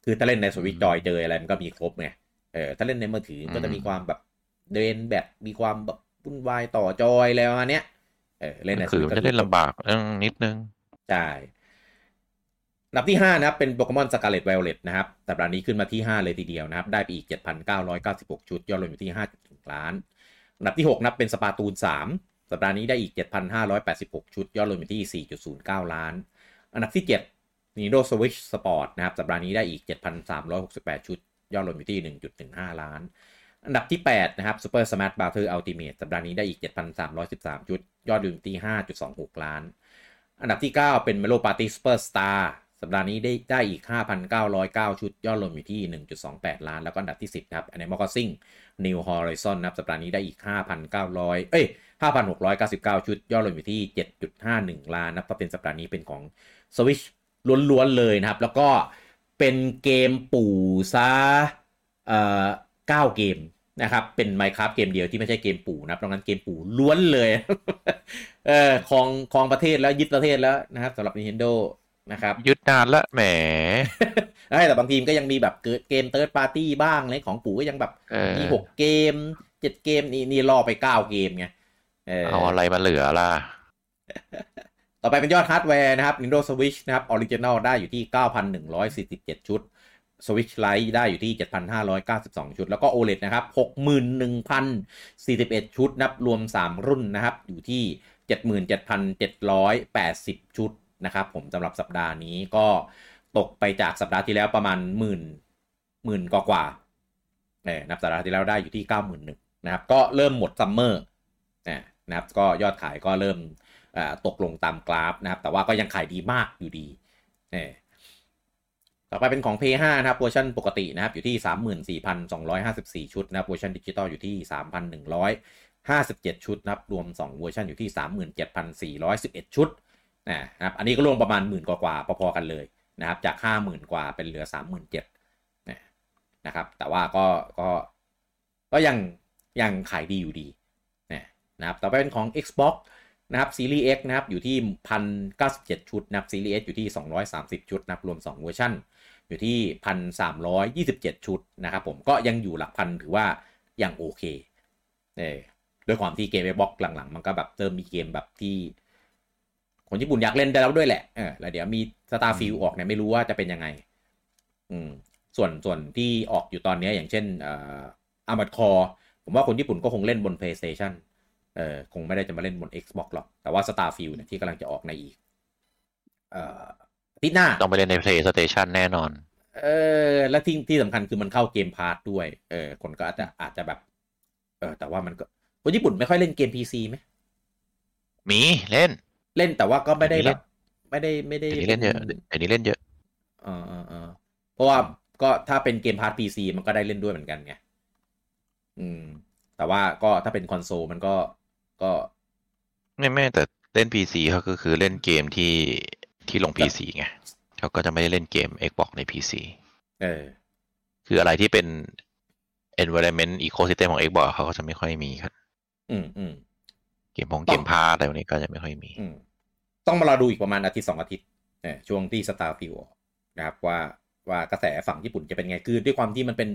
A: คือถ้าเล่นในสวิตจอยเจออะไรมันก็มีครบไงเออถ้าเล่นในมือถือก็จะมีความแบบเดินแบบมีความแบบวุ่นวายต่อจอยอะไรประมาณเนี้ยเออเล่นใน
B: คือมันจะเล่นลำบากเรื่องนิดนึง
A: ใช่อั นับที่ 5 นะครับ เป็น Pokémon Scarlet Violet นะครับสัปดาห์นี้ขึ้นมาที่ 5 เลยทีเดียวนะครับ ได้ไปอีก 7,996 ชุดยอดรวมอยู่ที่5.1ล้านนับที่ 6 นับเป็น Splatoon 3 สัปดาห์นี้ได้อีก 7,586 ชุด ยอดรวมอยู่ที่ 4.09 ล้าน อันดับที่ 7 Nintendo Switch Sport นะครับสัปดาห์นี้ได้อีก 7,368 ชุด ยอดรวมอยู่ที่ 1.15 ล้าน อันดับที่ 8 นะครับ Super Smash Bros Ultimate สัปดาห์นี้ได้อีก 7,313 ชุด ยอดรวมอยู่ที่ 5.26 ล้าน อันดับที่ 9 เป็น Melo Party Superstar สัปดาห์นี้ได้ได้อีก 5,909 ชุด ยอดรวมอยู่ที่ 1.28 ล้าน แล้วก็อันดับที่ 10 ครับ Animal Crossing New Horizon นะครับ สัปดาห์นี้ได้อีก 5,900 เอ้ย 5,699 ชุด ยอดรวมอยู่ที่ 7.51 ล้านนะครับเป็นสัปดาห์นี้เป็นของ Switch ล้วนๆเลยนะครับ แล้วก็เป็นเกมปู่ซะเอ่อ9เกมนะครับ เป็น Minecraft เกมเดียวที่ไม่ใช่เกมปู่นะครับตรงนั้นเกมปู่ล้วนเลย เออของของประเทศแล้วยึดประเทศแล้วนะครับสำหรับ Nintendo นะครับ
B: ยึดนานละแหม
A: ใช่แต่บางทีมก็ยังมีแบบเกิดเกม third party บ้างอะไรของปู่ก็ยังแบบ
B: เออ
A: มีหกเกมเจ็ดเกมนี่นี่ล่อไปเก้าเกมไงเออ
B: เอาอะไรมาเหลือล่ะ
A: ต่อไปเป็นยอดฮาร์ดแวร์นะครับ Nintendo Switch นะครับออริจิน l ได้อยู่ที่ 9,147 ชุด Switch Lite ได้อยู่ที่ 7,592 ชุด แล้วก็ OLED นะครับ 61,041 ชุดนับรวม 3 รุ่นนะครับ อยู่ที่ 77,780 ชุด นะครับผมสำหรับสัปดาห์นี้ก็ตกไปจากสัปดาห์ที่แล้วประมาณหมื่นหมื่นกว่ากว่าๆเออนับสัปดาห์ที่แล้วได้อยู่ที่91,000นหนึ่งนะครับก็เริ่มหมดซัมเมอร์นะครับก็ยอดขายก็เริ่มตกลงตามกราฟนะครับ แต่ว่าก็ยังขายดีมากอยู่ดีเออต่อไปเป็นของ P 5นะครับเวอร์ชันปกตินะครับอยู่ที่ 34,254 ชุดนะครับเวอร์ชันดิจิตอลอยู่ที่ 3,157 ชุดนะครับรวม 2 เวอร์ชันอยู่ที่ 37,411 ชุด นะครับอันนี้ก็รวมประมาณหมื่นกว่าๆพอๆกันเลยนะครับจาก 50,000 กว่าเป็นเหลือ 37,000นะนะครับแต่ว่าก็ก็ก็ยังยังขายดีอยู่ดีนะครับต่อไปเป็นของ Xbox นะครับซีรีส์ X นะครับอยู่ที่ 1,097 ชุดนะครับซีรีส์ S อยู่ที่ 230 ชุดนะครับรวม 2 เวอร์ชันอยู่ที่ 1,327 ชุดนะครับผมก็ยังอยู่หลักพันถือว่ายังโอเคเออด้วยความที่เกม Xbox หลังๆ มันก็แบบเติมมีเกมแบบที่ คนญี่ปุ่นอยากเล่นได้แล้วด้วยแหละเออแล้วเดี๋ยวมี Starfield ออกเนี่ยไม่รู้ว่าจะเป็นยังไง อืม ส่วนส่วนที่ออกอยู่ตอนนี้อย่างเช่นเอ่อ Armored Core ผมว่าคนญี่ปุ่นก็คงเล่นบน PlayStation เออคงไม่ได้จะมาเล่นบน Xbox หรอก แต่ว่า Starfield เนี่ยที่กำลังจะออกในอีก เอ่ออาทิตย์หน้า
B: ต้องไปเล่นใน PlayStation แน่นอน
A: เออ และที่ที่สำคัญคือมันเข้า Game Pass ด้วย เออ คนก็อาจจะอาจจะแบบ เออ แต่ว่ามันก็ คนญี่ปุ่นไม่ค่อยเล่นเกม PC ไหม
B: มีเล่น
A: เล่นแต่ว่าก็ไม่ได้
B: เดี๋ยวนี้
A: แบบไม่ได้ไม่ได้
B: เดี๋ยวนี้เล่นเยอะเดี๋ยวนี้เล่นเยอะ
A: เออเออเออเพราะว่าก็ถ้าเป็นเกมพาร์ท PC มันก็ได้เล่นด้วยเหมือนกันไงอืม แต่ว่าก็ถ้าเป็นคอนโซลมันก็ก็
B: ไม่ไม่แต่เล่น PC เขาก็คือเล่นเกมที่ที่ลง PC ไงเขาก็จะไม่ได้เล่นเกม Xbox ใน PC
A: เออ
B: คืออะไรที่เป็น environment ecosystem ของ Xbox เขาก็จะไม่ค่อยมีครับ
A: อืมอืม
B: เกมพงเกมพาร์ตอะไรพวกนี้ก็จะไม่ค่อยมี
A: อืมต้องมารอดูอีกประมาณอาทิตย์สองอาทิตย์เนี่ยช่วงที่ Starfield ออกนะครับว่าว่ากระแสฝั่งญี่ปุ่นจะเป็นไงคือด้วยความที่มันเป็น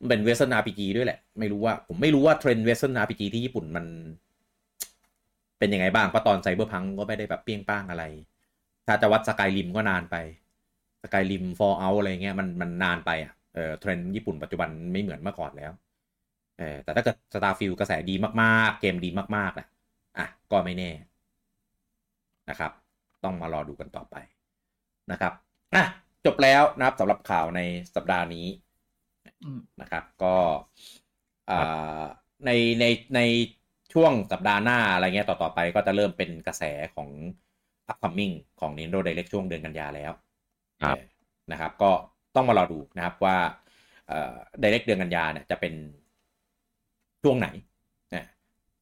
A: มันเป็น Western RPG ด้วยแหละ ไม่รู้ว่า ผมไม่รู้ว่าเทรนด์เวสเทิร์น RPG ที่ญี่ปุ่นมัน เป็นยังไงบ้างเพราะตอน Cyberpunk ก็ไม่ได้แบบเปรี้ยงปร้างอะไร ถ้าจะวัด Skyrim ก็นานไป Skyrim Fallout อะไรเงี้ยมันมันนานไปอะเออเทรนด์ญี่ปุ่นปัจจุบันไม่เหมือนเมื่อก่อนแล้วเออแต่ถ้าเกิด Starfield กระแสดีมากๆ เกมดีมากๆนะอะ ก็ไม่แน่นะครับ ต้องมารอดูกันต่อไปนะครับอะจบแล้วนะครับสำหรับข่าวในสัปดาห์นี้
C: อืม
A: นะครับ ก็อ่าในในในช่วงสัปดาห์หน้าอะไรเงี้ยต่อต่อไปก็จะเริ่มเป็นกระแสของ upcoming ของ Nintendo Direct ช่วงเดือนกันยาแล้ว
B: ครับ
A: เออนะครับ ก็ต้องมารอดูนะครับว่าเอ่อ Direct เดือนกันยาเนี่ยจะเป็นช่วงไหนนะ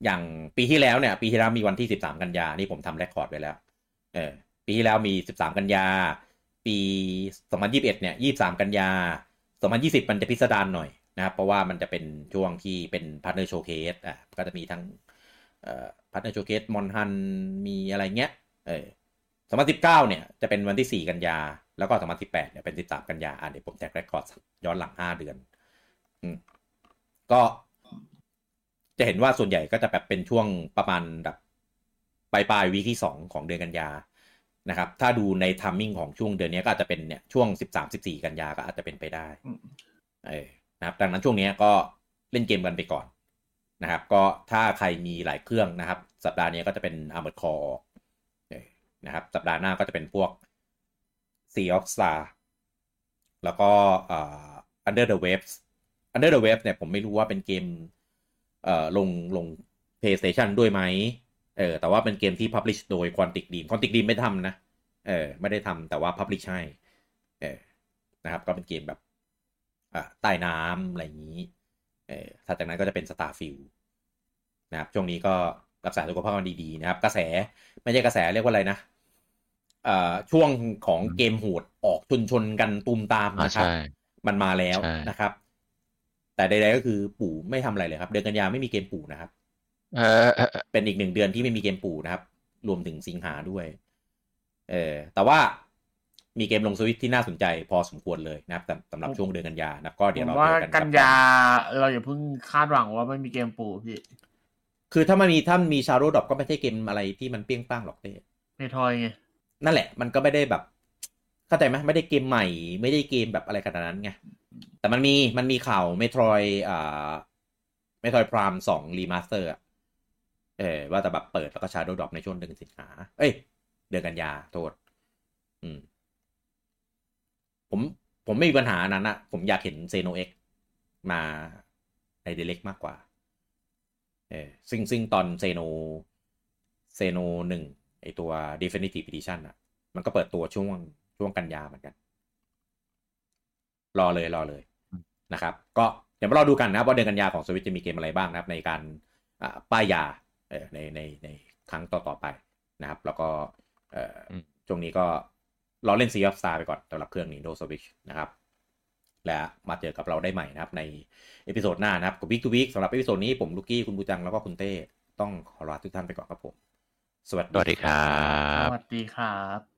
A: อย่างปีที่แล้วเนี่ย ปีที่แล้วมีวันที่13กันยานี่ผมทำเรคคอร์ดไว้แล้วเออปีที่แล้วมี13กันยา ปี2021เนี่ย23กันยา2020มันจะพิสดารหน่อยนะครับเพราะว่ามันจะเป็นช่วงที่เป็น Partner Showcase อะก็จะมีทั้งเอ่อ Partner Showcase มอนฮันมีอะไรเงี้ยเออ2019เนี่ยจะเป็นวันที่4กันยา แล้วก็2018เนี่ยเป็น13กันยาอะเดี๋ยวผม track record ย้อนหลัง5เดือน อืมก็ จะเห็นว่าส่วนใหญ่ก็จะแบบเป็นช่วงประมาณแบบปลายปลายวีคที่2ของเดือนกันยานะครับ ถ้าดูในทัมมิ่งของช่วงเดือนนี้ก็อาจจะเป็นเนี่ยช่วง13 14กันยาก็อาจจะเป็นไปได้
C: อืม
A: เออนะครับ ดังนั้นช่วงนี้ก็เล่นเกมกันไปก่อนนะครับ ก็ถ้าใครมีหลายเครื่องนะครับ สัปดาห์นี้ก็จะเป็น Armored Core เออนะครับ สัปดาห์หน้าก็จะเป็นพวก Sea of Star แล้วก็อ่า Under the Waves Under the Waves เนี่ยผมไม่รู้ว่าเป็นเกม เอ่อลงลง PlayStation ด้วยไหมเออแต่ว่าเป็นเกมที่ publish โดย Quantic Dream Quantic Dream ไม่ทำนะเออไม่ได้ทำแต่ว่า publish ให้เออนะครับก็เป็นเกมแบบอ่าใต้น้ำอะไรอย่างนี้เออถัดจากนั้นก็จะเป็น Starfield นะครับช่วงนี้ก็รักษาสุขภาพกันดีๆนะครับ กระแสไม่ใช่กระแสเรียกว่าอะไรนะเอ่อช่วงของเกมโหดออกชนชนๆกันตุมตาม
B: อ่า
A: นะครับ
B: ใช่
A: มันมาแล้ว
B: ใช่
A: นะครับ แต่ใดๆก็คือปู่ไม่ทำอะไรเลยครับ เดือนกันยาไม่มีเกมปู่นะครับ
B: เออเออเออ
A: เป็นอีกหนึ่งเดือนที่ไม่มีเกมปู่นะครับ รวมถึงสิงหาด้วย เออแต่ว่ามีเกมลงสวิตที่น่าสนใจพอสมควรเลยนะครับสำสำหรับช่วงเดือนกันยานะครับก็
C: ผ
A: เดี๋ยว
C: ม
A: เรา
C: ว่า
A: เจอกัน
C: กันยา เราอย่าเพิ่งคาดหวังว่าไม่มีเกมปูพี่
A: คือถ้ามันมีถ้ามีชาโรดอปก็ไม่ใช่เกมอะไรที่มันเปรี้ยงป้างหรอกเต้
C: เมทอยไง
A: นั่นแหละ มันก็ไม่ได้แบบ เข้าใจไหมไม่ได้เกมใหม่ ไม่ได้เกมแบบอะไรขนาดนั้นไง แต่มันมีมันมีข่าว Metroid อ่า Metroid Prime สอง remaster เออว่าจะแบบเปิดแล้วก็ shadow drop ในช่วงเดือนสิงหาเอ้ย เดือนกันยาโทษ อืม ผมผมไม่มีปัญหาอันนั้นอะผมอยากเห็น Xeno X มาใน Direct มากกว่า เออซึ่งซึ่งตอน Xeno Xeno หนึ่งไอตัว definitive edition อะมันก็เปิดตัวช่วงช่วงกันยาเหมือนกัน รอเลยรอเลยนะครับ ก็เดี๋ยวมารอดูกันนะครับว่าเดือนกันยาของสวิตจะมีเกมอะไรบ้างนะครับ ในการอ่าป้ายยาเออในในในครั้งต่อๆไปนะครับ แล้วก็เอ่ออ
B: ม
A: ช่วงนี้ก็รอเล่น Sea of Star ไปก่อนสำหรับเครื่อง Nintendo Switch นะครับ และมาเจอกับเราได้ใหม่นะครับ ใน episode หน้านะครับกับ Week to Week สำหรับ episode นี้ผมลูกี้คุณบูจังแล้วก็คุณเต้ต้องขอลาทุกท่านไปก่อนครับผม สวัส
B: สวัสดีครับ
C: สวัสดีครับ